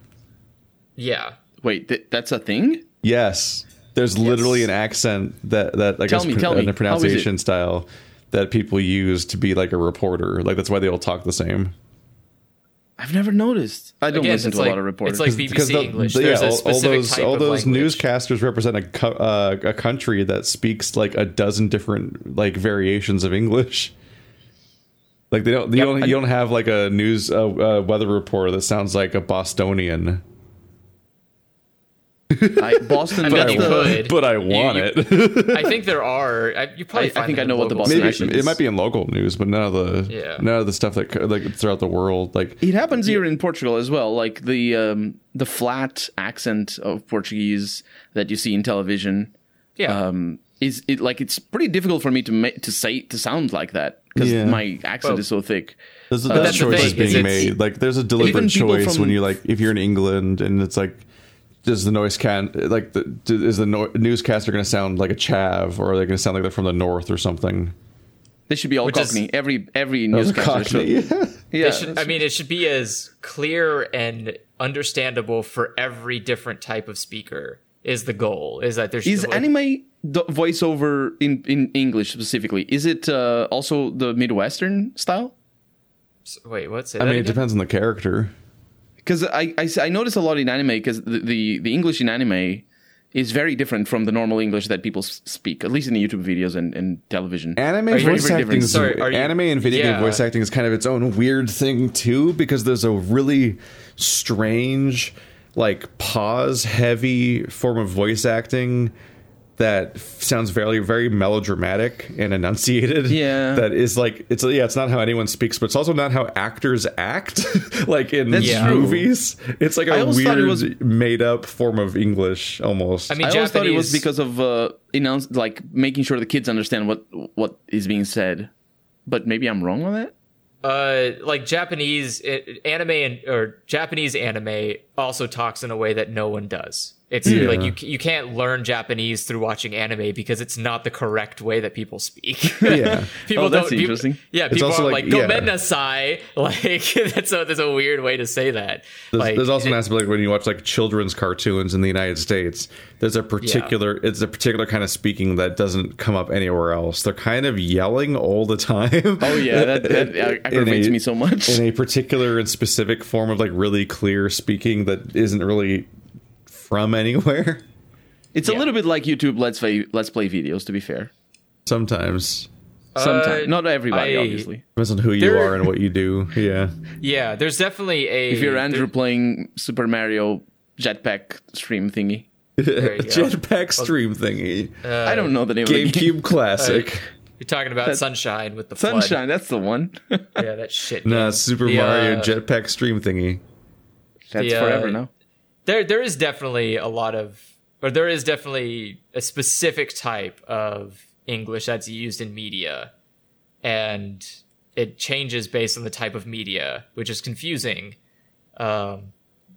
yeah. Wait, th- that's a thing. Yes. There's literally an accent that, that I Tell guess me, pr- tell and me. a How is it? pronunciation style that people use to be like a reporter. Like that's why they all talk the same. I've never noticed. I don't Again, listen it's to like- a lot of reporters. it's like BBC the- English. the- There's a all- all, those type all those language. newscasters represent a co- uh, a country that speaks like a dozen different like variations of English. Like they don't you Yep, don't I- you don't have like a news uh, uh, weather reporter that sounds like a Bostonian. I, Boston. I mean, that's you could. But I want you- it. I think there are. I, you probably I- I think I know what the Boston Maybe accent it might be in local news, but none of the Yeah. none of the stuff that co- like throughout the world. Like It happens here in Portugal as well. Like the um, the flat accent of Portuguese that you see in television Yeah. um, is it like it's pretty difficult for me to make to say to sound like that because Yeah. my accent Well, is so thick. there's, Uh, there's the choices thing, is being made. Like there's a deliberate choice when you like if you're in England and it's like. Does the noise can like the, do- is the no, newscaster going to sound like a chav or are they going to sound like they're from the north or something? They should be all Which is- every every That was a newscaster should. Yeah, should, I mean, it should be as clear and understandable for every different type of speaker. Is the goal? Is that there's is like, anime voiceover in in English specifically? Is it uh, also the Midwestern style? Wait, what's Say I that mean, it depends on the character. Because I, I I notice a lot in anime because the, the the English in anime is very different from the normal English that people speak, at least in the YouTube videos and, and television. Anime Are voice acting, Sorry, you- anime and video game voice acting is kind of its own weird thing too, because there's a really strange, like pause heavy form of voice acting that sounds very very melodramatic and enunciated. Yeah. that is like it's yeah, it's not how anyone speaks, but it's also not how actors act. like in That's true. movies, it's like I a always it weird was- made up form of English almost. I mean, I always thought it was because of uh, announce like making sure the kids understand what what is being said. but maybe I'm wrong on that. uh like japanese anime and or japanese anime also talks in a way that no one does it's Yeah. like you you can't learn japanese through watching anime because it's not the correct way that people speak Yeah. people Oh, that's don't people- interesting. yeah people are like- like, yeah. gomennasai like that's a that's a weird way to say that There's, like there's also it- an aspect like when you watch like children's cartoons in the United States. There's a particular it's a particular kind of speaking that doesn't come up anywhere else. They're kind of yelling all the time. Oh yeah, that, that In aggravates a- me so much. in a particular and specific form of like really clear speaking that isn't really from anywhere. It's a little bit like YouTube Let's Play Let's Play videos. To be fair, Sometimes sometimes Uh, not everybody, I- obviously. depends on who you There- are and what you do. Yeah, yeah there's definitely a If you're Andrew there- playing Super Mario jetpack stream thingy, there you go. jetpack stream thingy, I don't know the name of the game. GameCube classic. you're talking about sunshine with the FLUDD. Sunshine, that's the one. yeah that shit Nah. Super The, Mario uh, jetpack stream thingy. that's The, uh, forever now. There there is definitely a lot of or there is definitely a specific type of english that's used in media and it changes based on the type of media which is confusing um,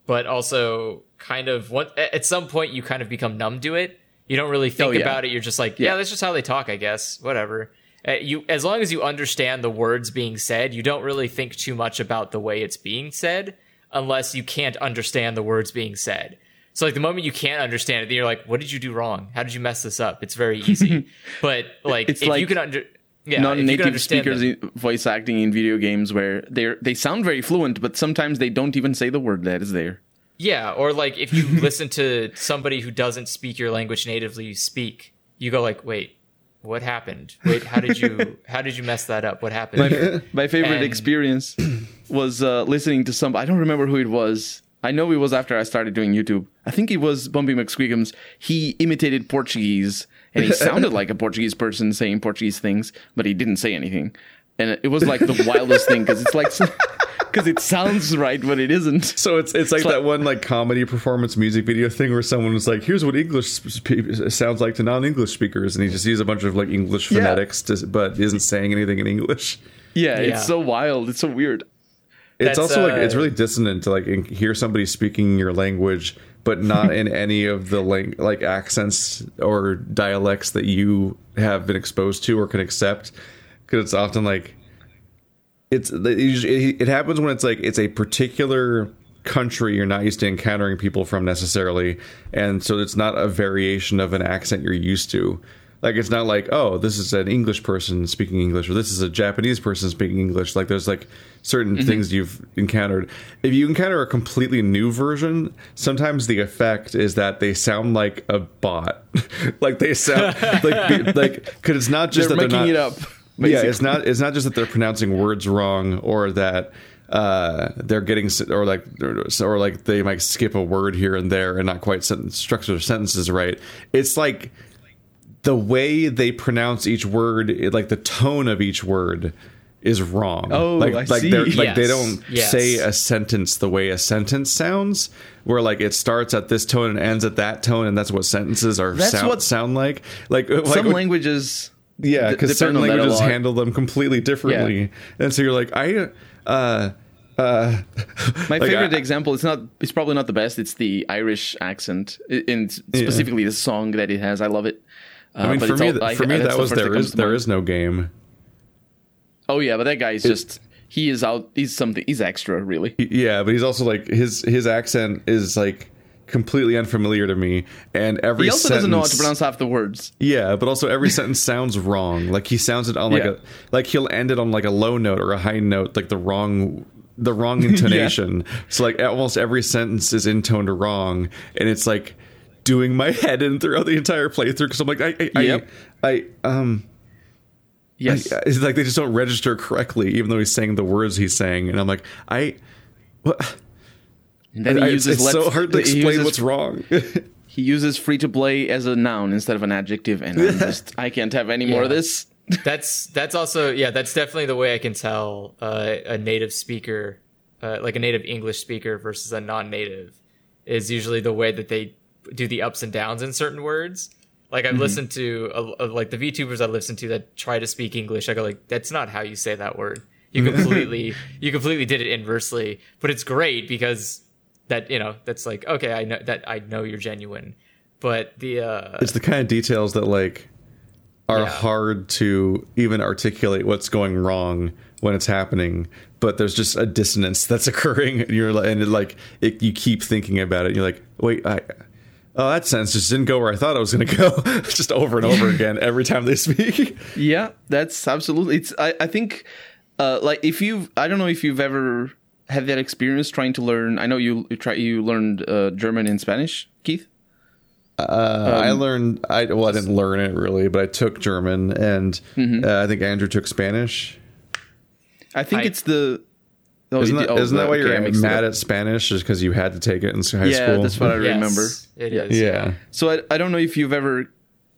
but also kind of what at some point you kind of become numb to it you don't really think Oh, yeah. about it you're just like yeah. Yeah. that's just how they talk i guess whatever uh, you as long as you understand the words being said you don't really think too much about the way it's being said unless you can't understand the words being said so like the moment you can't understand it then you're like what did you do wrong how did you mess this up it's very easy but like It's if you like can under yeah you Non-native speakers them- voice acting in video games where they they sound very fluent, but sometimes they don't even say the word that is there. Yeah, or like if you listen to somebody who doesn't speak your language natively speak, you go like, "Wait, what happened? Wait, how did you how did you mess that up? What happened?" here?" My favorite And- experience was uh, listening to some. I don't remember who it was. I know it was after I started doing YouTube. I think it was Bumpy McSquigums. He imitated Portuguese, and he sounded like a Portuguese person saying Portuguese things, but he didn't say anything. And it was like the wildest thing because it's like because it sounds right, but it isn't. So it's it's like that one like comedy performance music video thing where someone was like, "Here's what English sp- sounds like to non-English speakers," and he just uses a bunch of like English Yeah. phonetics, to, but isn't saying anything in English. Yeah, Yeah. it's so wild. It's so weird. It's also like uh, it's really dissonant to like hear somebody speaking your language, but not in any of the lang- like accents or dialects that you have been exposed to or can accept. Because it's often like it's it, it happens when it's like it's a particular country you're not used to encountering people from necessarily, and so it's not a variation of an accent you're used to. Like it's not like oh this is an English person speaking English or this is a Japanese person speaking English. Like there's like certain things you've encountered. If you encounter a completely new version, sometimes the effect is that they sound like a bot. like they sound like like because it's not just They're that they're not, it up. yeah, it's not. It's not just that they're pronouncing words wrong, or that uh, they're getting, or like, or like they might skip a word here and there and not quite sentence, structure sentences right. It's like the way they pronounce each word, it- like the tone of each word, is wrong. Oh, like, I like see. they're like they don't Yes. say a sentence the way a sentence sounds. Where like it starts at this tone and ends at that tone, and that's what sentences are That's sound, what- sound like. Like, like Some when- languages. yeah, because certain on that a languages handle them completely differently, and so you're like, I, uh, uh, My Like, favorite I- example. It's not. It's probably not the best. It's the Irish accent, in specifically the song that it has. I love it. Uh, I mean, for me, all- I- for me, that was first there comes there mind. is no game. Oh yeah, but that guy is just. He is out. He's something. He's extra, really. Yeah, but he's also like his his accent is like completely unfamiliar to me, and every He also sentence, doesn't know how to pronounce half the words. Yeah, but also every sentence sounds wrong. Like he sounds it on like Yeah. a like he'll end it on like a low note or a high note, like the wrong the wrong intonation. So like almost every sentence is intoned wrong, and it's like doing my head in throughout the entire playthrough because I'm like I I, Yep. I I um Yes. it's like they just don't register correctly, even though he's saying the words he's saying, and I'm like I. What? And then he I- uses. it's so hard to explain uses- what's wrong. He uses free to play as a noun instead of an adjective, and I'm just. I can't have any more of this. that's that's also yeah that's definitely the way i can tell uh, a native speaker uh, like a native english speaker versus a non-native is usually the way that they do the ups and downs in certain words Like Mm-hmm. I've listened to uh, uh, like the VTubers I listen to that try to speak English. I go like, that's not how you say that word. You completely you completely did it inversely. But it's great because that you know that's like okay, I know that I know you're genuine. But the uh, It's the kind of details that like are Yeah. hard to even articulate what's going wrong when it's happening. But there's just a dissonance that's occurring, and you're like, and it, like it, you keep thinking about it. You're like, wait, I. Oh, that sentence just didn't go where I thought it was going to go. just over and over again every time they speak. Yeah, that's absolutely. It's. I, I think, uh, like if you've, I don't know if you've ever had that experience trying to learn. I know you you try you learned uh, German and Spanish, Keith. Uh, I learned. I well, I didn't learn it really, but I took German, and uh, I think Andrew took Spanish. I think I- it's the. Oh, Isn't that, did- oh, isn't that why you're mixed mad up. at Spanish? Just because you had to take it in high Yeah, school? that's what I yes, remember. It is. yeah. So I, I don't know if you've ever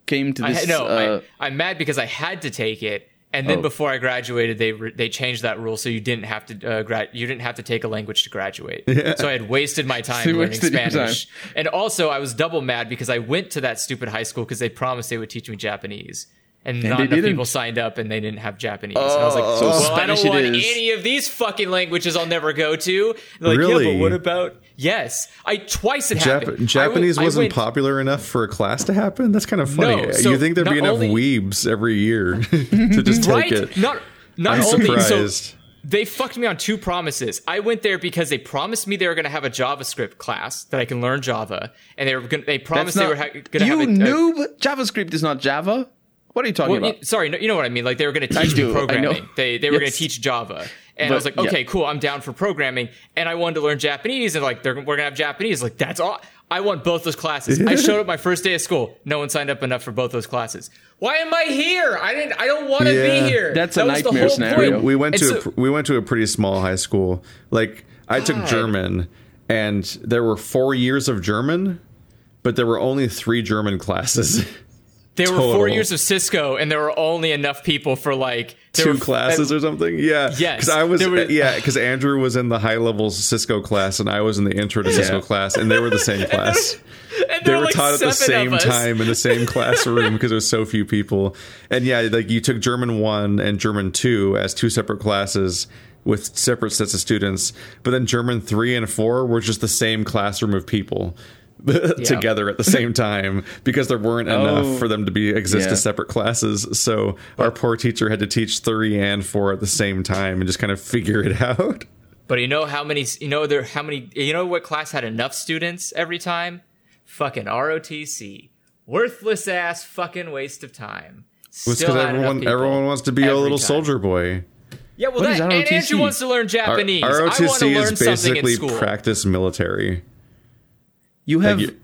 came to I this. had, no, uh, I, I'm mad because I had to take it, and then Oh. before I graduated, they re- they changed that rule so you didn't have to uh, gra- you didn't have to take a language to graduate. Yeah. So I had wasted my time You learning wasted your Spanish, and also I was double mad because I went to that stupid high school because they promised they would teach me Japanese. And, not enough didn't. people signed up, and they didn't have Japanese. and I was like, So "Well, I don't want is. any of these fucking languages. I'll never go to." Like, yeah, Really? but what about? Yes, I twice it Jap- happened. Japanese wasn't went- popular enough for a class to happen. That's kind of funny. No, so you think there'd be enough only- weebs every year to just take right? it? Not not I'm only so they fucked me on two promises. I went there because they promised me they were going to have a JavaScript class that I can learn Java, and they were going. They promised they were ha- going to you have a, a noob. JavaScript is not Java. What are you talking well, about? you- sorry, no, you know what I mean. Like they were going to teach do, me programming. They they were going to teach Java, and But, I was like, yeah. okay, cool, I'm down for programming. And I wanted to learn Japanese, and like they're, we're going to have Japanese. Like that's all. I want both those classes. I showed up my first day of school. No one signed up enough for both those classes. Why am I here? I didn't. I don't want to Yeah. be here. That's a That was the nightmare scenario. point. we went And to so- a, we went to a pretty small high school. Like I took German, and there were four years of German, but there were only three German classes. There were four years of Cisco, and there were only enough people for like Two were- classes or something, yeah. Yes, because I was, were- uh, yeah, because Andrew was in the high level Cisco class, and I was in the intro to Cisco class, and they were the same class. and they there were like taught at the same time in the same classroom because there was so few people. And yeah, like you took German one and German two as two separate classes with separate sets of students, but then German three and four were just the same classroom of people. together at the same time because there weren't oh. enough Oh. for them to be exist Yeah. as separate classes so our poor teacher had to teach three and four at the same time and just kind of figure it out But you know how many? You know there how many? You know what class had enough students every time? Fucking ROTC, worthless ass fucking waste of time. was Still because everyone everyone wants to be a little time. soldier boy Yeah, well, What that, is and ROTC? Andrew wants to learn Japanese. R- I want ROTC to learn is something in basically school. practice military. You have. you-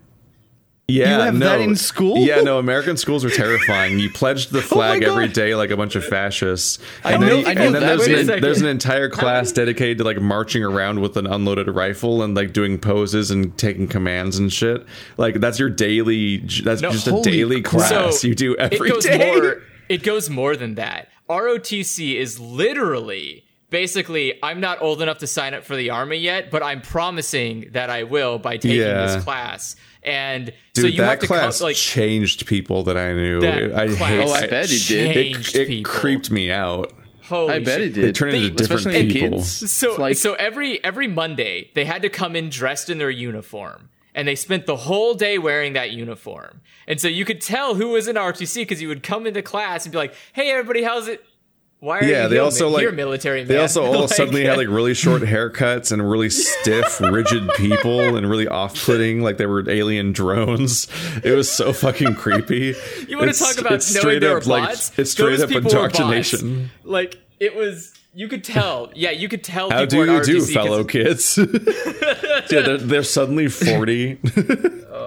Yeah, You have no. that in school? Oh Yeah, no. American schools are terrifying. You pledged the oh flag God. every day like a bunch of fascists, I and know- then, I know and then that. there's, Wait an, there's an entire class dedicated to like marching around with an unloaded rifle and like doing poses and taking commands and shit. Like that's your daily. That's No, just a daily crap. class you do every it goes day. more. It goes more than that. ROTC is literally basically. I'm not old enough to sign up for the army yet, but I'm promising that I will by taking Yeah. this class. And Dude, so you that have to class co- like changed people that I knew. That I class hate. Oh, I bet it did. It, it people. creeped me out. Holy I bet shit. it did. They turned into They- different people. kids. So like, so every every Monday they had to come in dressed in their uniform. And they spent the whole day wearing that uniform. And so you could tell who was in ROTC because you would come into class and be like, "Hey everybody, how's it? Why are Yeah, you they also mi- like here, military man?" They also all Like- suddenly had like really short haircuts and really stiff, rigid people and really off-putting, like they were alien drones. It was so fucking creepy. You want It's- to talk about it's straight up like it's straight Those up indoctrination. Like it was, you could tell. Yeah, you could tell. How people do you do, fellow kids? yeah, they're, they're suddenly forty.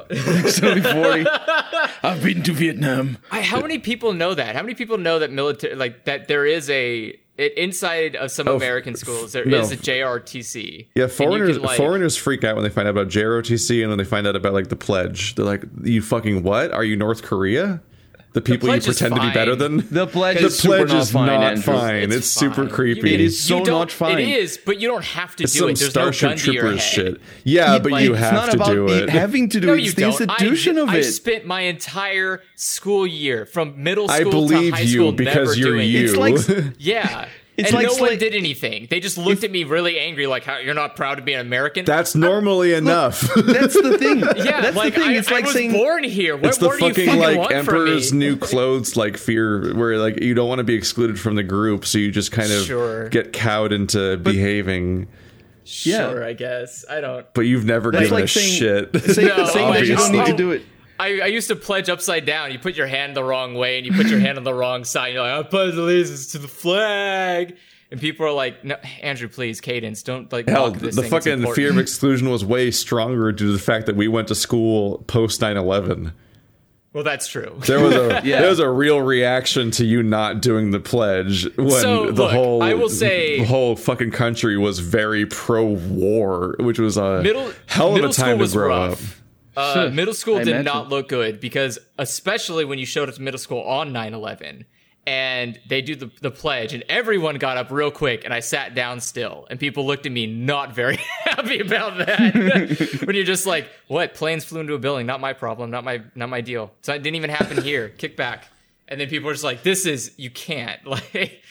Suddenly 40. I've been to Vietnam. I, how many people know that? How many people know that military, like that, there is a it, inside of some oh, American schools there is no. a JRTC. Yeah, foreigners can, like- foreigners freak out when they find out about JROTC and then they find out about like the pledge. They're like, "You fucking what? Are you North Korea?" The people you pretend to be better than. The pledge The is super pledge not is fine, not Andrew. fine. It's, super fine. creepy. You- It is so you don't- fine. It is, but you don't have to It's do some it. There's no Starship gun to your Troopers head. shit. Yeah, but like, you it's It's have to do it it. having to do No, it. you It's the don't. institution I, of I spent my entire school year from middle I school believe to high you school because never you're doing you. it. It's like Yeah. It's and like no one did anything. They just looked at me really angry, like, "How you're not proud to be an American?" That's normally enough. That's the thing. yeah, That's like the thing. I, it's like I was saying born here. What it's the more do you fucking fucking like emperor's new clothes like fear where like you don't want to be excluded from the group so you just kind of Sure. get cowed into behaving Yeah. Sure, I guess I don't. but you've never That's given like a saying- shit saying, No, saying that you don't need to oh. do it. I, I used to pledge upside down. You put your hand the wrong way, and you put your hand on the wrong side. You're like, I pledge allegiance to the flag, and people are like, "No, Andrew, please, cadence, don't like Hell, this the thing. Fucking important." fear of exclusion was way stronger due to the fact that we went to school post 9-11 Well, that's true. there was a Yeah. there was a real reaction to you not doing the pledge when So, the look, whole I will say- the whole fucking country was very pro war, which was a Middle hell of middle a time to grow rough. up. Uh, middle school I did imagine. not look good because, especially when you showed up to middle school on 9 11 and they do the, the pledge, and everyone got up real quick, and I sat down still, and people looked at me not very happy about that. when you're just like, what? Planes flew into a building, not my problem, not my not my deal. So it didn't even happen here. Kick back. And then people are just like, this is, you can't. Like,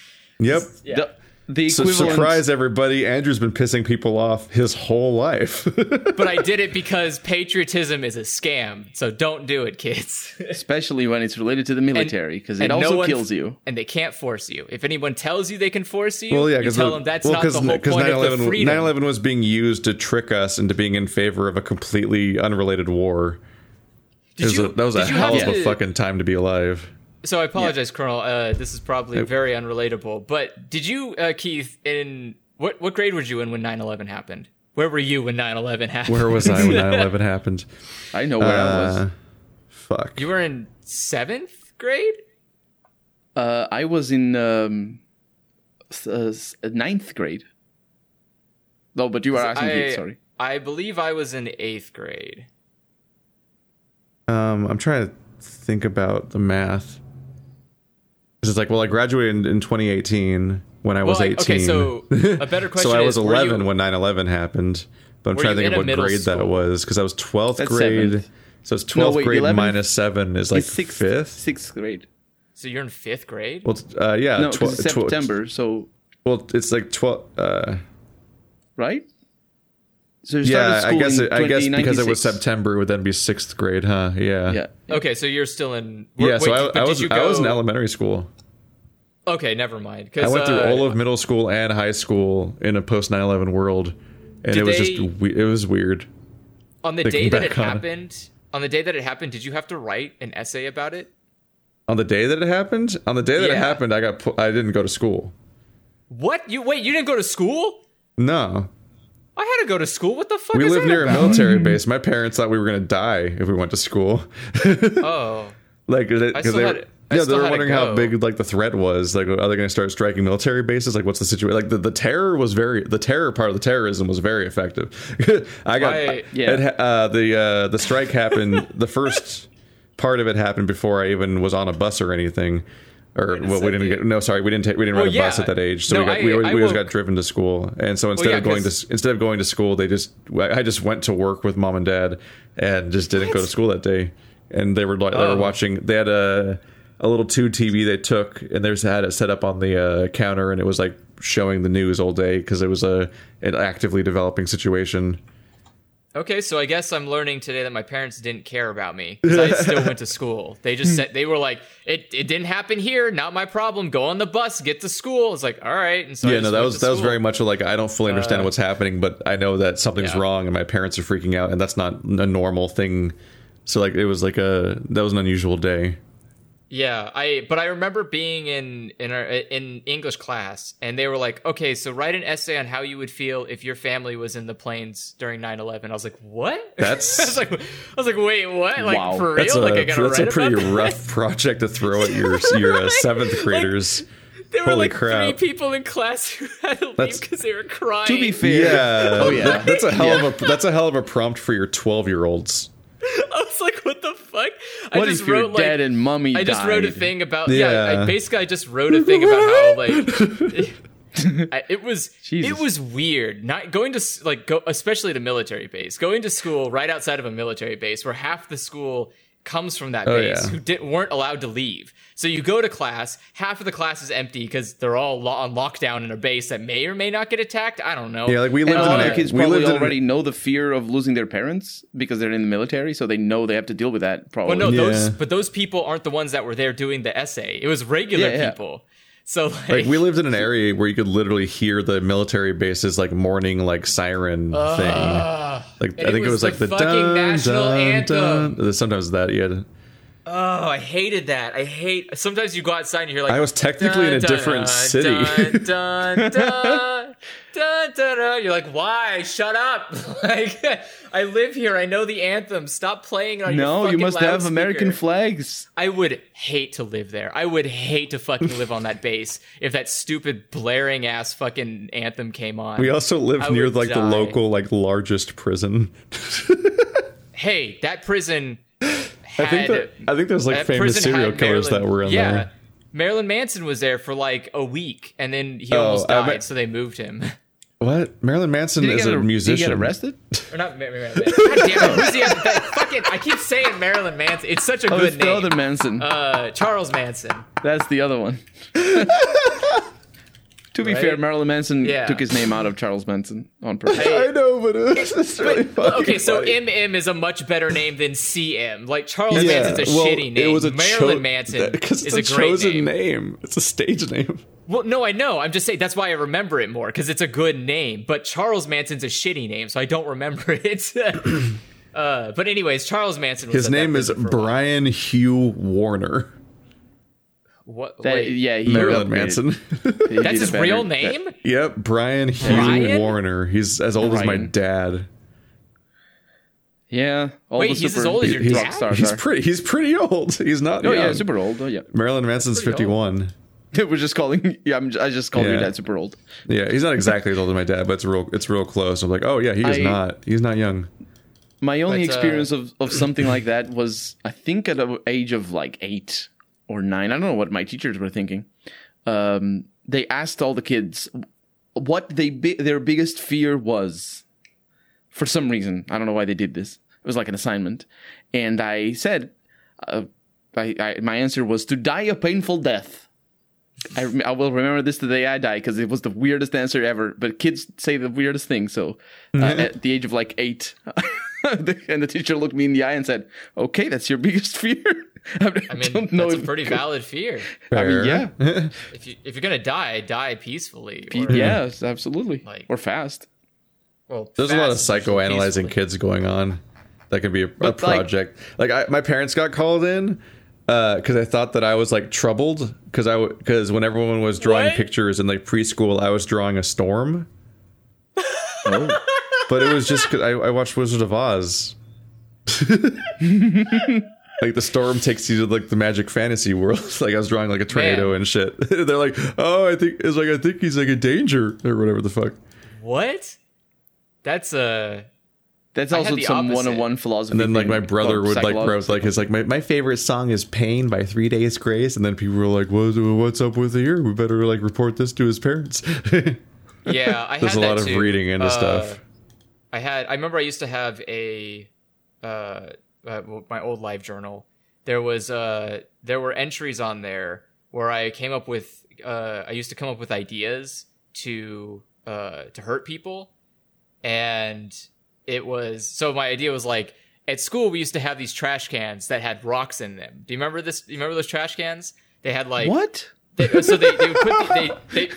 Yep. yeah. The, the So equivalent. surprise everybody, Andrew's been pissing people off his whole life. but I did it because patriotism is a scam. So don't do it, kids. especially when it's related to the military, because it And no also kills you. and they can't force you. If anyone tells you they can force you, well, yeah, you because tell them that's not the whole point of the freedom. 9/11 was being used to trick us into being in favor of a completely unrelated war. Did you- a, that was a hell have of a fucking time to be alive. So I apologize, Colonel. Uh, this is probably very unrelatable. But did you, uh, Keith, in what what grade were you in when 9-11 happened? Where were you when 9-11 happened? Where was I when 9/11 happened? I know where I was. Uh, fuck. you were in seventh grade. Uh, I was in um, s- uh, ninth grade. No, but you were asking I, me. Sorry. I believe I was in eighth grade. Um, I'm trying to think about the math. 'Cause It's like, well, I graduated in, in 2018 when I was Well, I- 18. okay, so a better question so I was is, 11 you- when 9/11 happened. But I'm trying to think of what middle grade that was because I was 12th That's grade. seventh. So it's 12th wait, grade 11th minus seven is like It's sixth, fifth. sixth grade. So you're in fifth grade. Well, uh, yeah, No, tw- 'cause it's tw- September. So well, it's like 12. Uh, right. So you started yeah, I school guess it, I guess because it was September, it would then be sixth grade, huh? Yeah, Yeah. Okay, so you're still in. yeah. so wait, I, but I did was you I was in elementary school. Okay, never mind. I 'cause, went through uh, all of middle school and high school in a post 9/11 world, and it was they- just it was weird. on the day that it back on it. happened. On the day that it happened, did you have to write an essay about it? On the day that it happened, on the day that it happened, I got pu- I didn't go to school. What? You wait? You didn't go to school? No, I had to go to school. What the fuck? we is live that near a military base. My parents thought we were gonna die if we went to school. Oh, like, because still they, had- yeah, they still were wondering how big like the threat was. Like, are they going to start striking military bases? Like, what's the situation? Like, the, the terror was very the terror part of the terrorism was very effective. I got I- Yeah. it uh, the uh, the strike happened. the first part of it happened before I even was on a bus or anything. Or well, we didn't get no. Sorry, we didn't take we didn't Well, ride a bus yeah. at that age, so No, we got I- we, always, I we always got driven to school. And so instead yeah, of going to instead of going to school, they just I just went to work with mom and dad and just didn't go to school that day. And they were like they Oh. were watching. They had a a little tube TV they took and they just had it set up on the uh, counter and it was like showing the news all day because it was a an actively developing situation. Okay. So I guess I'm learning today that my parents didn't care about me because I still went to school. They just said they were like, "It it didn't happen here. Not my problem. Go on the bus, get to school." It's like, all right. And so yeah, no, that was that was very much like I don't fully uh, understand what's happening, but I know that something's Yeah. wrong and my parents are freaking out, and that's not a normal thing. So like it was like a that was an unusual day. Yeah, I but I remember being in in our in English class and they were like, "Okay, so write an essay on how you would feel if your family was in the planes during 9/11." I was like, "What?" That's- I was like I was like, "Wait, what? Like Wow. for real? A like I got to that's a pretty about that?" rough project to throw at your your uh, seventh graders. There were like crap. three people in class who had to leave because they were crying. To be fair, Yeah, Oh, yeah. that's a hell of a that's a hell of a prompt for your twelve year olds. I was like, "What the fuck? What I just if your wrote dad like and mummy. I just wrote a thing about yeah. Yeah. I, basically, I just wrote a thing about how like I, it was Jesus. it was weird. Not going to s- like go especially the military base. Going to school right outside of a military base where half the school comes from that Oh, base yeah. who di- weren't allowed to leave. So you go to class, half of the class is empty because they're all lo- on lockdown in a base that may or may not get attacked. I don't know. Yeah, like we And lived a in lot of the kids we probably lived in already know the fear of losing their parents because they're in the military, so they know they have to deal with that. Probably. Well, no, those but those people aren't the ones that were there doing the essay. It was regular Yeah, yeah. people. So like, Like we lived in an area where you could literally hear the military base's like morning like siren ah. thing. Like I think it was was like the the, fucking dun, national dun, anthem. dun. Sometimes that you had. Oh, I hated that. I hate. Sometimes you go outside and you're like, I was technically in a different city. Dun, dun, dun. You're like, why? Shut up! like, I live here. I know the anthem. Stop playing it on your no, you must have. American flags. I would hate to live there. I would hate to fucking live on that base if that stupid blaring ass fucking anthem came on. We also live I near like the local like largest prison. hey, that prison. I think that I think there's like famous serial killers that were in yeah, there. Marilyn Manson was there for like a week, and then he Oh, almost I died, so they moved him. What? Marilyn Manson is get a ar- musician. Did he get arrested? or not Mar- Marilyn Manson. God damn it! Who's the other? That fucking, I keep saying Marilyn Manson. It's such a Oh, good it's the name. other Manson. uh, Charles Manson. That's the other one. to be Right? fair, Marilyn Manson Yeah. took his name out of Charles Manson on purpose. I know, but it's just really But, fucking okay, so funny. MM is a much better name than CM. Like Charles Yeah, Manson's a well, shitty name. It was a Marilyn cho- Manson because is it's a, a, great chosen name. It's a stage name. Well, no, I know. I'm just saying that's why I remember it more because it's a good name. But Charles Manson's a shitty name, so I don't remember it. uh, but anyways, Charles Manson. Was His at name is prison for a while. Brian Hugh Warner. What? That- wait, yeah, he Marilyn. Manson. He that's his a better- real that- name. yep, Brian Hugh Brian? Warner. He's as old as my dad. yeah. All Wait, the he's as old as your rock dad? stars He's are. pretty. He's pretty old. He's not. Oh young. yeah, super old. Oh yeah. Marilyn Manson's fifty-one. We're just calling. Yeah, I'm, I just called your dad super old. Yeah, he's not exactly as old as my dad, but it's real. It's real close. I'm like, oh yeah, he is I- not. He's not young. My only But, uh, experience of, of something like that was, I think, at the age of like eight or nine. I don't know what my teachers were thinking. Um, they asked all the kids what they bi- their biggest fear was. For some reason, I don't know why they did this. It was like an assignment, and I said, uh, I, I, my answer was to die a painful death. I, I will remember this the day I die because it was the weirdest answer ever. But kids say the weirdest thing. So uh, at the age of like eight, and the teacher looked me in the eye and said, "Okay, that's your biggest fear." I, I mean, don't know that's a if- pretty valid fear. I mean, yeah, If you if you're gonna die, die peacefully. Or, yes, absolutely, Like- or fast. Well, There's a lot of psychoanalyzing kids going on. That could be a, a But, like- project. Like, I, my parents got called in uh, because I thought that I was like troubled because I because when everyone was drawing What? pictures in like preschool, I was drawing a storm. Oh. But it was just because I, I watched Wizard of Oz. like the storm takes you to like the magic fantasy world. like I was drawing like a tornado Man. and shit. They're like, oh, I think it's like I think he's like a danger or whatever the fuck. What? That's a. That's also some one-on-one philosophy. And then like my brother would like psycholo- wrote like his like my, my favorite song is Pain by Three Days Grace and then people were like what, what's up with here we better like report this to his parents Yeah, I There's had a lot that of reading into Uh, stuff. I had. I remember I used to have a, uh, uh my old live journal. There was uh there were entries on there where I came up with uh I used to come up with ideas to uh to hurt people, and it was so my idea was like at school we used to have these trash cans that had rocks in them. Do you remember this? Do you remember those trash cans? They had like what? they, so they, they would put they, they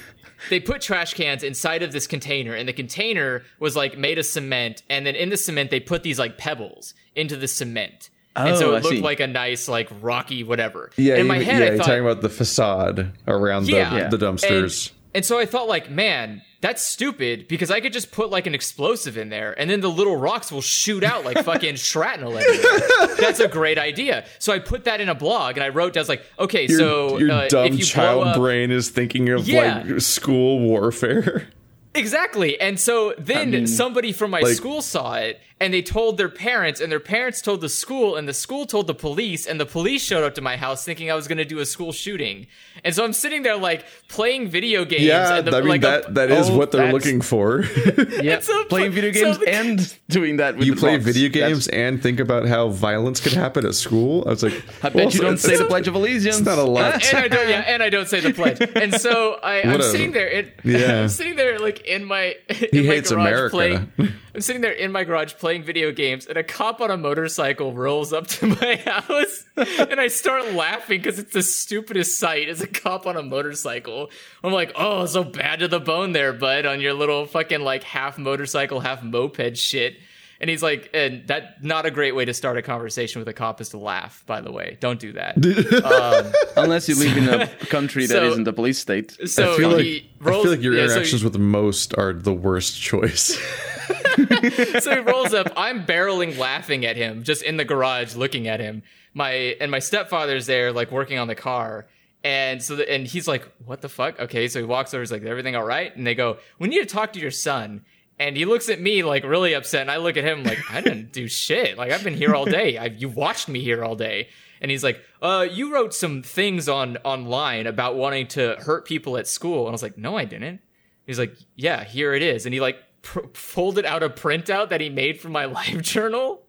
they put trash cans inside of this container and the container was like made of cement and then in the cement they put these like pebbles into the cement and so Oh, it I looked see. like a nice like rocky whatever yeah in my you, head yeah i you're talking about the facade around Yeah. the, the dumpsters and, and so I thought, like, man, that's stupid because I could just put like an explosive in there, and then the little rocks will shoot out like fucking shrapnel everywhere. That's a great idea. So I put that in a blog, and I wrote, I was like, okay, your, so your uh, dumb if you child up, brain is thinking of Yeah. like school warfare Exactly. And so then mean, somebody from my like- school saw it and they told their parents and their parents told the school and the school told the police and the police showed up to my house thinking I was going to do a school shooting. And so I'm sitting there like playing video games Yeah, and the, I mean like a- that that is oh, what they're looking for. Yeah, so playing pl- video so games the- and doing that with you the play box. video That's- games and think about how violence could happen at school. I was like, I bet well, you don't say the Pledge of Allegiance. It's not a lot. and I don't, yeah, and I don't say the pledge. And so I, I'm a- sitting there. In, Yeah. I'm sitting there like in my. He my hates garage America. Playing, I'm sitting there in my garage playing video games, and a cop on a motorcycle rolls up to my house, and I start laughing because it's the stupidest sight. Is a cop on a motorcycle. I'm like, oh, so bad to the bone there, bud, on your little fucking like half motorcycle, half moped shit. And he's like, and that not a great way to start a conversation with a cop is to laugh. By the way, don't do that. Um, Unless you live in a country that So- isn't a police state. So I feel like he I feel like your yeah, so he- interactions with most are the worst choice. so he rolls up. I'm barreling laughing at him, just in the garage looking at him. My and my stepfather's there, like working on the car. And so, the, and he's like, "What the fuck?" Okay, so he walks over. He's like, "Everything all right?" And they go, "We need to talk to your son." And he looks at me like really upset, and I look at him like, "I didn't do shit. Like I've been here all day. I've, you watched me here all day." And he's like, "Uh, you wrote some things on online about wanting to hurt people at school." And I was like, "No, I didn't." He's like, "Yeah, here it is," and he like pr- folded out a printout that he made from my live journal,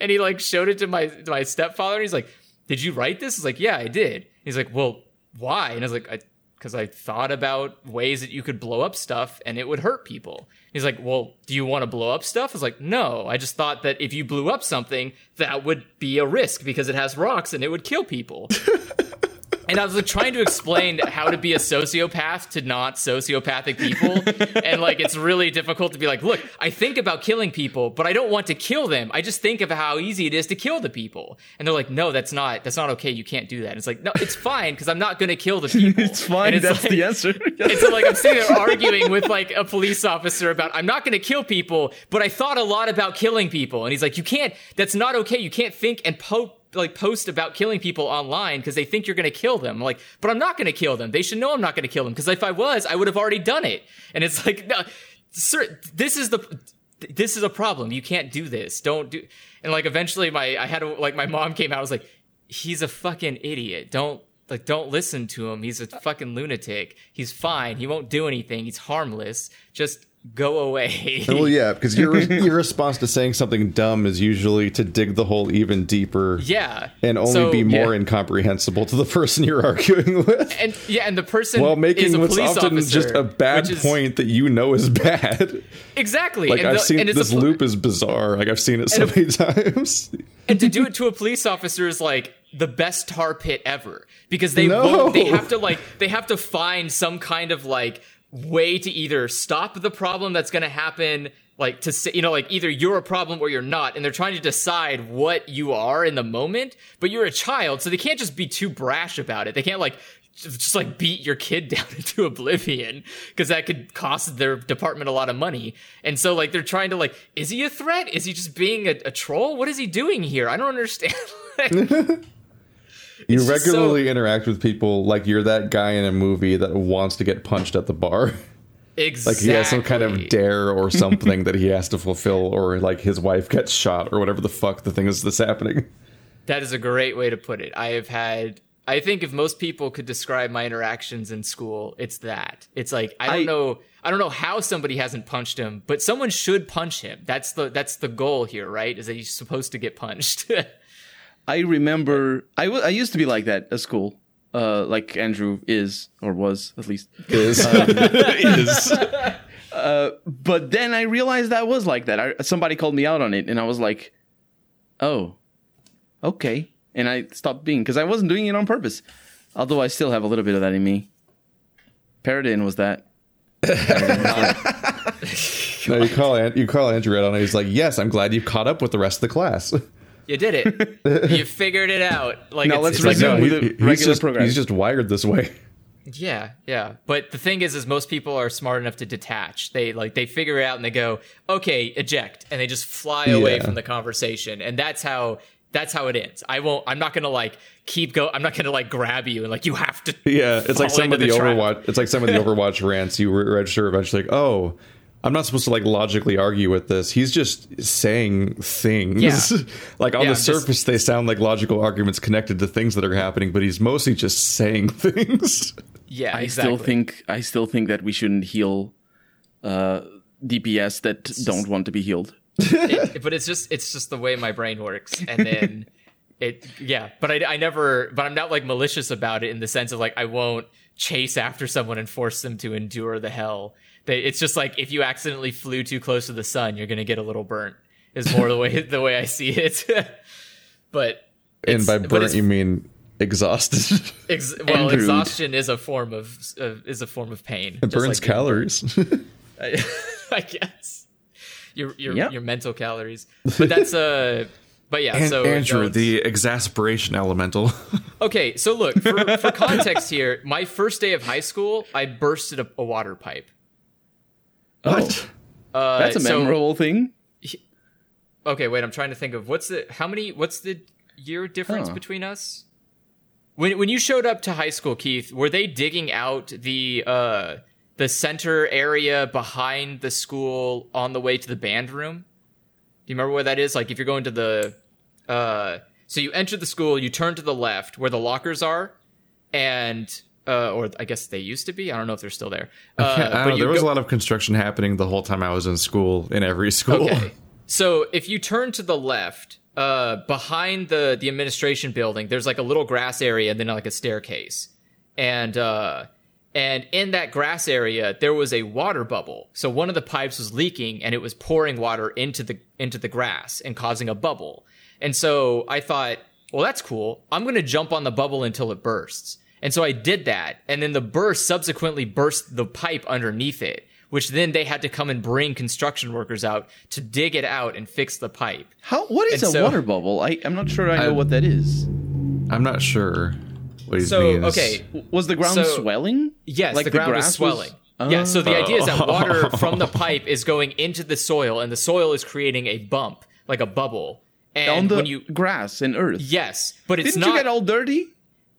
and he like showed it to my to my stepfather. And he's like, "Did you write this?" I was like, "Yeah, I did." He's like, "Well, why?" And I was like, "I." Because I thought about ways that you could blow up stuff and it would hurt people. He's like, Well, do you want to blow up stuff? I was like, No, I just thought that if you blew up something, that would be a risk because it has rocks and it would kill people. And I was like trying to explain how to be a sociopath to not sociopathic people. And like it's really difficult to be like, look, I think about killing people, but I don't want to kill them. I just think of how easy it is to kill the people. And they're like, no, that's not that's not okay. You can't do that. And it's like, no, it's fine because I'm not gonna kill the people. It's fine. And That's like- the answer. and so like I'm sitting there arguing with like a police officer about I'm not going to kill people, but I thought a lot about killing people. And he's like, you can't. That's not okay. You can't think and po- like post about killing people online because they think you're going to kill them. Like, but I'm not going to kill them. They should know I'm not going to kill them because if I was, I would have already done it. And it's like, no, sir, this is the. This is a problem. You can't do this. Don't do. And like eventually, my I had to, like my mom came out. I was like, he's a fucking idiot. Don't like don't listen to him. He's a fucking lunatic. He's fine. He won't do anything. He's harmless. Just go away. well, yeah, because your your response to saying something dumb is usually to dig the hole even deeper. yeah. And only So- be more yeah. incomprehensible to the person you're arguing with. and yeah, and the person While is making a what's police often officer, just a bad is- point that you know is bad. Exactly. Like and I've the- seen and it's a this loop is bizarre. Like I've seen it so many times. and to do it to a police officer is like the best tar pit ever because they No. won't, they have to like they have to find some kind of like way to either stop the problem that's going to happen like to say you know like either you're a problem or you're not and they're trying to decide what you are in the moment but you're a child so they can't just be too brash about it. They can't like just like beat your kid down into oblivion because that could cost their department a lot of money. And so like they're trying to like is he a threat? Is he just being a, a troll? What is he doing here? I don't understand. Like, You It's just so- regularly interact with people like you're that guy in a movie that wants to get punched at the bar. exactly Like he has some kind of dare or something that he has to fulfill, or like his wife gets shot, or whatever the fuck the thing is that's happening. That is a great way to put it. I have had. I think if most people could describe my interactions in school, it's that. It's like I don't I- know. I don't know how somebody hasn't punched him, but someone should punch him. That's the that's the goal here, right? Is that he's supposed to get punched. I remember I I used to be like that at school. Uh, like Andrew is or was at least. Is is But then I realized that was like that. I, somebody called me out on it, and I was like, "Oh, okay." And I stopped being because I wasn't doing it on purpose. Although I still have a little bit of that in me. Paradin was that. no, you call you call Andrew out on it. He's like, "Yes, I'm glad you caught up with the rest of the class." You did it. you figured it out. Like Now it's, let's it's like, resume no, with he- the regular just, program. He's just wired this way. Yeah, yeah. But the thing is, is most people are smart enough to detach. They like they figure it out and they go, okay, eject, and they just fly away Yeah. from the conversation, and that's how that's how it ends. I won't. I'm not gonna like keep go. I'm not gonna like grab you and like you have to. Yeah, it's like some of into the. Overwatch. It's like some of the Overwatch rants. You re- register eventually. Like, oh, I'm not supposed to like logically argue with this. He's just saying things. Yeah. like on Yeah, the just- surface, they sound like logical arguments connected to things that are happening, but he's mostly just saying things. Yeah, I exactly. still think I still think that we shouldn't heal uh, DPS that don't want to be healed. it, but it's just it's just the way my brain works and then it yeah but I, I never but i'm not like malicious about it in the sense of like i won't chase after someone and force them to endure the hell they, it's just like if you accidentally flew too close to the sun you're gonna get a little burnt is more the way the way i see it but and by burnt, you mean exhausted. ex- well rude. exhaustion is a form of uh, is a form of pain it burns like calories. I, I guess your your Yeah. your mental calories. But that's uh but yeah, and so Andrew, the exasperation elemental. Okay, so look, for, for context here, my first day of high school, I bursted a, a water pipe. What? Uh, That's a so- memorable thing. okay, wait, I'm trying to think of what's the how many what's the year difference Huh. between us? When when you showed up to high school, Keith, were they digging out the uh the center area behind the school on the way to the band room? Do you remember where that is? Like if you're going to the uh so you enter the school, you turn to the left where the lockers are, and uh, or I guess they used to be. I don't know if they're still there. Uh, don't but there was go- a lot of construction happening the whole time I was in school, in every school. Okay. So if you turn to the left, uh, behind the the administration building, there's like a little grass area and then like a staircase. And uh and in that grass area there was a water bubble. So one of the pipes was leaking and it was pouring water into the into the grass and causing a bubble. And so I thought, well that's cool. I'm going to jump on the bubble until it bursts. And so I did that, and then the burst subsequently burst the pipe underneath it, which then they had to come and bring construction workers out to dig it out and fix the pipe. How? What is And a so- water bubble? I, I'm not sure I know I- what that is. I'm not sure what he So means. okay, Was the ground So- swelling? yes, Like the the ground grass is swelling. was- Yeah, so the idea is that oh. water Oh. from the pipe is going into the soil, and the soil is creating a bump, like a bubble. And on the when you grass and earth. yes, but it's Didn't not you get all dirty?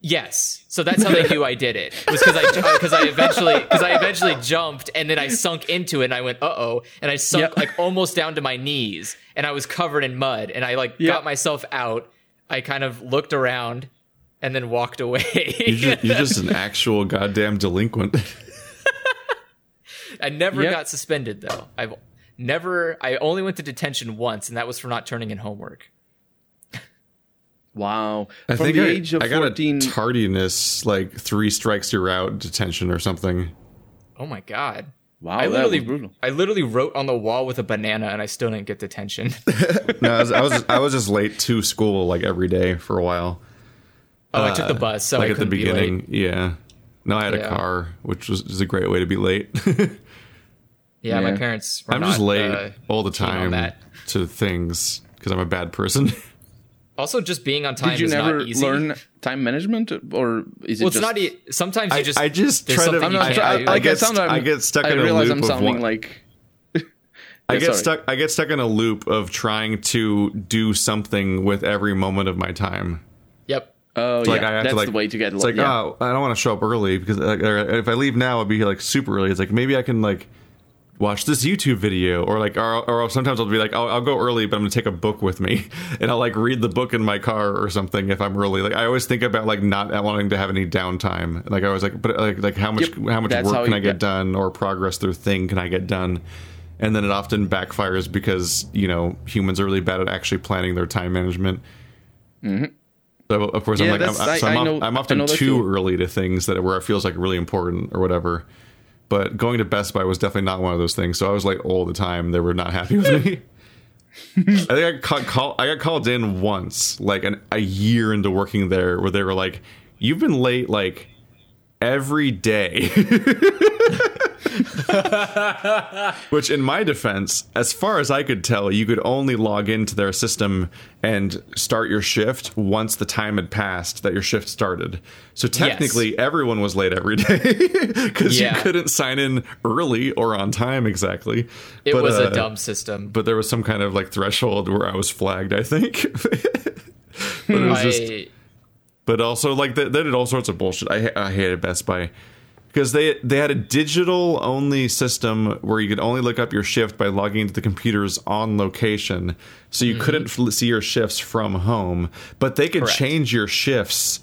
Yes. So that's how they knew I did it. It was because I because I eventually because I eventually jumped and then I sunk into it and I went uh oh and I sunk Yep. like almost down to my knees and I was covered in mud and I like Yep. got myself out. I kind of looked around and then walked away. You're just, you're just an actual goddamn delinquent. I never Yep. got suspended though. I've never. I only went to detention once and that was for not turning in homework. Wow. I From think the I, age of I got 14. a tardiness, like three strikes you're out detention or something. Oh my god. wow, I that literally, was brutal. I literally wrote on the wall with a banana, and I still didn't get detention. No, I was, I was I was just late to school like every day for a while. Oh, I took the bus, so like I at the couldn't be beginning, yeah. No, I had Yeah. a car, which was, was a great way to be late. Yeah, my parents. Were I'm not, just late uh, all the time to things because I'm a bad person. Also, just being on time Did you is never not easy. learn time management, or is it well, it's just? not. E- sometimes you I, just. I just try to. I'm not can't try- do. I, I I, get get sound, st- I get stuck I in a realize loop I'm of sounding what- like. I Yeah, get sorry. stuck. I get stuck in a loop of trying to do something with every moment of my time. Yep. Oh Like yeah, I have that's to like. the way to get. It's like yeah. oh, I don't want to show up early because like, if I leave now, I'll be like super early. It's like maybe I can like watch this YouTube video or like or, or sometimes I'll be like I'll, I'll go early, but I'm gonna take a book with me and I'll like read the book in my car or something if I'm early. Like I always think about like not wanting to have any downtime. Like I was like, but like like how much Yep, how much work how can I get get- done or progress through thing can I get done. And then it often backfires because you know humans are really bad at actually planning their time management. Mm-hmm. So of course, Yeah, I'm like, I'm, uh, so I- I'm, I I'm often too too. early to things that where it feels like really important or whatever. But going to Best Buy was definitely not one of those things. So I was late all the time. They were not happy with me. I think I got, call, I got called in once, like an, a year into working there, where they were like, "You've been late like every day." Which, in my defense, as far as I could tell, you could only log into their system and start your shift once the time had passed that your shift started. So technically, everyone was late every day because Yeah. you couldn't sign in early or on time exactly. It But, was uh, a dumb system. But there was some kind of like threshold where I was flagged. I think. but it was I, just but also like they, they did all sorts of bullshit. I I hated Best Buy because they they had a digital only system where you could only look up your shift by logging into the computers on location, so you couldn't f- see your shifts from home. But they could Correct. change your shifts.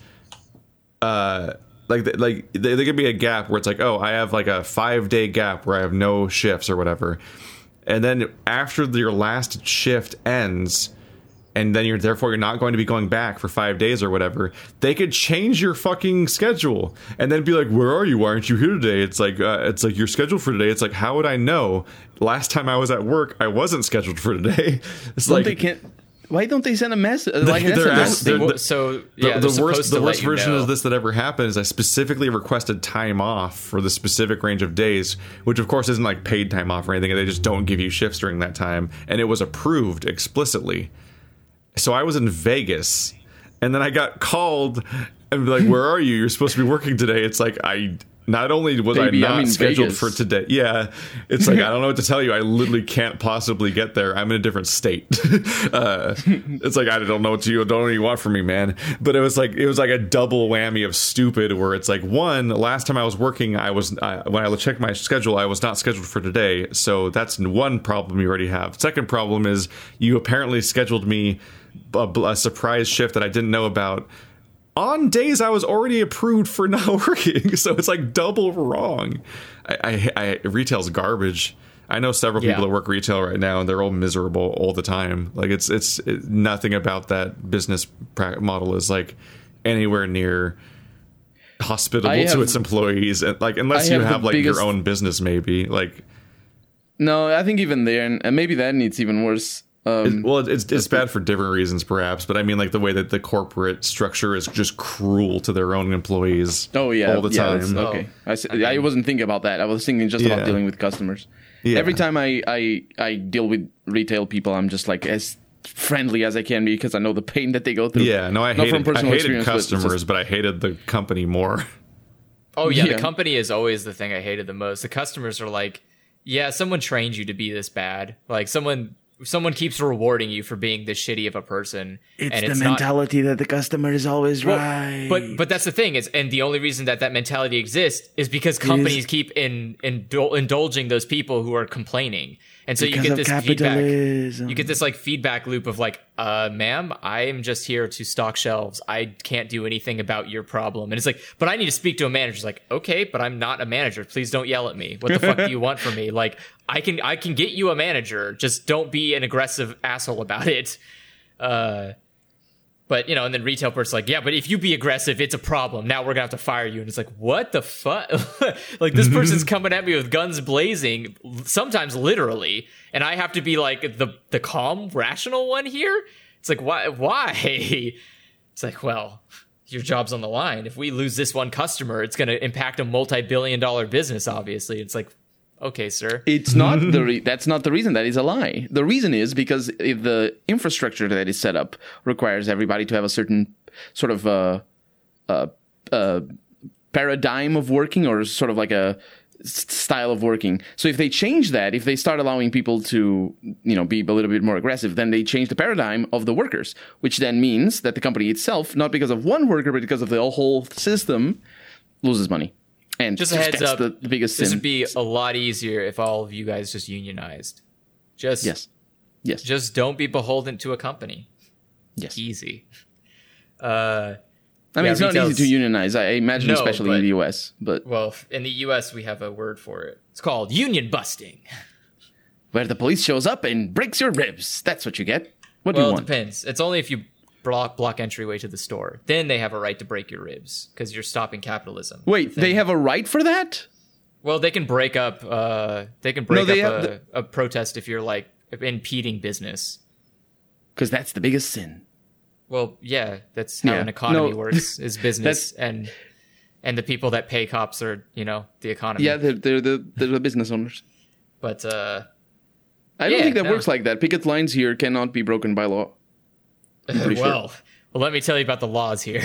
Uh, like th- like there there could be a gap where it's like, oh, I have like a five day gap where I have no shifts or whatever, and then after your last shift ends and then you're therefore you're not going to be going back for five days or whatever they could change your fucking schedule and then be like where are you why aren't you here today it's like uh, it's like your schedule for today it's like how would i know last time i was at work i wasn't scheduled for today it's Don't like they can't. Why don't they send a message? Like an they're SMS asked- thing? they're- Well, so yeah, the, the worst the worst version know. of this that ever happened is I specifically requested time off for the specific range of days, which of course isn't like paid time off or anything. They just don't give you shifts during that time, and it was approved explicitly. So I was in Vegas, and then I got called and be like, "Where are you? You're supposed to be working today." It's like I. Not only was Baby, I not scheduled Vegas. for today, yeah, it's like I don't know what to tell you. I literally can't possibly get there. I'm in a different state. uh, it's like I don't know what you don't know what you want from me, man. But it was like it was like a double whammy of stupid. Where it's like one, last time I was working, I was I, when I checked my schedule, I was not scheduled for today. So that's one problem you already have. Second problem is you apparently scheduled me a, a surprise shift that I didn't know about on days I was already approved for not working. So it's like double wrong. I, I, I retail's garbage. I know several people Yeah. that work retail right now, and they're all miserable all the time. Like it's it's it, nothing about that business model is like anywhere near hospitable I to its employees. And like unless I you have like biggest- your own business, maybe like No, I think even there, and maybe that needs even worse. Um, well, it's it's bad for different reasons, perhaps. But I mean, like the way that the corporate structure is just cruel to their own employees. oh yeah, all the yeah, time. that's- Oh, okay, I, s- I mean- I wasn't thinking about that. I was thinking just Yeah. about dealing with customers. Yeah. Every time I, I I deal with retail people, I'm just like as friendly as I can be because I know the pain that they go through. Yeah, no, I Not hated, I hated experience, but just- customers, but I hated the company more. Oh yeah, Yeah. the company is always the thing I hated the most. The customers are like, yeah, someone trained you to be this bad. Like someone someone keeps rewarding you for being this shitty of a person. It's and the it's not mentality that the customer is always Well, right. But but that's the thing is, and the only reason that that mentality exists is because companies keep in, indul- indulging those people who are complaining, and so you get this capitalism. feedback. You get this like feedback loop of like, uh, ma'am, I am just here to stock shelves. I can't do anything about your problem. And it's like, but I need to speak to a manager. It's like, okay, but I'm not a manager. Please don't yell at me. What the fuck do you want from me? Like, I can I can get you a manager. Just don't be an aggressive asshole about it. Uh, but you know, and then retail person's like, yeah, but if you be aggressive, it's a problem. Now we're gonna have to fire you. And it's like, what the fuck? like this person's coming at me with guns blazing, sometimes literally, and I have to be like the the calm, rational one here. It's like, why? Why? It's like, well, your job's on the line. If we lose this one customer, it's gonna impact a multi-billion-dollar business. Obviously, it's like, okay, sir. It's not the re- that's not the reason. That is a lie. The reason is because if the infrastructure that is set up requires everybody to have a certain sort of uh, uh, uh, paradigm of working or sort of like a style of working. So if they change that, if they start allowing people to, you know, be a little bit more aggressive, then they change the paradigm of the workers, which then means that the company itself, not because of one worker, but because of the whole system, loses money. And Just a heads up, the, the biggest This sin. would be a lot easier if all of you guys just unionized. Just yes. Yes. just don't be beholden to a company. yes. Easy. Uh, I mean, Yeah, it's not easy to unionize. I imagine, No, especially but- in the U.S. But well, in the U.S., we have a word for it. It's called union busting. where the police shows up and breaks your ribs, that's what you get. What do Well, you it depends. It's only if you block block entryway to the store. Then they have a right to break your ribs because you're stopping capitalism. Wait, they have a right for that? Well, they can break up. Uh, they can break they up a, a protest if you're like impeding business. Because that's the biggest sin. Well, yeah, that's how Yeah. an economy No. works. Is business and and the people that pay cops are you know the economy. Yeah, they're, they're the they're the business owners. But uh, I don't Yeah, think that no. works like that. Picket lines here cannot be broken by law. Pretty sure. well, well, let me tell you about the laws here.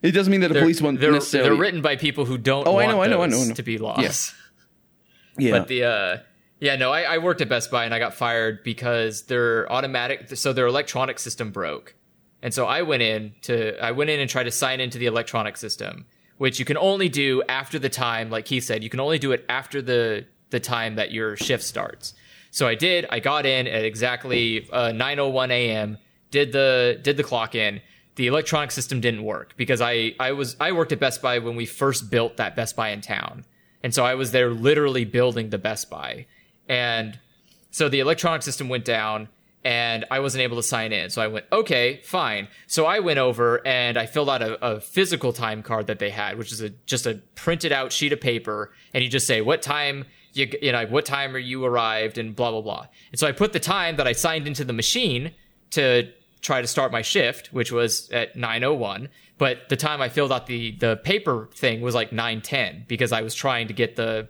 It doesn't mean that the police won't they're, necessarily. they're written by people who don't Oh, I know, I know, I know, I know. to be laws. Yeah. But the uh yeah, no, I, I worked at Best Buy and I got fired because their automatic so their electronic system broke. And so I went in to I went in and tried to sign into the electronic system, which you can only do after the time, like he said, you can only do it after the the time that your shift starts. So I did. I got in at exactly uh, 9:01 a.m. Did the did the clock in. The electronic system didn't work because I I was I worked at Best Buy when we first built that Best Buy in town, and so I was there literally building the Best Buy, and so the electronic system went down and I wasn't able to sign in. So I went, okay, fine. So I went over and I filled out a, a, physical time card that they had, which is a just a printed out sheet of paper, and you just say what time you you know what time are you arrived and blah blah blah. And so I put the time that I signed into the machine to try to start my shift, which was at 9:01. But the time I filled out the the paper thing was like 9:10 because I was trying to get the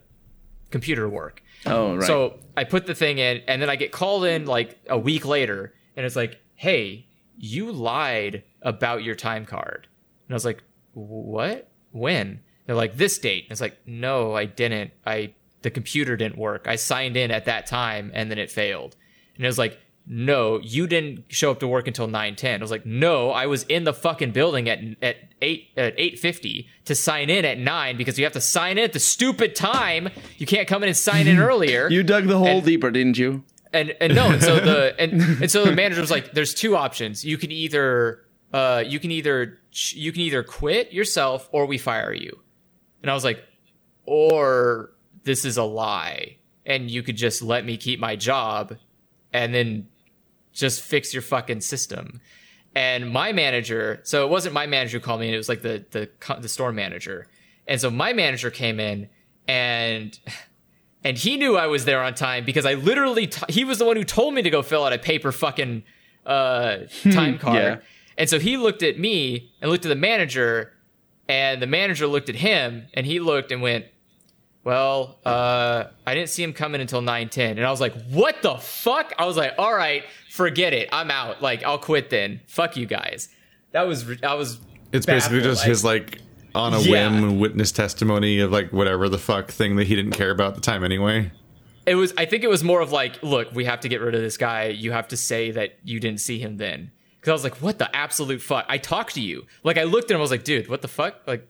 computer to work. Oh, right. So I put the thing in, and then I get called in like a week later, and it's like, "Hey, you lied about your time card." And I was like, "What? When?" They're like, "This date." And it's like, "No, I didn't. I the computer didn't work. I signed in at that time, and then it failed." And it was like, no, you didn't show up to work until 9:10. I was like, "No, I was in the fucking building at at 8 at 8:50 to sign in at 9 because you have to sign in at the stupid time. You can't come in and sign in earlier." you dug the hole And- deeper, didn't you? and and no, and so the and, and so the manager was like, "There's two options. You can either uh you can either you can either quit yourself or we fire you." And I was like, "Or this is a lie, and you could just let me keep my job, and then just fix your fucking system." And my manager, so it wasn't my manager who called me, it was like the the the store manager. And so my manager came in and and he knew I was there on time because I literally t- he was the one who told me to go fill out a paper fucking uh, time card. Yeah. And so he looked at me and looked at the manager, and the manager looked at him, and he looked and went, "Well, uh, I didn't see him coming until nine ten. And I was like, "What the fuck?" I was like, "All right, forget it. I'm out. Like, I'll quit then. Fuck you guys." That was I was. It's basically just I- his like on a Yeah. whim witness testimony of like whatever the fuck thing that he didn't care about at the time anyway. it was i think it was more of like look we have to get rid of this guy you have to say that you didn't see him then because i was like what the absolute fuck i talked to you like i looked at him i was like dude what the fuck like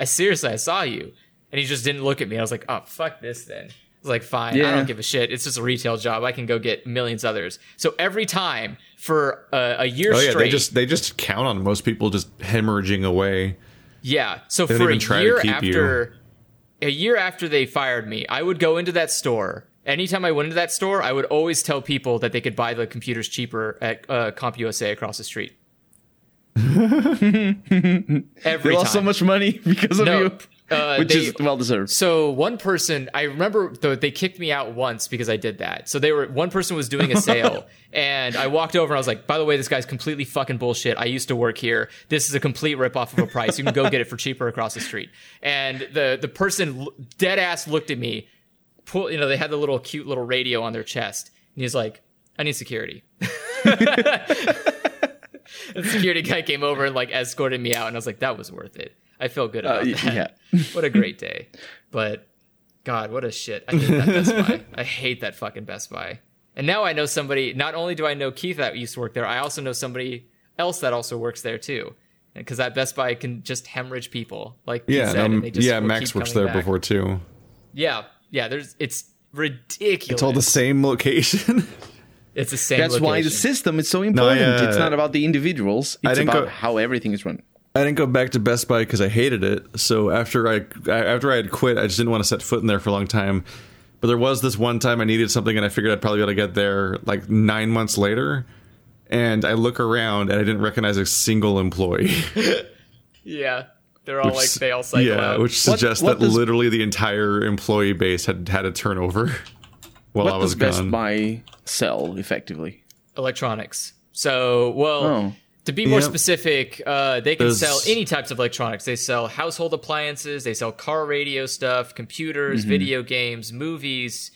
i seriously i saw you and he just didn't look at me i was like oh fuck this then i was like fine i don't give a shit it's just a retail job i can go get millions others so every time for a, a year Oh yeah, straight they just they just count on most people just hemorrhaging away. Yeah. So don't for a to year keep you. after a year after they fired me, I would go into that store. Anytime I went into that store, I would always tell people that they could buy the computers cheaper at uh, CompUSA across the street. Every They lost so much money because of No, you, uh, which they- is well deserved. So one person, I remember though they kicked me out once because I did that. So they were one person was doing a sale, and I walked over and I was like, "By the way, this guy's completely fucking bullshit. I used to work here. This is a complete ripoff of a price. You can go get it for cheaper across the street." And the the person dead ass looked at me, pull, you know, they had the little cute little radio on their chest, and he's like, "I need security." the security guy came over and like escorted me out, and I was like, "That was worth it." I feel good about Uh, that. yeah. what a great day. But God, what a shit. I hate that Best Buy. I hate that fucking Best Buy. And now I know somebody, not only do I know Keith that used to work there, I also know somebody else that also works there too. Because that Best Buy can just hemorrhage people. Like Keith Yeah, said, um, and they just yeah. Max works there back. before too. Yeah, yeah, there's it's ridiculous. It's all the same location. It's the same That's why the system is so important. uh, it's not about the individuals. It's about go- how everything is run. I didn't go back to Best Buy because I hated it. So after I after I had quit, I just didn't want to set foot in there for a long time. But there was this one time I needed something, and I figured I'd probably be able to get there like nine months later. And I look around, and I didn't recognize a single employee. Yeah. They're all Which like s- they all cycle yeah, out. which suggests what that does- literally the entire employee base had had a turnover while I was does Best. Buy sell effectively? electronics. So, well, Oh. To be more Yep. specific, uh, they can There's- sell any types of electronics. They sell household appliances, they sell car radio stuff, computers, video games, movies,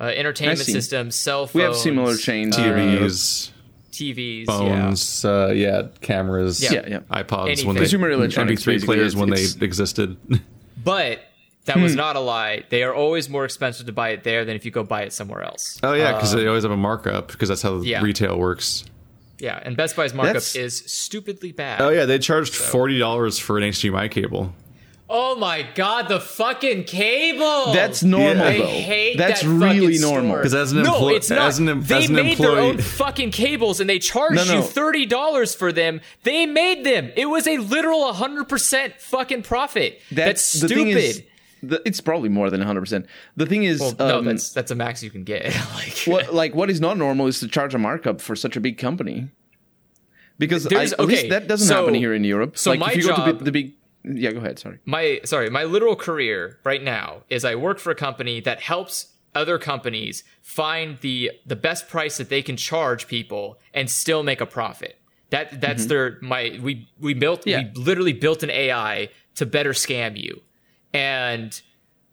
uh, entertainment Mm-hmm. I see. systems, cell phones. We have similar chains here. TVs, TVs, phones, uh, yeah, cameras, Yeah. Yeah, yeah. iPods Anything. when they Consumer electronics, MP3 basically, players it's- when they existed. But that Hmm. was not a lie. They are always more expensive to buy it there than if you go buy it somewhere else. Oh yeah, because they always have a markup because that's how Uh, yeah. retail works. Yeah, and Best Buy's markup That's- is stupidly bad. Oh yeah, they charged forty dollars for an HDMI cable. Oh my god, the fucking cable. That's normal I though. hate That's that really normal. Because as an no, it's not. as an em- they as an made their own fucking cables and they charged No, no. you thirty dollars for them. They made them. It was a literal hundred percent fucking profit. That's, the stupid. The, it's probably more than 100. percent The thing is, well, no, um, that's that's a max you can get. like, what like what is not normal is to charge a markup for such a big company. Because I, at least okay, that doesn't so- happen here in Europe. so like my if you go to job- the, big, yeah, go ahead. Sorry. my sorry, my literal career right now is I work for a company that helps other companies find the the best price that they can charge people and still make a profit. That that's their my we we built Yeah. we literally built an AI to better scam you. And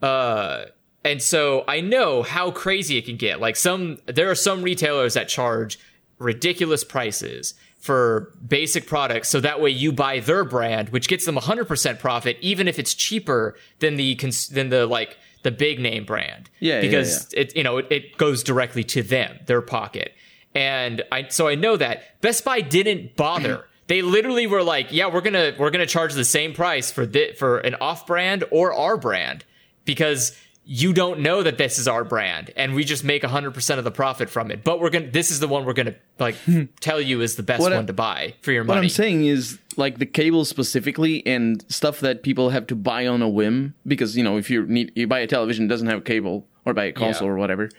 uh and so I know how crazy it can get. Like some there are some retailers that charge ridiculous prices for basic products so that way you buy their brand which gets them 100% profit even if it's cheaper than the than the like the big name brand. Yeah, yeah, because it you know it, it goes directly to them their pocket. And I so I know that. Best Buy didn't bother they literally were like yeah we're going to we're to charge the same price for thi- for an off brand or our brand because you don't know that this is our brand and we just make 100% of the profit from it. But we're to this is the one we're going to like hmm. tell you is the best What I- one to buy for your money What I'm saying is like the cable specifically and stuff that people have to buy on a whim because you know if you need you buy a television that doesn't have cable or buy a console Yeah. or whatever,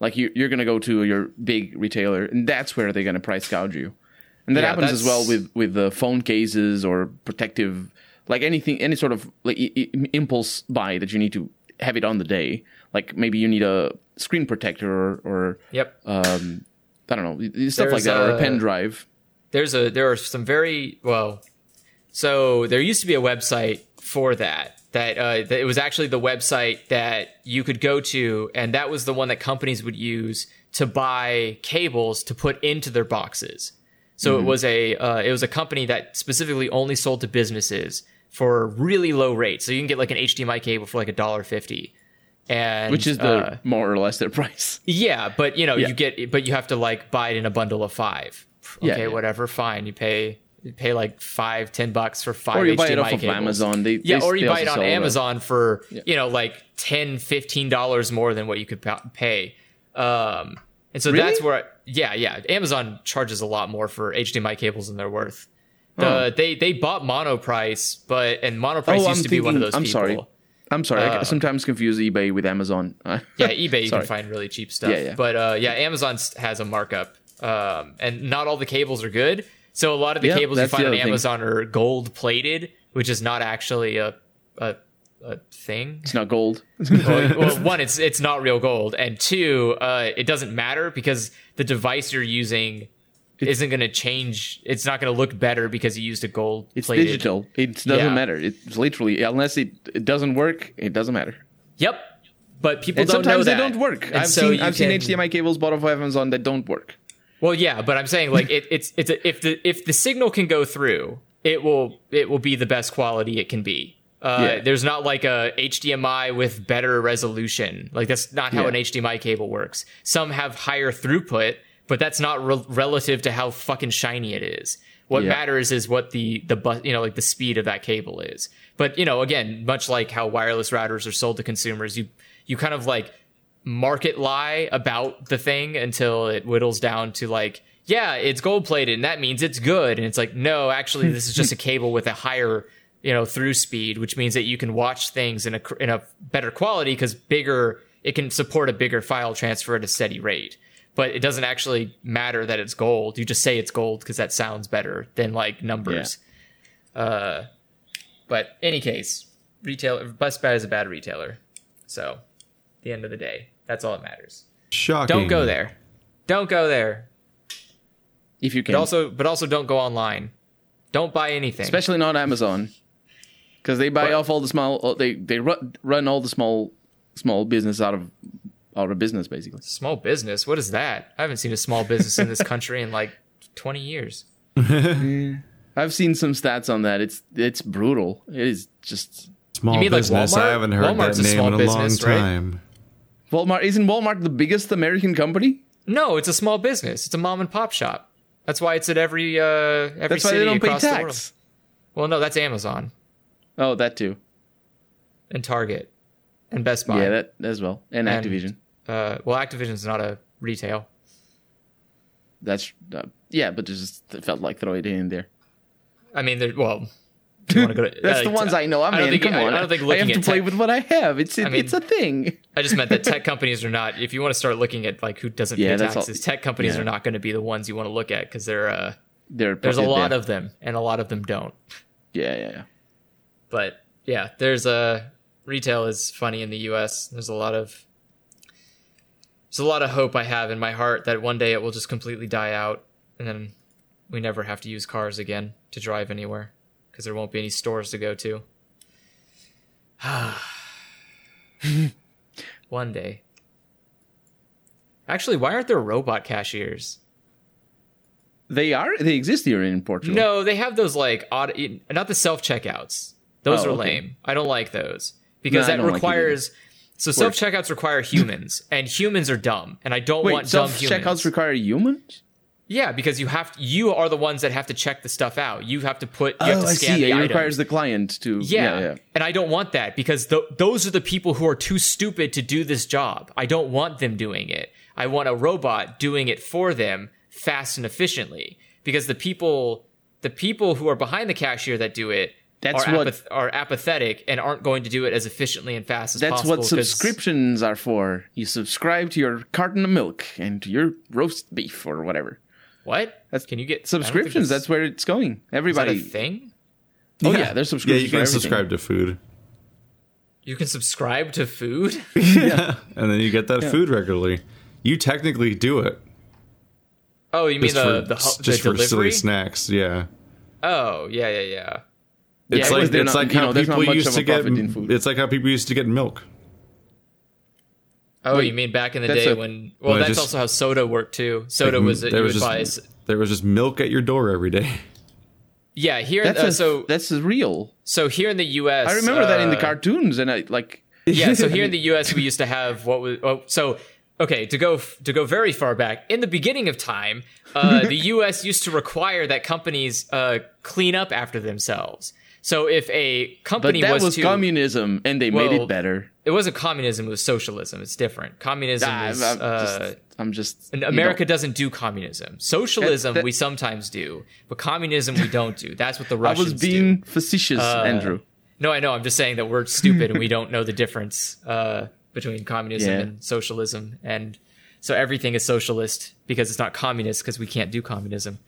like you, you're gonna go to your big retailer and that's where they're gonna price gouge you, and that Yeah, happens as well with with the phone cases or protective like anything any sort of like impulse buy that you need to have it on the day. Like maybe you need a screen protector or, or yep um, I don't know stuff like There's that or a a- pen drive. there's a there are some very well so there used to be a website for that that uh that it was actually the website that you could go to and that was the one that companies would use to buy cables to put into their boxes so it was a uh, it was a company that specifically only sold to businesses for really low rates so you can get like an HDMI cable for like a dollar fifty and which is the uh, more or less their price. yeah, but you know, Yeah. you get, but you have to like buy it in a bundle of five. Okay, Yeah, yeah. whatever, fine. You pay, you pay like five, ten bucks for five. Or you HDMI buy it off of cables. Amazon. They, Yeah, they- or you buy it on Amazon for you know like 10 15 dollars more than what you could pay. Um, and so Really? that's where, yeah, yeah, Amazon charges a lot more for HDMI cables than they're worth. The, Oh. They they bought Monoprice, but and Monoprice Oh, used I'm to be one of thinking- those I'm people. sorry. I'm sorry. I Uh, sometimes confuse eBay with Amazon. Yeah, eBay you can find really cheap stuff. Yeah, yeah. But uh, yeah, Amazon has a markup, um, and not all the cables are good. So a lot of the Yeah, cables you find on other thing. Amazon are gold plated, which is not actually a a, a thing. it's not gold. well, well, one, it's it's not real gold, and two, uh, it doesn't matter because the device you're using isn't going to change. It's not going to look better because you used a gold. It's plated. digital. It doesn't Yeah. matter. It's literally unless it, it doesn't work, it doesn't matter. Yep. But people And don't know sometimes they that. don't work. And I've so seen I've seen HDMI cables bought off Amazon that don't work. Well, yeah, but I'm saying like it, it's it's a, if the if the signal can go through, it will it will be the best quality it can be. Uh, Yeah. There's not like a HDMI with better resolution. Like that's not how Yeah. an HDMI cable works. Some have higher throughput, but that's not re- relative to how fucking shiny it is. What Yeah. matters is what the the bu- you know like the speed of that cable is. But you know, again, much like how wireless routers are sold to consumers, you you kind of like market lie about the thing until it whittles down to like, yeah, it's gold plated and that means it's good. And it's like, no, actually, this is just a cable with a higher, you know, through speed, which means that you can watch things in a in a better quality because bigger it can support a bigger file transfer at a steady rate. But it doesn't actually matter that it's gold. You just say it's gold because that sounds better than like numbers. Uh, but any case, retail Best Buy is a bad retailer. So, at the end of the day, that's all that matters. Shocking. Don't go there. Don't go there. If you can, But also, but also don't go online. Don't buy anything. especially not Amazon, because they buy What? off all the small. They they run, run all the small small business out of out of business basically. small business. What is that? I haven't seen a small business in this country in like 20 years. I've seen some stats on that. It's it's brutal. It is just Small You mean like business. I haven't heard Walmart's that name small in a business, long right? time. Walmart. Isn't Walmart the biggest American company? No, it's a small business. It's a mom and pop shop. That's why it's at every uh every That's why city they don't pay across the world. Well, no, that's Amazon. Oh, that too. and Target and Best Buy. Yeah, that as well, and, And- Activision. uh, well, Activision's not a retail. That's uh, yeah, but just it felt like throwing it in there. I mean, they're, well, you go to- That's uh, the ones I know. I'm I don't in. think- Come I- on, I don't think looking I have to play tech- with what I have. It's it, I mean- it's a thing. I just meant that tech companies are not. If you want to start looking at like who doesn't Yeah, pay that's all- taxes, tech companies yeah. are not going to be the ones you want to look at because they're uh, They're there's a lot of them, and a lot of them don't. yeah, yeah, yeah. But yeah, there's a retail is funny in the U.S. There's a lot of there's a lot of hope I have in my heart that one day it will just completely die out, and then we never have to use cars again to drive anywhere because there won't be any stores to go to. one day. Actually, why aren't there robot cashiers? They are. They exist here in Portugal. No, they have those like odd, not the self checkouts. Those Oh, are okay. lame. I don't like those because No, that don't like requires. so self checkouts require humans, and humans are dumb, and I don't Wait, want dumb self humans. checkouts require humans. yeah, because you have you are the ones that have to check the stuff out. You have to put. You have oh, to I see. the It item. requires the client to. Yeah. Yeah, yeah. and I don't want that because th- those are the people who are too stupid to do this job. I don't want them doing it. I want a robot doing it for them fast and efficiently because the people the people who are behind the cashier that do it That's are, what- apath- are apathetic and aren't going to do it as efficiently and fast as possible. That's what subscriptions are for. You subscribe to your carton of milk and to your roast beef or whatever. What? That's- Can you get I don't think Subscriptions. That's where it's going. is that a Everybody. thing. oh yeah, there's subscriptions. Yeah, subscriptions. you can everything. subscribe to food, You can subscribe to food. Yeah, and then you get that food regularly. You technically do it Oh, you mean just the for the, ho- just the for silly delivery? snacks. Yeah, Oh, yeah, yeah, yeah. It's Yeah, like it's not- like how know, people used to get. food. It's like how people used to get milk. Oh, Wait, you mean back in the day a- when? Well, When that's just- also how soda worked too. Soda Like, was that there you was just there was just milk at your door every day. Yeah, here. That's uh, a, so that's real. so here in the U.S. I remember that in the uh, cartoons, and I like. Yeah, so here in the U.S. we used to have what was oh, so. Okay, to go to go very far back in the beginning of time, uh, the U.S. used to require that companies uh, clean up after themselves. So if a company But that was, was to, communism, and they made it better. it wasn't communism; it was socialism. It's different. Communism Ah, is. I'm, I'm uh, just, I'm just. And America doesn't do communism. Socialism That- that- we sometimes do, but communism we don't do. That's what the Russians. I was being do. facetious, Uh, Andrew. No, I know. I'm just saying that we're stupid and we don't know the difference uh, between communism Yeah. and socialism, and so everything is socialist because it's not communist because we can't do communism.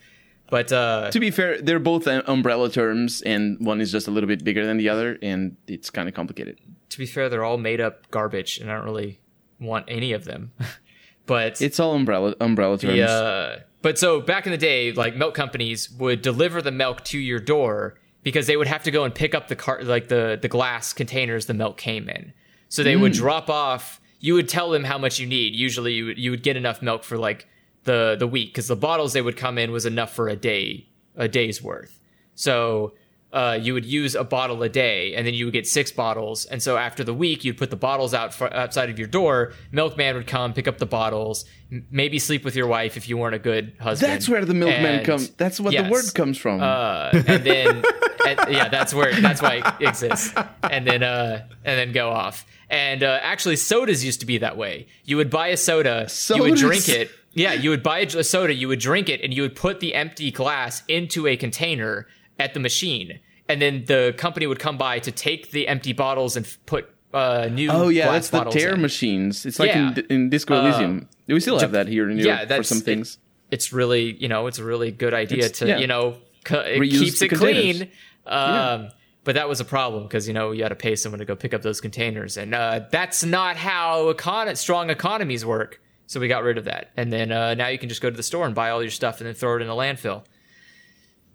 But uh, To be fair, they're both uh, umbrella terms, and one is just a little bit bigger than the other, and it's kind of complicated. to be fair, they're all made up garbage, and I don't really want any of them. but It's all umbrella umbrella terms. The, uh, but so back in the day, like milk companies would deliver the milk to your door because they would have to go and pick up the car, like the the glass containers the milk came in. So they would drop off. You would tell them how much you need. Usually, you would, you would get enough milk for like the the week because the bottles they would come in was enough for a day a day's worth. So uh, you would use a bottle a day, and then you would get six bottles. And so after the week, you'd put the bottles out fr- outside of your door. Milkman would come, pick up the bottles, m- maybe sleep with your wife if you weren't a good husband. That's where the milkman comes. That's what yes. the word comes from. Uh, and then, and, yeah, that's where that's why it exists. And then, uh, and then go off. And uh, actually, sodas used to be that way. You would buy a soda, you would drink it. Yeah, you would buy a soda, you would drink it, and you would put the empty glass into a container at the machine. And then the company would come by to take the empty bottles and f- put uh, new. oh yeah, glass that's the tear in. machines. It's like Yeah. in, in Disco Uh, Elysium. we still have that here in yeah, Europe for that's- some it- things. it's really you know it's a really good idea It's- to yeah. you know cu- it Reuse keeps it containers. clean um but that was a problem because you know you had to pay someone to go pick up those containers and uh, that's not how econ- strong economies work so we got rid of that and then uh, now you can just go to the store and buy all your stuff and then throw it in a landfill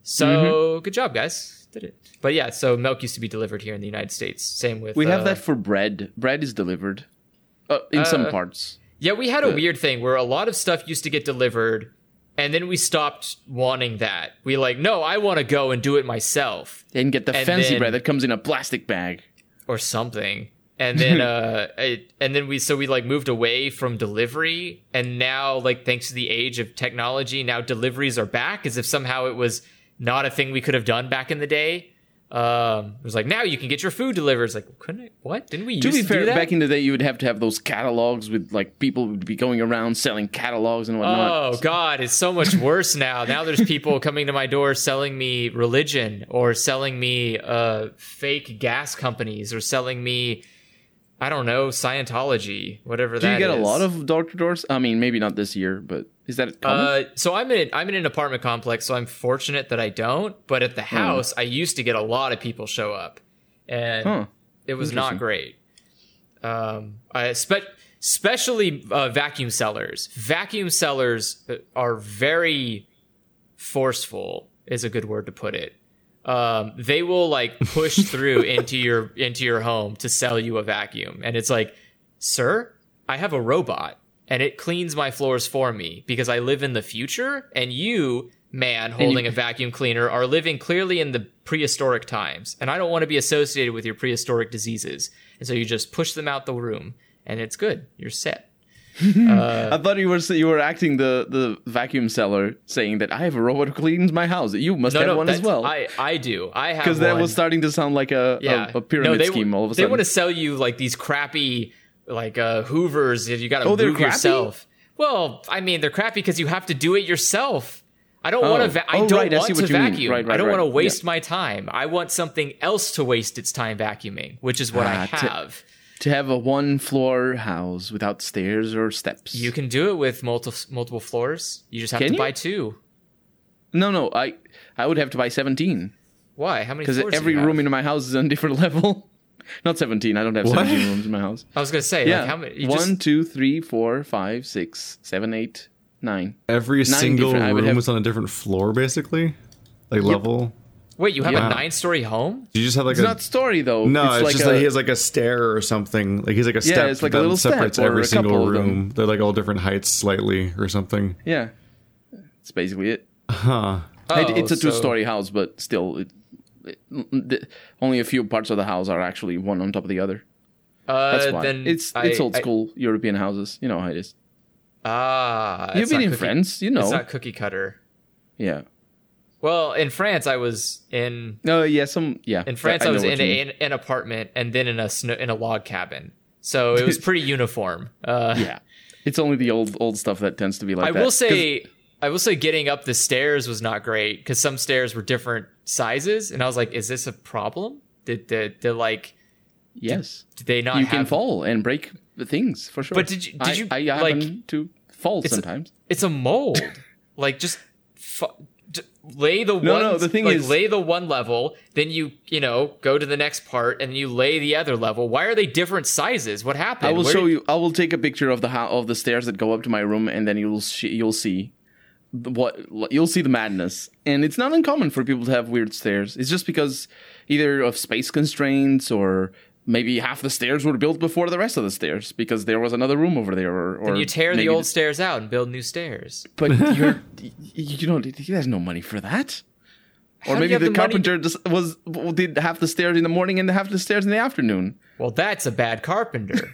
so Mm-hmm. good job guys did it but yeah so milk used to be delivered here in the united states same with We have uh, that for bread. Bread is delivered uh, in some parts. Yeah, we had a weird thing where a lot of stuff used to get delivered, and then we stopped wanting that. We like, no, I want to go and do it myself And get the and fancy then- bread that comes in a plastic bag. or something. And then, uh, it, and then we so we like moved away from delivery, and now like thanks to the age of technology, now deliveries are back as if somehow it was not a thing we could have done back in the day. Um, it was like now you can get your food delivered. It's like couldn't I, what? Didn't we To be to fair, do that? back in the day, you would have to have those catalogs with like people would be going around selling catalogs and whatnot. Oh God, it's so much worse now. Now there's people coming to my door selling me religion or selling me uh, fake gas companies or selling me, I don't know, Scientology, whatever Do you get a lot of door to doors? I mean, maybe not this year, but is that? Uh, so I'm in I'm in an apartment complex, so I'm fortunate that I don't. But at the Hmm. house, I used to get a lot of people show up, and Huh. it was not great. Um, I spe- especially uh, vacuum sellers. Vacuum sellers uh, are very forceful. Is a good word to put it. Um, they will like push through into your into your home to sell you a vacuum, and it's like, sir, I have a robot and it cleans my floors for me because I live in the future, and you, man, holding a vacuum cleaner, are living clearly in the prehistoric times, and I don't want to be associated with your prehistoric diseases, and so you just push them out the room, and it's good. You're set. I thought you were you were acting the the vacuum seller, saying that I have a robot who cleans my house. You must No, have no, one as well. I I do. I have Because that was starting to sound like a, yeah. a, a pyramid no, they, scheme all of a sudden, They want to sell you like these crappy like uh Hoovers if you got to Oh, yourself. Well, I mean, they're crappy because you have to do it yourself. I don't Oh. want to. Va- I Oh, don't right, want see to what you mean. vacuum. Right, right, I don't want to waste Yeah. my time. I want something else to waste its time vacuuming, which is what I Ah, have. To have a one floor house without stairs or steps. You can do it with multiple multiple floors. You just have Can to you? buy two. no, no. I I would have to buy seventeen Why? How many? because floors do every you have? room in my house is on a different level. Not seventeen. I don't have What? seventeen rooms in my house. I was gonna say, Yeah, like, how many? You one, just, two, three, four, five, six, seven, eight, nine. Every single different- I would room have- was on a different floor, basically, like level. Wait, you have Yeah. a nine-story home? Do you just have like It's a not story though. no? It's, like just a, like he has like a stair or something. Like he's like a Yeah, step it's like a that little step separates or every a single couple of them. room. They're like all different heights slightly or something. yeah. It's basically it. Huh. It- Oh, it's a so- two-story house, but still, it, it, the, only a few parts of the house are actually one on top of the other. Uh, That's why then it's I- it's old I- school European houses. You know how it is. Ah, You've it's been in cookie- France, you know. It's not cookie cutter. Yeah. Well, in France, I was in No, yeah, some yeah. in France. I, know was in, a, in an apartment and then in a snow, in a log cabin. So it was pretty uniform. Uh, yeah. It's only the old old stuff that tends to be like I that. will say, I will say, getting up the stairs was not great because some stairs were different sizes, and I was like, "Is this a problem? Did did, did like yes, did they not you have?" can fall and break the things for sure. But did you- did I, you, I like- happen to fall a- sometimes. It's a mold. like just. Fu- lay the No, one no, the thing like is- lay the one level then you you know go to the next part and you lay the other level why are they different sizes what happened I will Where show you. I will take a picture of the of the stairs that go up to my room, and then you'll sh- you'll see what you'll see the madness. And it's not uncommon for people to have weird stairs. It's just because either of space constraints or maybe half the stairs were built before the rest of the stairs because there was another room over there. Or, or Then you tear the maybe old stairs out and build new stairs But you're you don't. There's no money for that. How Or maybe the, the carpenter just was did half the stairs in the morning and half the stairs in the afternoon. well that's a bad carpenter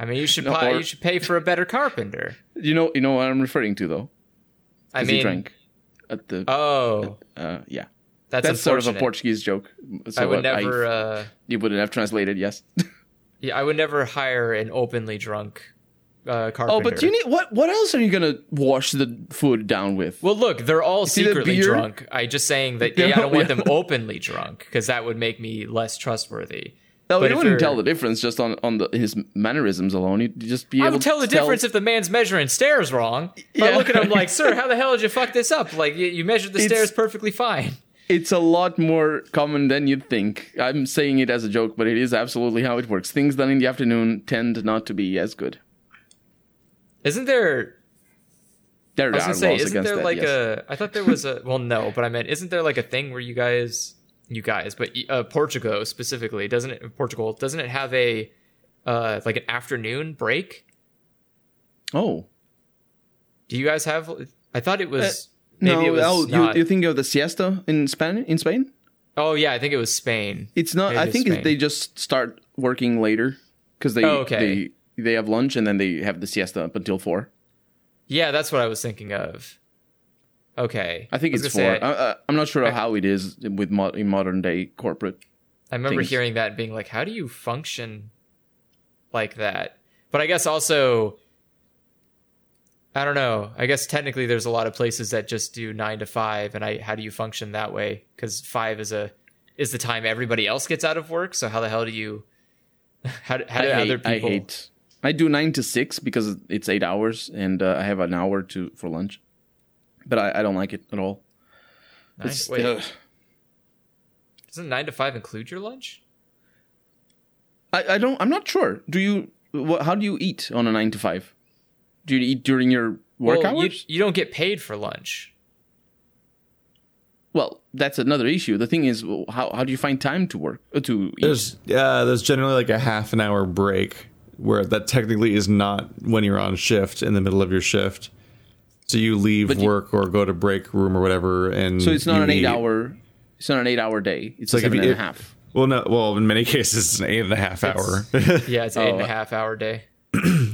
i mean you should buy, or- you should pay for a better carpenter You know, you know what I'm referring to though. i 'Cause mean he drank at the. oh uh, yeah, that's, that's sort of a. Portuguese joke. So i would never I, uh you wouldn't have translated. Yes. yeah i would never hire an openly drunk uh carpenter oh, but do you need what? What else are you gonna wash the food down with? well, look, they're all secretly drunk. I just saying that Yeah, yeah, I don't want yeah. them openly drunk because that would make me less trustworthy. no, but you wouldn't tell the difference just on on the, his mannerisms alone. You'd just be I would tell the difference if the man's measuring stairs wrong. If I look at him like, sir, how the hell did you fuck this up? Like, you, you measured the It's- stairs perfectly fine. It's a lot more common than you'd think. I'm saying it as a joke, but it is absolutely how it works. Things done in the afternoon tend not to be as good. Isn't there? There I was are say, laws isn't against there that. like yes. a? I thought there was a. Well, no, but I meant, isn't there like a thing where you guys, you guys, but uh, Portugal specifically, doesn't it? Portugal doesn't it have a, uh, like an afternoon break? oh Do you guys have? I thought it was. Maybe no, it was oh, not. you, you think of the siesta in Spain? In Spain, oh yeah, I think it was Spain. it's not. Maybe I think they just start working later because they Oh, okay. they they have lunch and then they have the siesta up until four. Yeah, that's what I was thinking of. Okay. I think was it's four. say, I, I, I'm not sure how it is with mo- in modern day corporate. I remember things. hearing that and being like, how do you function like that? But I guess also, I don't know. I guess technically there's a lot of places that just do nine to five, and I how do you function that way? Because five is a is the time everybody else gets out of work. So how the hell do you? How, do- how do I other hate, I people? hate. I do nine to six because it's eight hours, and uh, I have an hour to for lunch. But I, I don't like it at all. Nine, wait, ugh. doesn't nine to five include your lunch? I, I don't. I'm not sure. Do you? What, how do you eat on a nine to five? Do you eat during your work well, hours? you don't get paid for lunch. well, that's another issue. The thing is, how how do you find time to work uh, to eat? There's yeah, there's generally like a half an hour break where that technically is not when you're on shift in the middle of your shift. So you leave But you- work or go to break room or whatever, and so it's not an eight eat. hour. It's not an eight hour day. It's like like if seven you- and a half. Well, no, well, in many cases it's an eight and a half hour. Yeah, it's an eight Oh. a half hour day.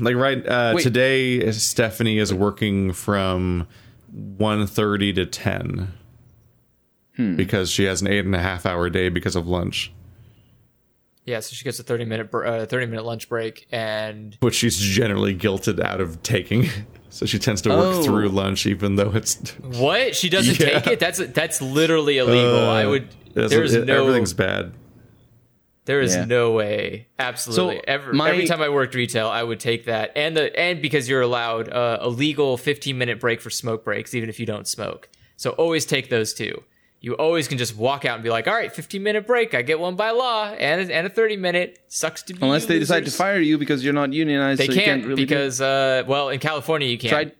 Like right uh, today, Stephanie is working from 1.30 to ten Hmm. because she has an eight and a half hour day because of lunch, Yeah, so she gets a thirty minute br- uh, thirty minute lunch break, and which she's generally guilted out of taking. So she tends to work Oh. through lunch, even though it's what she doesn't Yeah. take it. That's that's literally illegal. I would. There's it- no. everything's bad. There is Yeah. no way. Absolutely. So, every, my- every time I worked retail, I would take that, and the and because you're allowed uh, a legal 15 minute break for smoke breaks, even if you don't smoke. So always take those two. You always can just walk out and be like, "All right, 15 minute break. I get one by law, and a, and a 30 minute. Sucks to be Unless they decide to fire you because you're not unionized. They so can't, can't really because uh, well, in California you can't. Tried,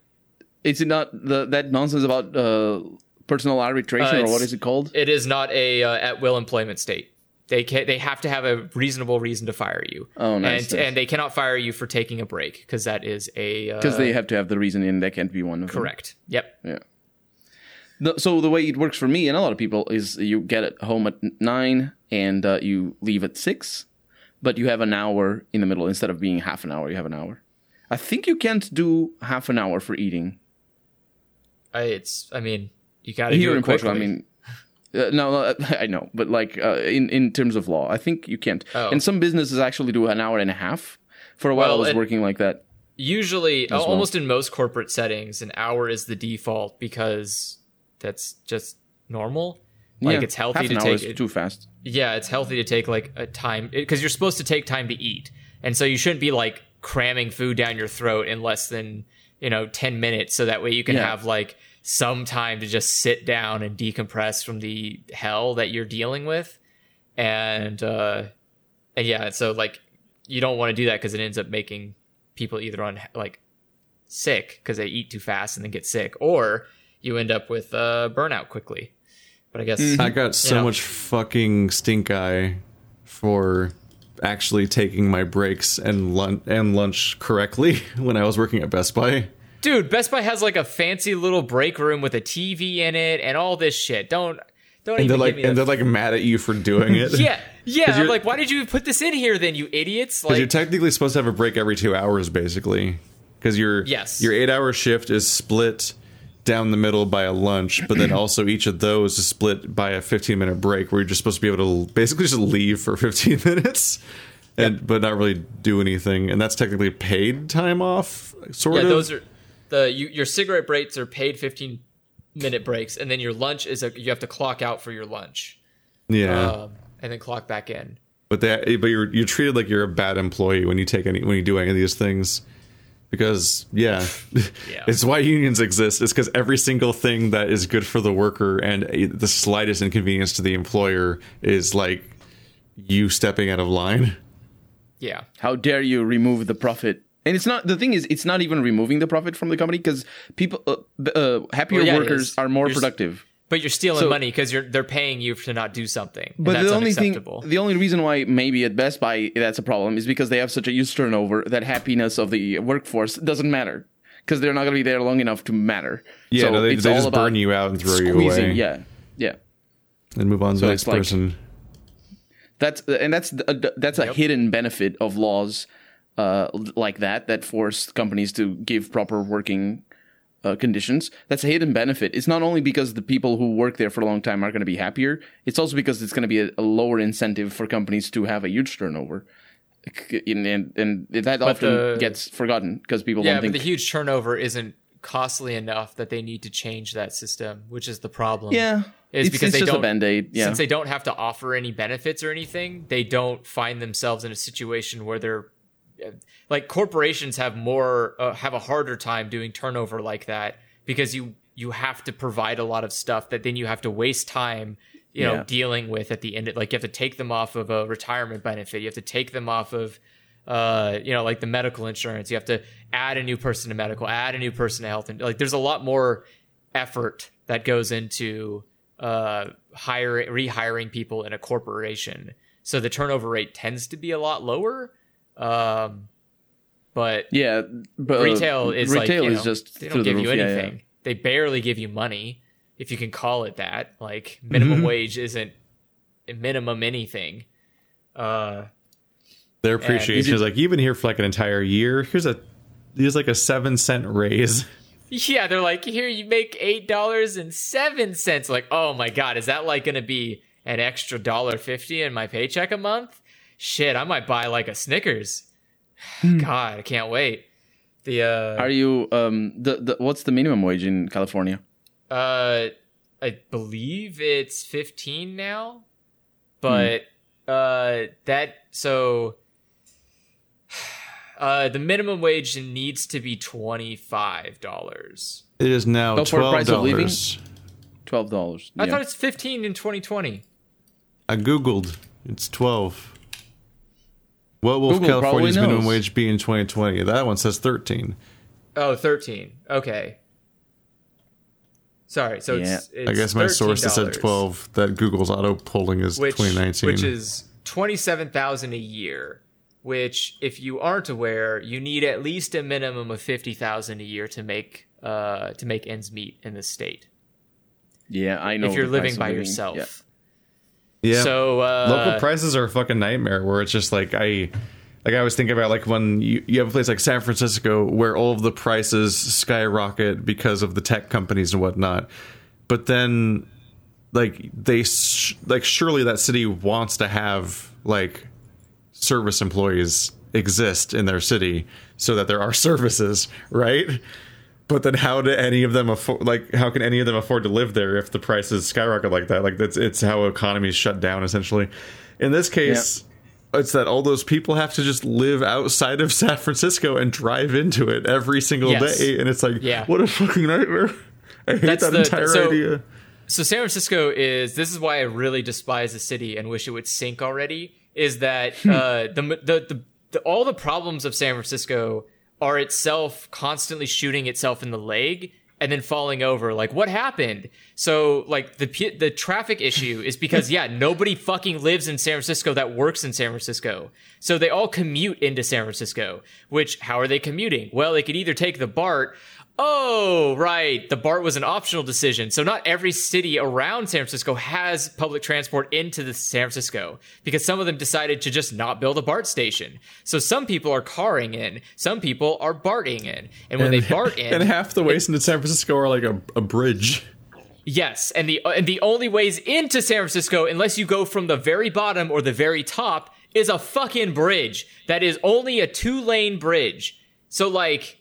is it not the, that nonsense about uh, personal arbitration Uh, or what is it called? It is not a uh, at will employment state. They can they have to have a reasonable reason to fire you. Oh, nice, And nice. and they cannot fire you for taking a break because that is a Because uh, they have to have the reason, and that can't be one of them. correct. Yep. Yeah. So the way it works for me and a lot of people is you get at home at nine and uh, you leave at six, but you have an hour in the middle instead of being half an hour. You have an hour. I think you can't do half an hour for eating I, it's I mean you got to do here in. Portugal. I mean, uh, no, no, I know, but like uh, in in terms of law, I think you can't. Oh. And some businesses actually do an hour and a half. For a while, Well, I was working like that. usually well. almost in most corporate settings, an hour is the default because that's just normal. Like Yeah, it's healthy to take it. too fast. yeah, it's healthy to take like a time because you're supposed to take time to eat, and so you shouldn't be like cramming food down your throat in less than you know ten minutes, so that way you can Yeah. have like some time to just sit down and decompress from the hell that you're dealing with, and uh, and yeah, so like you don't want to do that because it ends up making people either on like sick because they eat too fast and then get sick, or you end up with uh, burnout quickly. But I guess I got so Yeah. much fucking stink eye for actually taking my breaks and lunch and lunch correctly when I was working at Best Buy. Dude, Best Buy has like a fancy little break room with a TV in it and all this shit. Don't don't And they're even like me and they're like mad at you for doing it. yeah, yeah. I'm like, why did you put this in here then, you idiots? Because you're technically supposed to have a break every two hours, basically. Because your Yes. your eight hour shift is split down the middle by a lunch, but then also each of those is split by a 15 minute break, where you're just supposed to be able to basically just leave for 15 minutes, and but not really do anything, and that's technically paid time off, sort yeah, of. those are the you, your cigarette breaks are paid 15 minute breaks, and then your lunch is a you have to clock out for your lunch, yeah, um, and then clock back in. but that but you're you're treated like you're a bad employee when you take any when you do any of these things. Because yeah, Yeah. it's why unions exist. It's because every single thing that is good for the worker and a- the slightest inconvenience to the employer is like you stepping out of line. Yeah, How dare you remove the profit? And it's not the thing is it's not even removing the profit from the company because people uh, uh, happier Well, yeah, workers are more You're s- productive. but you're stealing So- money because you're they're paying you to not do something. and But that's the only thing, the only reason why maybe at Best Buy that's a problem is because they have such a huge turnover that happiness of the workforce doesn't matter because they're not going to be there long enough to matter. Yeah, so no, they, it's they all just about burn you out and throw you away. Yeah, yeah. and move on to the next it's like- person. That's and that's the- that's a hidden benefit of laws uh, like that that force companies to give proper working uh, conditions. That's a hidden benefit. It's not only because the people who work there for a long time are going to be happier. It's also because it's going to be a, a lower incentive for companies to have a huge turnover. And, and, and that often the- gets forgotten because people Yeah, don't but think. the huge turnover isn't costly enough that they need to change that system, which is the problem. yeah, Is it's, because it's they don't- band aid. Yeah, Since they don't have to offer any benefits or anything, they don't find themselves in a situation where they're like corporations have more uh, have a harder time doing turnover like that because you you have to provide a lot of stuff that then you have to waste time you know Yeah. dealing with at the end like you have to take them off of a retirement benefit. You have to take them off of uh you know like the medical insurance. You have to add a new person to medical add a new person to health. And like there's a lot more effort that goes into uh hiring rehiring people in a corporation. So the turnover rate tends to be a lot lower um but yeah, but uh, retail is like retail you is know, just they don't the give you roof. Yeah, anything. yeah. They barely give you money, if you can call it that. Like minimum Mm-hmm. wage isn't a minimum anything. Uh, Their appreciation is like you've been here for like an entire year. Here's a here's like a seven cent raise. yeah, they're like, here you make eight dollars and seven cents. Like, oh my god, is that like going to be an extra dollar fifty in my paycheck a month? Shit, I might buy like a Snickers. God, I can't wait. The uh, Are you um the, the what's the minimum wage in California? Uh, I believe it's 15 now, but uh, that so uh, the minimum wage needs to be twenty five dollars. It is now for twelve price of living? dollars. Twelve dollars. I thought it's fifteen in twenty twenty. I googled. It's twelve. What will Google California's probably minimum wage be in 2020? That one says 13. Oh, 13. Okay. Sorry, so it's, it's I guess my source that said 12 that Google's auto polling is which 2019. which is twenty seven thousand a year. Which, if you aren't aware, you need at least a minimum of fifty thousand a year to make uh, to make ends meet in the state. Yeah, I know. if you're living by living. yourself. Yeah. Yeah. So uh, local prices are a fucking nightmare where it's just like I like I was thinking about like when you, you have a place like San Francisco where all of the prices skyrocket because of the tech companies and whatnot. But then like they sh- like surely that city wants to have like service employees exist in their city so that there are services, right? But then, how do any of them afford? Like, how can any of them afford to live there if the prices skyrocket like that? Like, that's it's how economies shut down essentially. In this case, it's that all those people have to just live outside of San Francisco and drive into it every single Yes. day, and it's like, Yeah. what a fucking nightmare! I hate That's that the- entire so- idea. so San Francisco is this is why I really despise the city and wish it would sink already. Is that uh, the, the the the all the problems of San Francisco are itself constantly shooting itself in the leg and then falling over. Like what happened? So like the the traffic issue is because yeah nobody fucking lives in San Francisco that works in San Francisco. So they all commute into San Francisco. Which how are they commuting? Well, they could either take the BART. Oh, right. The BART was an optional decision. So not every city around San Francisco has public transport into the San Francisco because some of them decided to just not build a BART station. So some people are carring in, some people are BARTing in. And when they BART in, and half the ways into San Francisco are like a, a bridge. Yes, and the and the only ways into San Francisco, unless you go from the very bottom or the very top, is a fucking bridge that is only a two lane bridge. So like,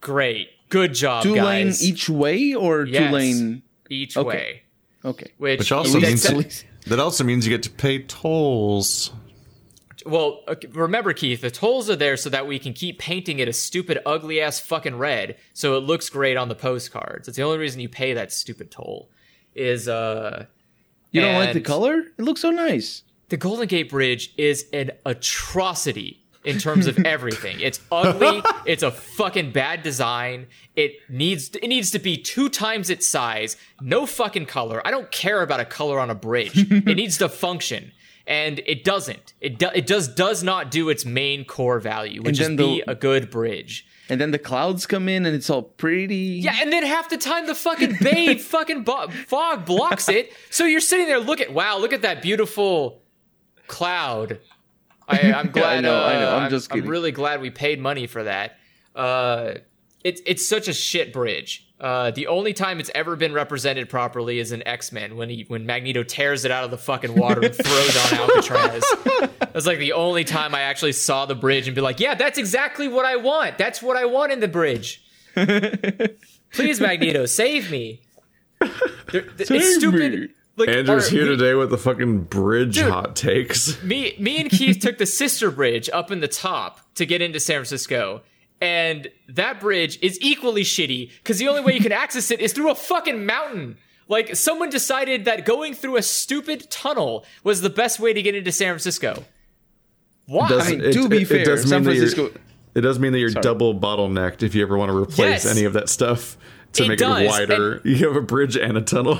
great, good job, Two lane each way or Yes, two lane? each Okay. way. Okay. Which, Which also means least- that also means you get to pay tolls. well, remember Keith, the tolls are there so that we can keep painting it a stupid, ugly ass fucking red, so it looks great on the postcards. It's the only reason you pay that stupid toll. Is uh. You don't like the color? It looks so nice. the Golden Gate Bridge is an atrocity in terms of everything. It's ugly. it's a fucking bad design. It needs it needs to be two times its size. No fucking color. I don't care about a color on a bridge. it needs to function. And it doesn't. It do, it just does not do its main core value, which is then be a good bridge. And then the clouds come in and it's all pretty. Yeah, and then half the time the fucking bay fucking bo- fog blocks it. So you're sitting there looking, wow, look at that beautiful cloud. I, I'm glad. know, I know, I'm uh, just I'm really glad we paid money for that. Uh, it's it's such a shit bridge. Uh, the only time it's ever been represented properly is in X Men when he when Magneto tears it out of the fucking water and throws on Alcatraz. That's like the only time I actually saw the bridge and be like, yeah, that's exactly what I want. That's what I want in the bridge. Please, Magneto, save me. They're- th- it's stupid. me. Like, Andrew's our- here we- today with the fucking bridge Dude. hot takes. me me and Keith took the sister bridge up in the top to get into San Francisco. And that bridge is equally shitty because the only way you can access it is through a fucking mountain. Like someone decided that going through a stupid tunnel was the best way to get into San Francisco. Why? Does- I mean, to be fair, does San that you're- Francisco- It does mean that you're Sorry. double bottlenecked if you ever want to replace Yes. any of that stuff to It make does, it wider. You have a bridge and a tunnel.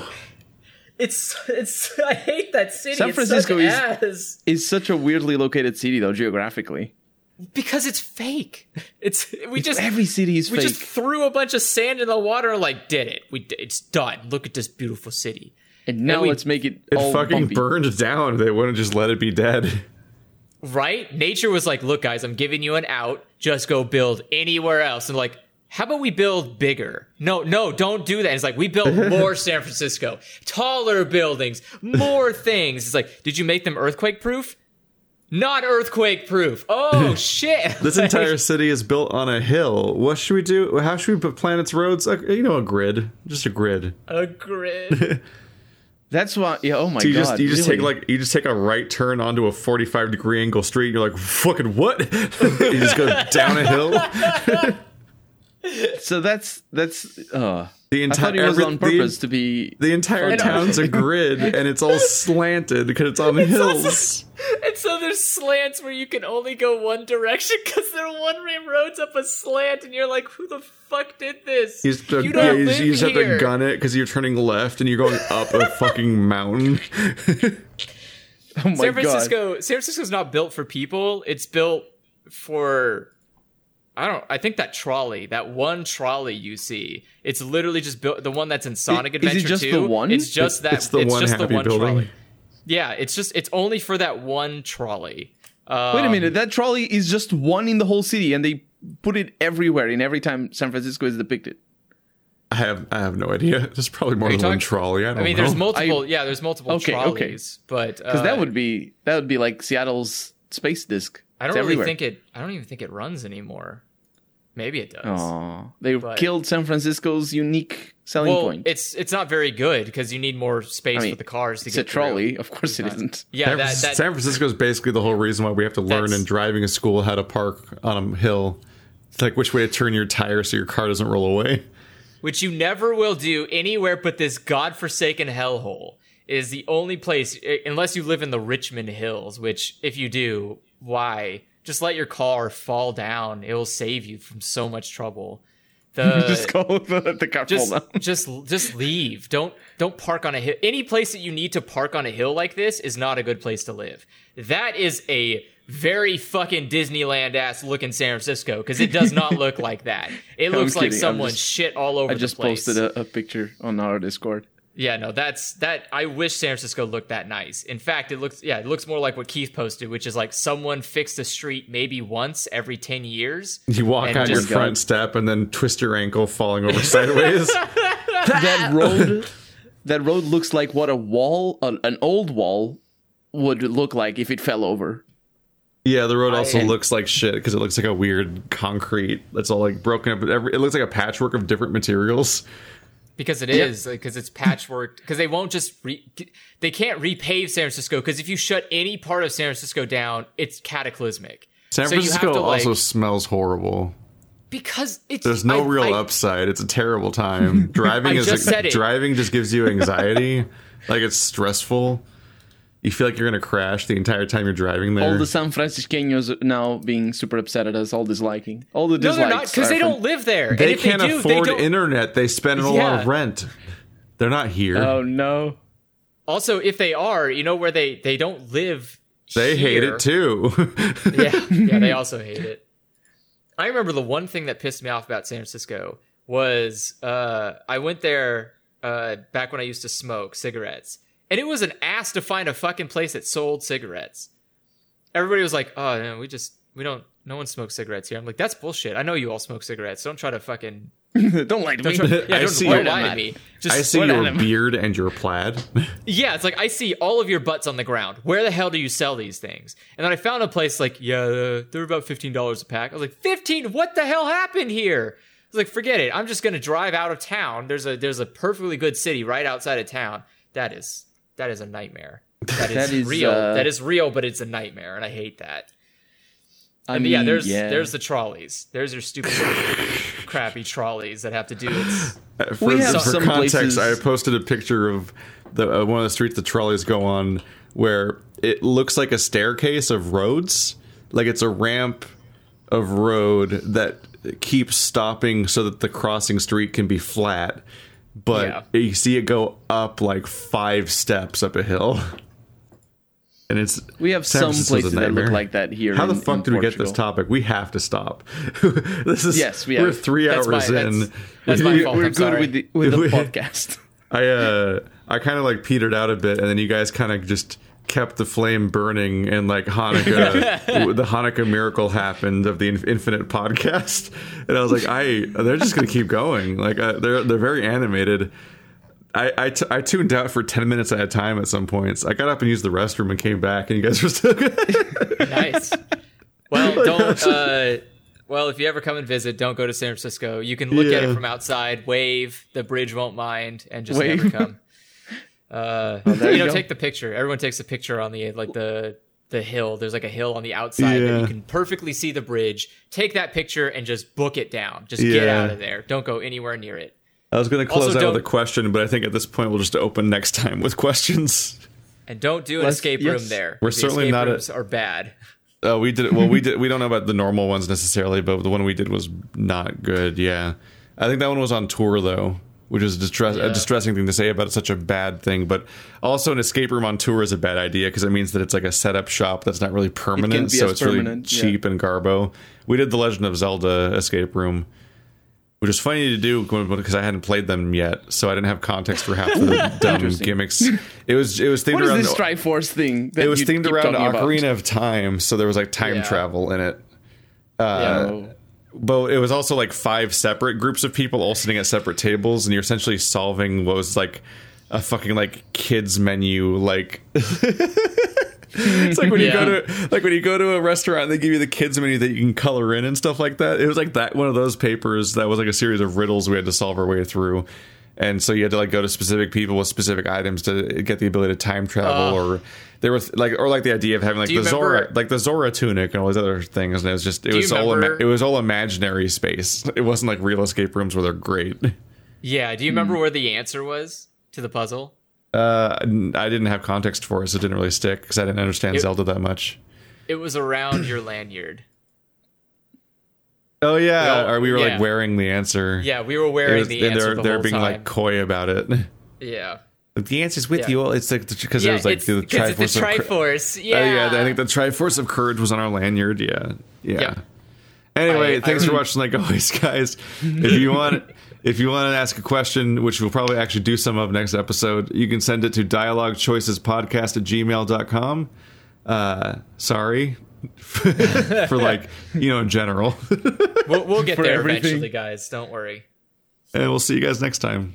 It's it's I hate that city. San Francisco such is- ass. It's such a weirdly located city, though, geographically. because it's fake. It's we just Every city is we fake. just threw a bunch of sand in the water and like did it. We it's done. Look at this beautiful city. and now we- let's make it, It all fucking bumpy. burned down. They wouldn't just let it be dead. right? Nature was like, look, guys, I'm giving you an out. Just go build anywhere else. And like, how about we build bigger? No, no, don't do that. It's like, we built more San Francisco, taller buildings, more things. It's like, did you make them earthquake proof? Not earthquake proof. Oh, shit. This Like, entire city is built on a hill. What should we do? How should we put plan its roads? Uh, You know, a grid, just a grid. a grid. That's why. Yeah. Oh my So you god. just you just take like you just take a right turn onto a 45 degree angle street. You're like fucking what? you just go down a hill. So that's that's. Uh, The entire thought it was on the- purpose to be. The entire town's a grid, and it's all slanted because it's on the hills. and so there's slants where you can only go one direction because they're one way roads up a slant, and you're like, who the fuck did this? You have to- You don't yeah, you just- live you just have to gun it because you're turning left and you're going up a fucking mountain. Oh my San god. Francisco, San Francisco's not built for people. It's built for I don't. I think that trolley, that one trolley you see, it's literally just built. The one that's in Sonic I- is it Adventure just 2. the one? It's just that. it's just the one just happy building. trolley. Yeah, it's just. It's only for that one trolley. Um, Wait a minute. That trolley is just one in the whole city, and they put it everywhere. In every time San Francisco is depicted. I have I have no idea. There's probably more Are you than one trolley. I don't I mean, know. there's multiple. yeah, there's multiple Okay, okay. trolleys, but Because uh, that would be that would be like Seattle's space disc. I don't really everywhere. think it. I don't even think it runs anymore. Maybe it does. Aw, they But- killed San Francisco's unique selling well, point. it's it's not very good because you need more space I mean, for the cars to it's a get through. trolley. Of course, it isn't. Yeah, San, that, that San Francisco is basically the whole reason why we have to learn in driving a school how to park on a hill. It's like which way to turn your tire so your car doesn't roll away. which you never will do anywhere but this godforsaken hellhole is the only place unless you live in the Richmond Hills, which if you do, why? Just let your car fall down. It will save you from so much trouble. The just go the, the car just just just leave. Don't don't park on a hill. Any place that you need to park on a hill like this is not a good place to live. That is a very fucking Disneyland ass looking San Francisco because it does not look like that. It looks like someone just- shit all over I just posted a, a picture on our Discord. Yeah, no, that's that. I wish San Francisco looked that nice. In fact, it looks yeah, it looks more like what Keith posted, which is like someone fixed a street maybe once every ten years. You walk on your just- front step and then twist your ankle falling over sideways. that road that road looks like what a wall an, an old wall would look like if it fell over yeah, the road also I- looks like shit because it looks like a weird concrete that's all like broken up. Every- It looks like a patchwork of different materials. Because it is because it's patchwork because they won't just re- they can't repave San Francisco because if you shut any part of San Francisco down, it's cataclysmic. San So Francisco to, like- also smells horrible. because it's There's no I- real I- upside. It's a terrible time. Driving I is just said it. driving just gives you anxiety. like it's stressful. You feel like you're gonna crash the entire time you're driving there. all the san franciscanos now being super upset at us all disliking all the dislikes. No, they're not because they from- don't live there. they can't they do, afford they internet. They spend a lot of rent. They're not here. oh no Also, if they are, you know where they they don't live. they hate it too. yeah, yeah, they also hate it. I remember the one thing that pissed me off about San Francisco was uh, I went there uh, back when I used to smoke cigarettes, and it was an ass to find a fucking place that sold cigarettes. Everybody was like, "Oh, no, we just we don't no one smokes cigarettes here. I'm like, that's bullshit. I know you all smoke cigarettes. Don't try to fucking don't lie to me. try, yeah, I don't, see don't your- lie to me. Just I see your beard and your plaid. Yeah, it's like I see all of your butts on the ground. Where the hell do you sell these things? And then I found a place like, yeah, uh, they're about fifteen dollars a pack. I was like, fifteen? What the hell happened here? I was like, forget it. I'm just gonna drive out of town. There's a there's a perfectly good city right outside of town. That is that is a nightmare. That is, That is, real. uh, that is real, but it's a nightmare, and I hate that. I And mean, yeah, there's yeah. there's the trolleys. There's your stupid crappy trolleys that have to do it. for We have for some context, places- I posted a picture of the uh, one of the streets the trolleys go on, where it looks like a staircase of roads, like it's a ramp of road that keeps stopping so that the crossing street can be flat. But Yeah. you see it go up like five steps up a hill. And it's We have some places that look like that here. How the in- fuck in did we get this topic? We have to stop. this is Yes, we we're have. three That's hours my- in. that's- that's my We- fault. We're I'm good with the with the We- podcast. I uh I kind of like petered out a bit, and then you guys kind of just kept the flame burning, and like Hanukkah, the Hanukkah miracle happened of the Infinite podcast, and I was like, I they're just gonna keep going. Like uh, they're they're very animated. I, I, t- I tuned out for 10 minutes at a time at some points. I got up and used the restroom and came back, and you guys were still good. nice. Well, don't. Uh, well, if you ever come and visit, don't go to San Francisco. You can look at it from outside, wave. The bridge won't mind, and just Wave. never come. Uh, there you you know, go. take the picture. Everyone takes a picture on the like the the hill. There's like a hill on the outside that you can perfectly see the bridge. Take that picture and just book it down. Just get out of there. Don't go anywhere near it. I was going to close Also, out with a question, but I think at this point we'll just open next time with questions. And don't do an Let's- escape yes. room there. We're The certainly escape not a- are bad. Oh, we did. Well, we did. We don't know about the normal ones necessarily, but the one we did was not good. Yeah, I think that one was on tour though, which is distress- Yeah. a distressing thing to say about such a bad thing. But also, an escape room on tour is a bad idea because it means that it's like a setup shop that's not really permanent, be so it's really permanent, yeah. cheap and garbo. We did the Legend of Zelda escape room. Which is funny to do because I hadn't played them yet, so I didn't have context for half the dumb gimmicks. It was it was themed What is around this Triforce thing? That it was themed around talking about? Ocarina of Time, so there was like time Yeah. travel in it. yeah. Uh, But it was also like five separate groups of people all sitting at separate tables, and you're essentially solving what was like a fucking like kids menu. Like it's like when you Yeah. go to like when you go to a restaurant, and they give you the kids menu that you can color in and stuff like that. It was like that one of those papers that was like a series of riddles we had to solve our way through. And so you had to like go to specific people with specific items to get the ability to time travel, or there was like, or like the idea of having like the Zora, like the Zora tunic and all these other things. And it was just, it was all, ima- it was all imaginary space. It wasn't like real escape rooms where they're great. Yeah. Do you remember where the answer was to the puzzle? Uh, I didn't have context for it, so it didn't really stick because I didn't understand It- Zelda that much. It was around your lanyard. Oh yeah, all- or we were yeah. like wearing the answer. Yeah, we were wearing was- the and answer they're the they're whole being time. like coy about it. yeah. The answer's with Yeah. you. It's like because Yeah, it was like it's, the 'cause it's Triforce the of Cour- Triforce. Uh, Yeah. yeah, I think the Triforce of Courage was on our lanyard. Yeah, yeah. Yep. Anyway, I- thanks I- for watching. Like always, guys. If you want, if you want to ask a question, which we'll probably actually do some of next episode, you can send it to dialoguechoicespodcast at gmail.com. Uh, sorry for like you know in general, We'll, we'll get there everything. eventually, guys. Don't worry. and we'll see you guys next time.